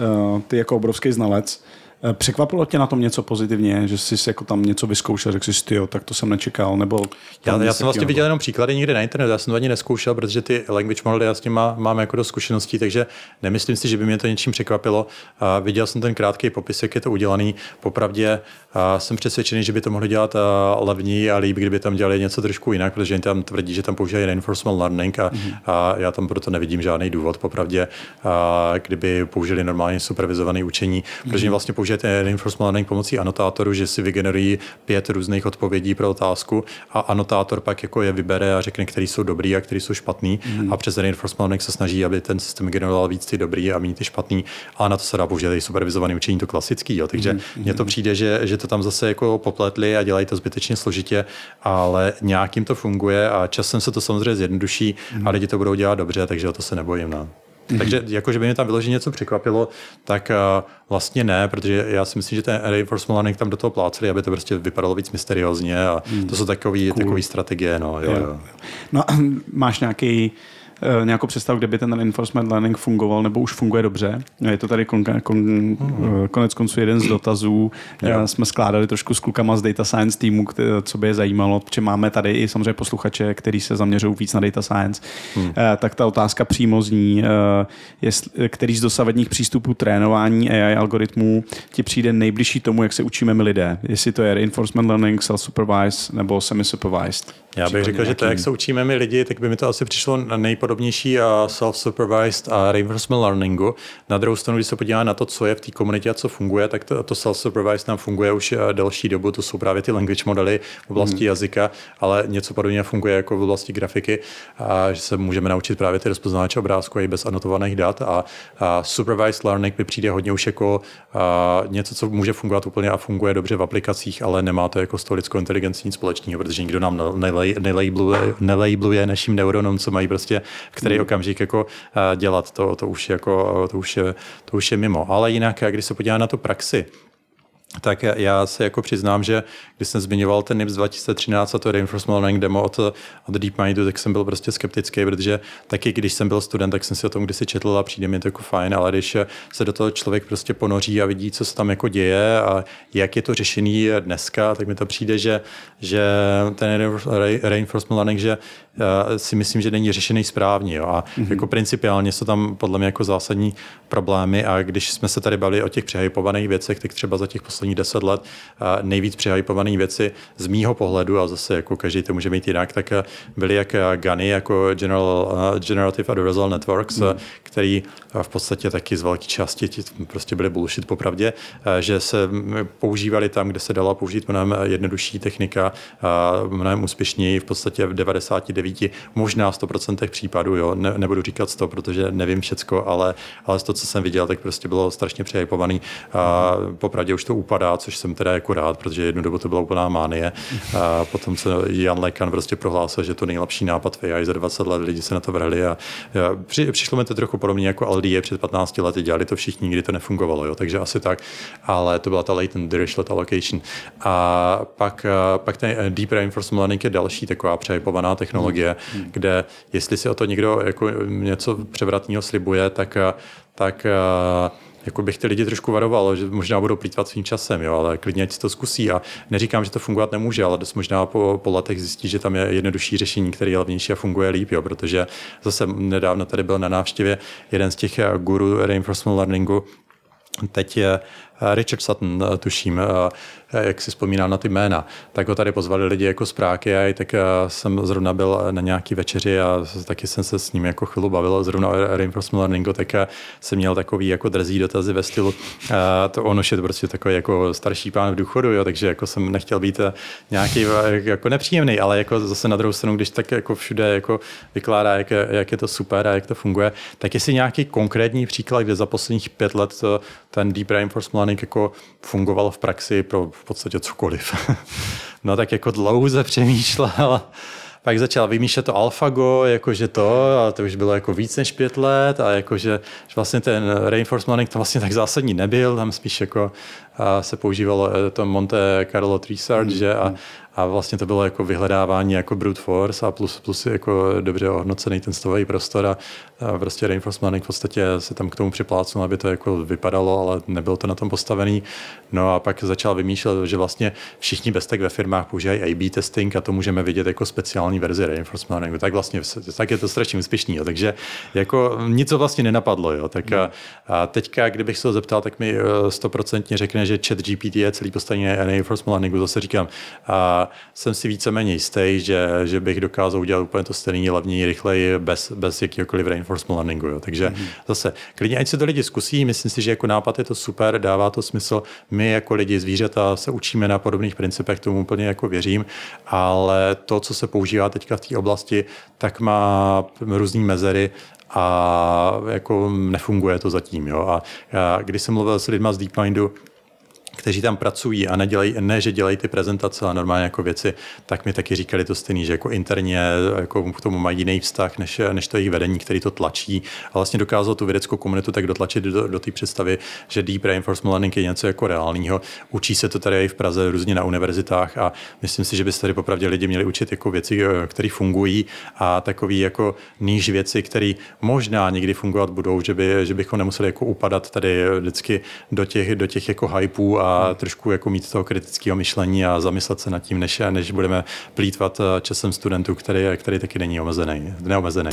ty jako obrovský znalec, Eh, překvapilo tě na tom něco pozitivně, že jsi jako tam něco vyzkoušel, řekl jsi, jo, tak to jsem nečekal, nebo... Já, já jsem vlastně viděl jenom příklady někde na internetu, já jsem to ani neskoušel, protože ty language modely, já s tím má, mám jako do zkušeností, takže nemyslím si, že by mě to něčím překvapilo. A viděl jsem ten krátký popis, jak je to udělaný. Popravdě a jsem přesvědčený, že by to mohli dělat levněji a líp, kdyby tam dělali něco trošku jinak, protože oni tam tvrdí, že tam používají reinforcement learning a, mm-hmm. a já tam proto nevidím žádný důvod, popravdě, a kdyby použili normálně supervizované učení, mm-hmm. protože vlastně použijete reinforcement learning pomocí anotátoru, že si vygenerují pět různých odpovědí pro otázku a anotátor pak jako je vybere a řekne, který jsou dobrý a který jsou špatný mm-hmm. a přes reinforcement learning se snaží, aby ten systém generoval víc ty dobrý a méně ty špatný a na to se dá použít i supervizované učení, to klasický. Jo. Takže mm-hmm. mně to přijde, že, že to tam zase jako popletli a dělají to zbytečně složitě, ale nějakým to funguje a časem se to samozřejmě zjednoduší a lidi to budou dělat dobře, takže o to se nebojím. No. Mm-hmm. Takže jako, že by mě tam vyloženě něco překvapilo, tak uh, vlastně ne, protože já si myslím, že ten reinforcement learning tam do toho pláceli, aby to prostě vypadalo víc mysteriózně a mm. to jsou takové cool. takový strategie. No, jo, jo. Jo. no máš nějaký Eh, nějakou představu, kde by ten reinforcement learning fungoval, nebo už funguje dobře. Je to tady kon, kon, mm. konec konců jeden z dotazů. Jo. Jsme skládali trošku s klukama z data science týmu, co by je zajímalo, protože máme tady i samozřejmě posluchače, který se zaměřují víc na data science. Hmm. Tak ta otázka přímo zní, jestli, který z dosavadních přístupů trénování AI algoritmů ti přijde nejbližší tomu, jak se učíme my lidé. Jestli to je reinforcement learning, self-supervised nebo semi-supervised. Já bych řekl, že to, jak se učíme my lidi, tak by mi to asi přišlo nejpodobnější a self-supervised a reinforcement learningu. Na druhou stranu, když se podívá na to, co je v té komunitě a co funguje, tak to, to self-supervised nám funguje už eh, delší dobu. To jsou právě ty language modely v oblasti hmm. jazyka, ale něco podobně funguje jako v oblasti grafiky, a že se můžeme naučit právě ty rozpoznávače obrázku i bez anotovaných dat. A, a supervised learning mi přijde hodně už jako a, něco, co může fungovat úplně a funguje dobře v aplikacích, ale nemá to jako s tou lidskou inteligencí nic společného, protože nikdo nám nelejí nelabeluje, nelabeluje našim neuronům, co mají prostě v který hmm. okamžik jako eh, dělat. To, to, už jako, to, už je, to už je mimo. Ale jinak, když se podívá na tu praxi, tak já se jako přiznám, že když jsem zmiňoval ten NIPS 2013 a to Reinforcement Learning demo od, od DeepMindu, tak jsem byl prostě skeptický, protože taky když jsem byl student, tak jsem si o tom kdysi četl a přijde mi to jako fajn, ale když se do toho člověk prostě ponoří a vidí, co se tam jako děje a jak je to řešený dneska, tak mi to přijde, že, že ten Reinforcement Learning, že si myslím, že není řešený správně. Jo. A mm-hmm. jako principiálně jsou tam podle mě jako zásadní problémy a když jsme se tady bavili o těch přehypovaných věcech, tak třeba za těch posledních deset let nejvíc přehypované věci z mýho pohledu, a zase jako každý to může mít jinak, tak byly jak GANy, jako General, Generative Adversarial Networks, mm. který v podstatě taky z velké části prostě byly bullshit popravdě, že se používali tam, kde se dala použít mnohem jednodušší technika, mnohem úspěšněji, v podstatě v 99, možná 100% případů, jo, ne, nebudu říkat 100, protože nevím všecko, ale, ale z toho, co jsem viděl, tak prostě bylo strašně přehypovaný. A popravdě už to upadá, což jsem teda jako rád, protože jednu dobu to byla úplná mánie. A potom se Jan Lekan prostě prohlásil, že to nejlepší nápad v AI za 20 let, lidi se na to vrhli a, při, přišlo mi to trochu podobně jako LDA před 15 lety, dělali to všichni, nikdy to nefungovalo, jo, takže asi tak, ale to byla ta latent dirichlet allocation. A pak, pak ten deep reinforcement learning je další taková přejipovaná technologie, hmm. kde jestli si o to někdo jako něco převratného slibuje, tak, tak jako bych ty lidi trošku varoval, že možná budou plítvat svým časem, jo, ale klidně ať si to zkusí. A neříkám, že to fungovat nemůže, ale dost možná po, po letech zjistí, že tam je jednodušší řešení, který je levnější a funguje líp, jo, protože zase nedávno tady byl na návštěvě jeden z těch guru reinforcement learningu, Teď je Richard Sutton, tuším, jak si vzpomínám na ty jména, tak ho tady pozvali lidi jako z Práky a tak jsem zrovna byl na nějaký večeři a taky jsem se s ním jako chvíli bavil. Zrovna o reinforcement learningu, tak jsem měl takový jako drzý dotazy ve stylu, to on už je prostě takový jako starší pán v důchodu, jo, takže jako jsem nechtěl být nějaký jako nepříjemný, ale jako zase na druhou stranu, když tak jako všude jako vykládá, jak je, jak je to super a jak to funguje, tak jestli nějaký konkrétní příklad, kde za posledních pět let to, ten deep reinforcement learning jako fungoval v praxi pro v podstatě cokoliv. no tak jako dlouze přemýšlel, pak začal vymýšlet to AlphaGo, jakože to, a to už bylo jako víc než pět let a jakože že vlastně ten reinforcement learning to vlastně tak zásadní nebyl, tam spíš jako se používalo eh, to Monte Carlo Tree Search, mm. že a, a vlastně to bylo jako vyhledávání jako brute force a plus, plus jako dobře ohodnocený ten stový prostor a, a prostě reinforcement v podstatě se tam k tomu připlácnul, aby to jako vypadalo, ale nebylo to na tom postavený. No a pak začal vymýšlet, že vlastně všichni bez tak ve firmách používají A-B testing a to můžeme vidět jako speciální verzi reinforcement Tak vlastně tak je to strašně úspěšný. Jo. Takže jako nic to vlastně nenapadlo. Jo. Tak a, a teďka, kdybych se ho zeptal, tak mi eh, stoprocentně řekne, že chat GPT je celý postavený na reinforcement learningu. Zase říkám, a jsem si víceméně jistý, že, že bych dokázal udělat úplně to stejné levněji, rychleji, bez, bez jakýkoliv reinforcement learningu. Jo. Takže mm-hmm. zase, klidně ať se to lidi zkusí, myslím si, že jako nápad je to super, dává to smysl. My jako lidi, zvířata se učíme na podobných principech, tomu úplně jako věřím, ale to, co se používá teďka v té oblasti, tak má různé mezery a jako nefunguje to zatím. Jo. A, a když jsem mluvil s lidmi z DeepMindu, kteří tam pracují a nedělají, ne, že dělají ty prezentace, ale normálně jako věci, tak mi taky říkali to stejný, že jako interně jako k tomu mají jiný vztah, než, než to jejich vedení, který to tlačí. A vlastně dokázal tu vědeckou komunitu tak dotlačit do, do té představy, že deep reinforcement learning je něco jako reálního. Učí se to tady i v Praze různě na univerzitách a myslím si, že by se tady popravdě lidi měli učit jako věci, které fungují a takový jako níž věci, které možná někdy fungovat budou, že, by, že bychom nemuseli jako upadat tady vždycky do těch, do těch jako hypů a a trošku jako mít toho kritického myšlení a zamyslet se nad tím, než, než budeme plítvat eh, časem studentů, který, který taky není omezený, neomezený.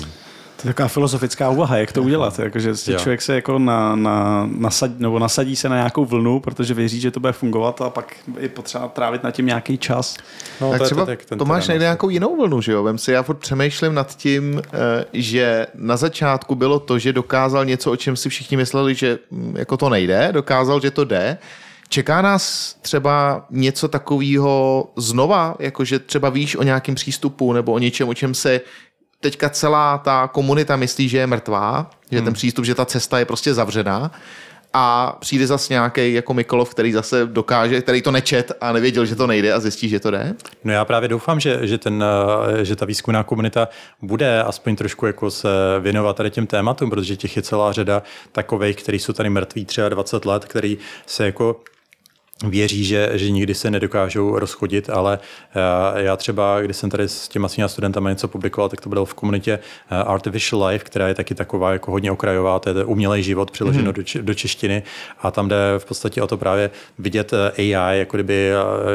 To je taková filozofická úvaha, jak to udělat. Jako, že člověk se jako na, na, nasadí, nebo nasadí se na nějakou vlnu, protože věří, že to bude fungovat a pak je potřeba trávit na tím nějaký čas. No, tak to třeba to, ten Tomáš najde nějakou jinou vlnu, že jo? Vem si, já furt přemýšlím nad tím, eh, že na začátku bylo to, že dokázal něco, o čem si všichni mysleli, že hm, jako to nejde, dokázal, že to jde Čeká nás třeba něco takového znova, jakože třeba víš o nějakém přístupu nebo o něčem, o čem se teďka celá ta komunita myslí, že je mrtvá, že hmm. ten přístup, že ta cesta je prostě zavřená a přijde zase nějaký jako Mikolov, který zase dokáže, který to nečet a nevěděl, že to nejde a zjistí, že to jde? No já právě doufám, že, že, ten, eh, že ta výzkumná komunita bude aspoň trošku jako se věnovat tady těm tématům, protože těch je celá řada takových, kteří jsou tady mrtví třeba 20 let, který se jako věří, že, že nikdy se nedokážou rozchodit, ale eh, já třeba, když jsem tady s těma svými studentama něco publikoval, tak to bylo v komunitě eh, Artificial Life, která je taky taková jako hodně okrajová, to je umělej život přeloženo mm. do, do češtiny a tam jde v podstatě o to právě vidět eh, AI jako kdyby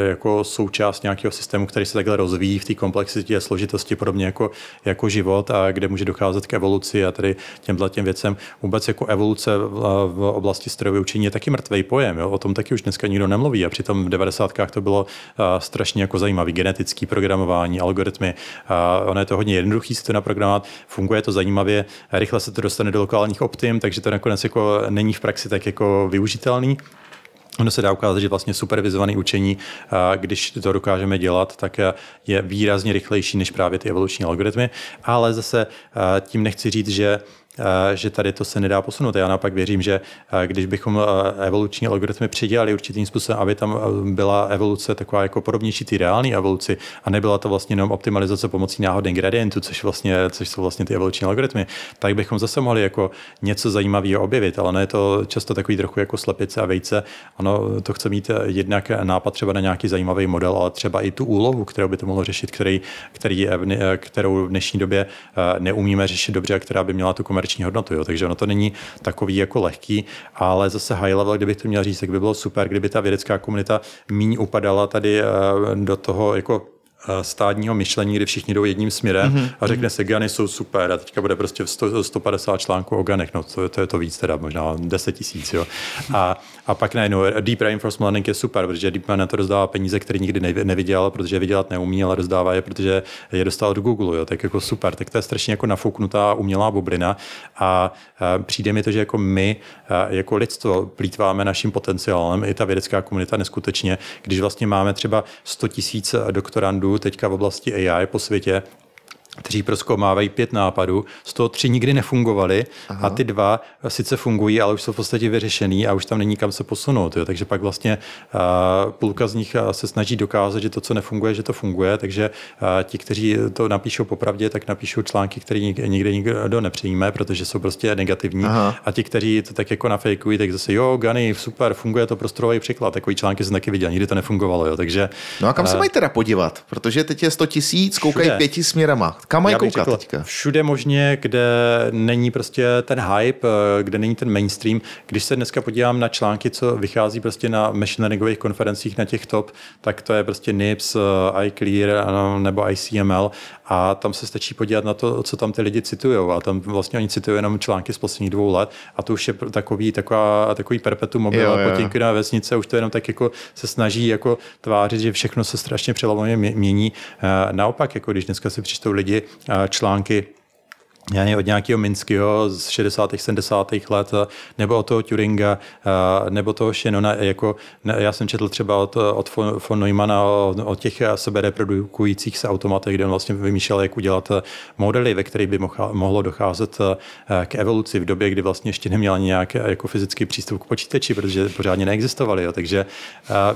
jako součást nějakého systému, který se takhle rozvíjí v té komplexitě a složitosti, podobně jako, jako život a kde může docházet k evoluci a tady těmhle těm věcem. Vůbec jako evoluce v, oblasti strojového učení je taky mrtvý pojem, jo? o tom taky už dneska nikdo nemluví a přitom v 90. to bylo uh, strašně jako zajímavý genetický programování, algoritmy. Ono je to hodně jednoduchý si to naprogramovat, funguje to zajímavě, rychle se to dostane do lokálních optim, takže to nakonec jako není v praxi tak jako využitelný. Ono se dá ukázat, že vlastně supervizované učení, když to dokážeme dělat, tak je výrazně rychlejší než právě ty evoluční algoritmy. Ale zase tím nechci říct, že že tady to se nedá posunout. Já naopak věřím, že když bychom evoluční algoritmy přidělali určitým způsobem, aby tam byla evoluce taková jako podobnější ty reální evoluci a nebyla to vlastně jenom optimalizace pomocí náhodných gradientů, což, vlastně, což jsou vlastně ty evoluční algoritmy, tak bychom zase mohli jako něco zajímavého objevit, ale ne je to často takový trochu jako slepice a vejce. Ano, to chce mít jednak nápad třeba na nějaký zajímavý model, ale třeba i tu úlohu, kterou by to mohlo řešit, který, který, kterou v dnešní době eh, neumíme řešit dobře a která by měla tu komerční hodnotu. Jo. Takže ono to není takový jako lehký, ale zase high level, kdybych to měl říct, tak by bylo super, kdyby ta vědecká komunita míň upadala tady eh, do toho jako Eh, stádního myšlení, kdy všichni jdou jedním směrem mm-hmm. a řekne se, Gany jsou super a teďka bude prostě 100, 150 článků o Ganech, no to, to je to víc teda, možná 10 tisíc, jo. A, a pak najednou Deep Reinforcement Learning je super, protože DeepMind na to rozdává peníze, které nikdy neviděl, protože je vydělat neumí, ale rozdává je, protože je dostal od Google, jo, tak jako super, tak to je strašně jako nafouknutá umělá bublina. A, a přijde mi to, že jako my, jako lidstvo, plítváme naším potenciálem, i ta vědecká komunita neskutečně, když vlastně máme třeba 100 tisíc doktorandů, teďka v oblasti AI po světě, kteří proskoumávají pět nápadů, z toho tři nikdy nefungovaly a ty dva sice fungují, ale už jsou v podstatě vyřešený a už tam není kam se posunout. Jo. Takže pak vlastně uh, půlka z nich se snaží dokázat, že to, co nefunguje, že to funguje, takže uh, ti, kteří to napíšou popravdě, tak napíšou články, které nikdy nikdo nepřijme, protože jsou prostě negativní Aha. a ti, kteří to tak jako nafejkují, tak zase jo, Gany, super, funguje to prostorový příklad, takový články jsem taky viděl, nikdy to nefungovalo. Jo. Takže, no a kam uh, se mají teda podívat? Protože teď je 100 tisíc, koukají pěti směrama. Kam mají koukat řekl, teďka? Všude možně, kde není prostě ten hype, eh, kde není ten mainstream. Když se dneska podívám na články, co vychází prostě na machine learningových konferencích na těch top, tak to je prostě NIPS, eh, iClear nebo ICML a tam se stačí podívat na to, co tam ty lidi citují. A tam vlastně oni citují jenom články z posledních dvou let a to už je takový, taková, takový perpetuum mobile, potěnky na vesnice, už to jenom tak jako se snaží jako tvářit, že všechno se strašně přelavuje mění. Eh, naopak, jako když dneska si přečtou lidi články já od nějakého Minského z 60. 70. let, nebo od toho Turinga, nebo toho Shannona, jako já jsem četl třeba od, od von Neumana o, o těch sebereprodukujících se automatech, kde on vlastně vymýšlel, jak udělat modely, ve kterých by mohlo docházet k evoluci v době, kdy vlastně ještě neměl nějak jako fyzický přístup k počítači, protože pořádně neexistovaly. Jo. Takže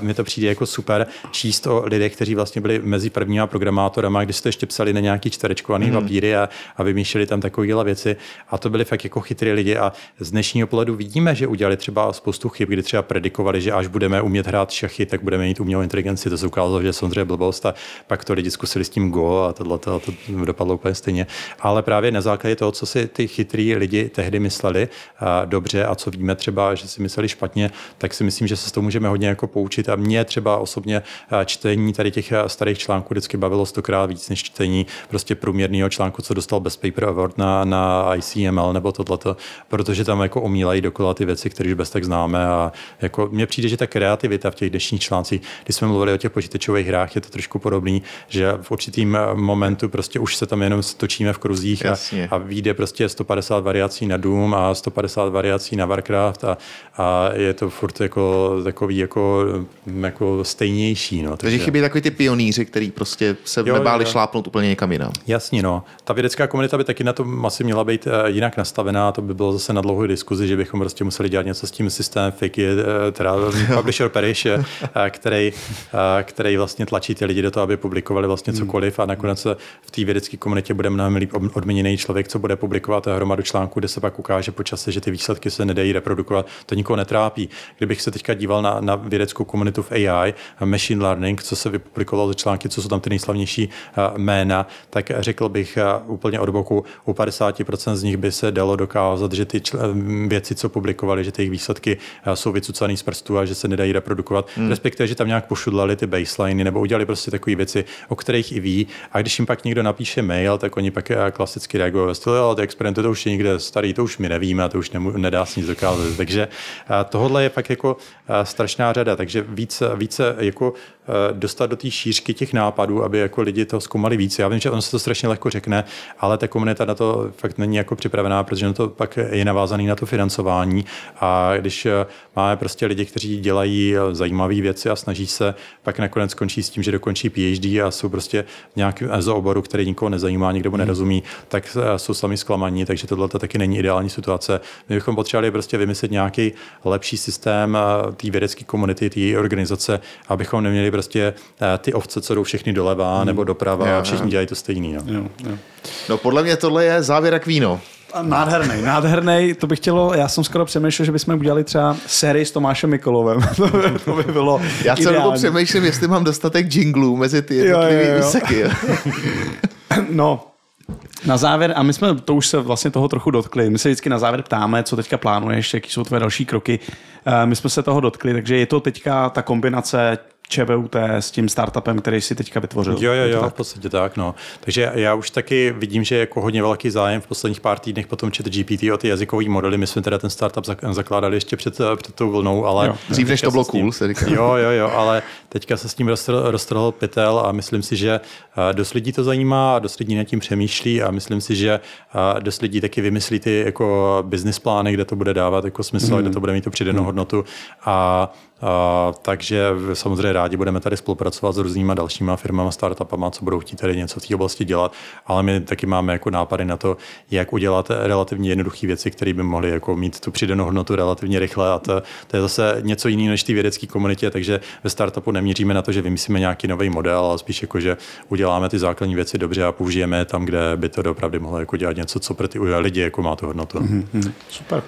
mi to přijde jako super číst o lidech, kteří vlastně byli mezi prvníma programátorama, když jste ještě psali na nějaký čtverečkovaný mm. papíry a, a vymýšleli tam takovéhle věci. A to byly fakt jako chytrý lidi. A z dnešního pohledu vidíme, že udělali třeba spoustu chyb, kdy třeba predikovali, že až budeme umět hrát šachy, tak budeme mít umělou inteligenci. To se ukázalo, že samozřejmě blbost. A pak to lidi zkusili s tím Go a tohle to, to dopadlo úplně stejně. Ale právě na základě toho, co si ty chytrý lidi tehdy mysleli a dobře a co víme třeba, že si mysleli špatně, tak si myslím, že se z toho můžeme hodně jako poučit. A mě třeba osobně čtení tady těch starých článků vždycky bavilo stokrát víc než čtení prostě průměrného článku, co dostal Best Paper Award na, na ICML nebo tohleto, protože tam jako omílají dokola ty věci, které už bez tak známe a jako mně přijde, že ta kreativita v těch dnešních článcích, když jsme mluvili o těch počítačových hrách, je to trošku podobný, že v určitým momentu prostě už se tam jenom točíme v kruzích a, a vyjde prostě 150 variací na Doom a 150 variací na Warcraft a, a je to furt jako takový jako, jako stejnější. No. Takže, Takže chybí takový ty pionýři, který prostě se jo, nebáli jo. šlápnout úplně někam jinam. Jasně, no. Ta vědecká komunita by taky na to to asi měla být eh, jinak nastavená, to by bylo zase na dlouhou diskuzi, že bychom prostě museli dělat něco s tím systémem fake, eh, teda publisher perish, eh, který, který vlastně tlačí ty lidi do toho, aby publikovali vlastně hmm. cokoliv a nakonec v té vědecké komunitě bude mnohem líp odměněný člověk, co bude publikovat hromadu článků, kde se pak ukáže po čase, že ty výsledky se nedají reprodukovat. To nikoho netrápí. Kdybych se teďka díval na, na vědeckou komunitu v AI, machine learning, co se vypublikovalo ze články, co jsou tam ty nejslavnější jména, tak řekl bych úplně od boku, u 50% z nich by se dalo dokázat, že ty věci, co publikovali, že ty jejich výsledky eh, jsou vycucaný z prstů a že se nedají reprodukovat, hmm. respektive, že tam nějak pošudlali ty baseliny nebo udělali prostě takové věci, o kterých i ví. A když jim pak někdo napíše mail, tak oni pak eh, klasicky reagují ve stylu, ale ty experimenty to už je někde starý, to už my nevíme a to už nemů, nedá se nic dokázat. Takže eh, tohle je fakt jako strašná řada, takže více, více jako dostat do té šířky těch nápadů, aby jako lidi to zkoumali víc. Já vím, že on se to strašně lehko řekne, ale ta komunita na to fakt není jako připravená, protože to pak je navázaný na to financování a když eh, máme prostě lidi, kteří dělají eh, zajímavé věci a snaží se, pak nakonec skončí s tím, že dokončí PhD a jsou prostě v nějakém oboru, který nikoho nezajímá, nikdo mu nerozumí, tak eh, jsou sami zklamaní, takže tohle to taky není ideální situace. My bychom potřebovali prostě vymyslet nějaký lepší systém té vědecké komunity, té organizace, abychom neměli prostě ty ovce, co jdou všechny doleva nebo doprava a všichni dělají to stejný. No. Jo, jo. No podle mě tohle je závěr jak víno. Nádherný, nádherný, to bych chtělo, já jsem skoro přemýšlel, že bychom udělali třeba sérii s Tomášem Mikolovem, to, by, to by bylo Já celou dobu přemýšlím, jestli mám dostatek jinglů mezi ty jednotlivé Jo, jo, úseky. No, na závěr, a my jsme to už se vlastně toho trochu dotkli, my se vždycky na závěr ptáme, co teďka plánuješ, jaký jsou tvoje další kroky. Eh, My jsme se toho dotkli, takže je to teďka ta kombinace ČVUT s tím startupem, který si teďka vytvořil. Jo, jo, jo, tak? v podstatě tak, no. Takže já už taky vidím, že je jako hodně velký zájem v posledních pár týdnech potom chat GPT o ty jazykové modely. My jsme teda ten startup zak- zakládali ještě před, před tou vlnou, ale... Jo. Dřív než to bylo cool, se říká. Jo, jo, jo, ale teďka se s tím roztrhl, roztrhl pytel a myslím si, že eh, dost lidí to zajímá, dost lidí nad tím přemýšlí a myslím si, že eh, dost lidí taky vymyslí ty jako business plány, kde to bude dávat jako smysl, mm. kde to bude mít tu přidanou hodnotu a a, takže samozřejmě rádi budeme tady spolupracovat s různýma dalšíma firmama, startupama, co budou chtít tady něco v té oblasti dělat, ale my taky máme jako nápady na to, jak udělat relativně jednoduché věci, které by mohly jako mít tu přidanou hodnotu relativně rychle a to, to je zase něco jiného než ty vědecké komunitě, takže ve startupu neměříme na to, že vymyslíme nějaký nový model, ale spíš jako, že uděláme ty základní věci dobře a použijeme je tam, kde by to opravdu mohlo jako dělat něco, co pro ty lidi jako má tu hodnotu. Mm-hmm. Super.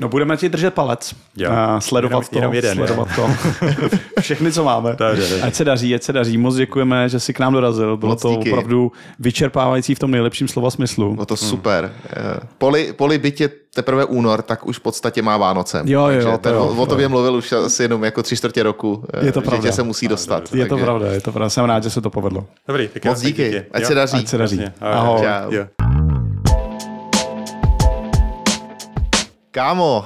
No budeme ti držet palec, Jo. a sledovat Jenom- to, jenom jeden, sledovat to. Všechny, co máme. Dobře. Ať se daří, ať se daří. Moc děkujeme, že jsi k nám dorazil. Bylo Moc to díky. opravdu vyčerpávající v tom nejlepším slova smyslu. No to super. Eh, Poli, poli je teprve únor, tak už v podstatě má Vánoce. Jo, jo, to ten, jo. o tobě mluvil už asi jenom jako tři čtvrtě roku, eh, Je to že pravda. tě se musí dostat. Je to pravda, je to pravda. Jsem rád, že se to povedlo. Dobrý, tak Moc já- díky. Ať Jo? se daří. Ať se daří. Jasně. Ahoj. Čau. Jo. Kámo,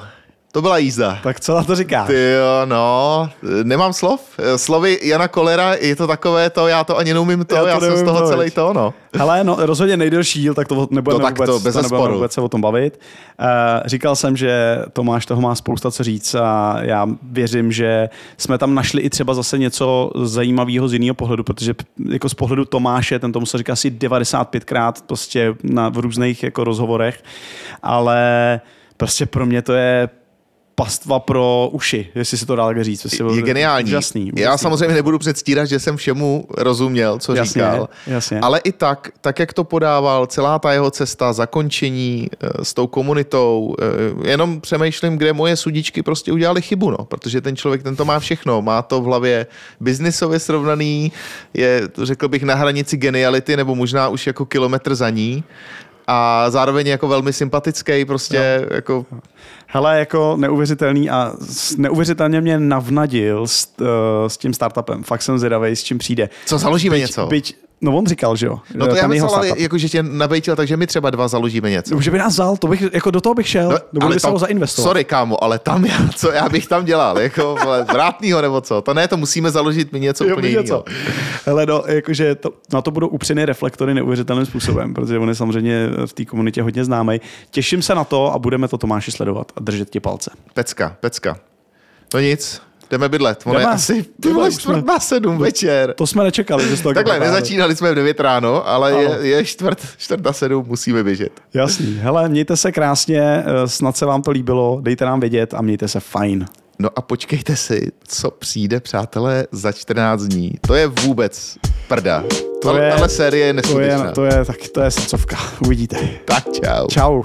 to byla jízda. Tak co na to říkáš? Ty jo, no, nemám slov. Slovy Jana Kolera je to takové to, já to ani neumím to, Já já, to jsem z toho to, celý to, no. Hele, no, rozhodně nejdelší díl, tak to nebudeme, No tak vůbec, to bez nebudeme zesporu. vůbec se o tom bavit. Uh, říkal jsem, že Tomáš toho má spousta co říct a já věřím, že jsme tam našli i třeba zase něco zajímavého z jiného pohledu, protože jako z pohledu Tomáše, ten tomu se říká asi 95krát prostě na, v různých jako rozhovorech, ale prostě pro mě to je pastva pro uši, jestli si to dá tak říct. Prostě Je geniální. Úžasný, Já úžasný. samozřejmě nebudu předstírat, že jsem všemu rozuměl, co Jasně, říkal. jasně. Ale i tak, tak jak to podával, celá ta jeho cesta, zakončení eh, s tou komunitou, eh, jenom přemýšlím, kde moje sudičky prostě udělali chybu, no, protože ten člověk, ten to má všechno, má to v hlavě biznisově srovnaný, je, řekl bych, na hranici geniality, nebo možná už jako kilometr za ní a zároveň jako velmi sympatický, prostě jako Hele, jako neuvěřitelný a neuvěřitelně mě navnadil s, uh, s tím startupem. Fakt jsem zvědavý, s čím přijde. co založíme něco. Byť, no on říkal, že jo. No to Ten já myslel, ale jako, že tě nabejtil, takže my třeba dva založíme něco. No, Že by nás vzal, to bych, jako do toho bych šel, no, ale by se ho zainvestovat. Sorry, kámo, ale tam já, co já bych tam dělal, jako vrátnýho nebo co? To ne, to musíme založit my něco Jo, úplně jiného. Hele, no, jakože to, na to budou upřeny reflektory neuvěřitelným způsobem, protože on je samozřejmě v té komunitě hodně známý. Těším se na to a budeme to Tomáši sledovat a držet ti palce. Pecka, pecka. No nic, jdeme bydlet. Ono je asi ty Jdeme, čtvrt na sedm večer. To jsme nečekali, že toho Takhle, nezačínali jsme v 9 ráno, ale je, Ano. je čtvrt, čtvrt na sedm, musíme běžet. Jasný. Hele, mějte se krásně, eh, snad se vám to líbilo, dejte nám vědět a mějte se fajn. No a počkejte si, co přijde, přátelé, za 14 dní. To je vůbec prda. To je- Tahle série je To neskutečná. je, to je, tak, to je srdcovka. Uvidíte. Tak čau. Čau.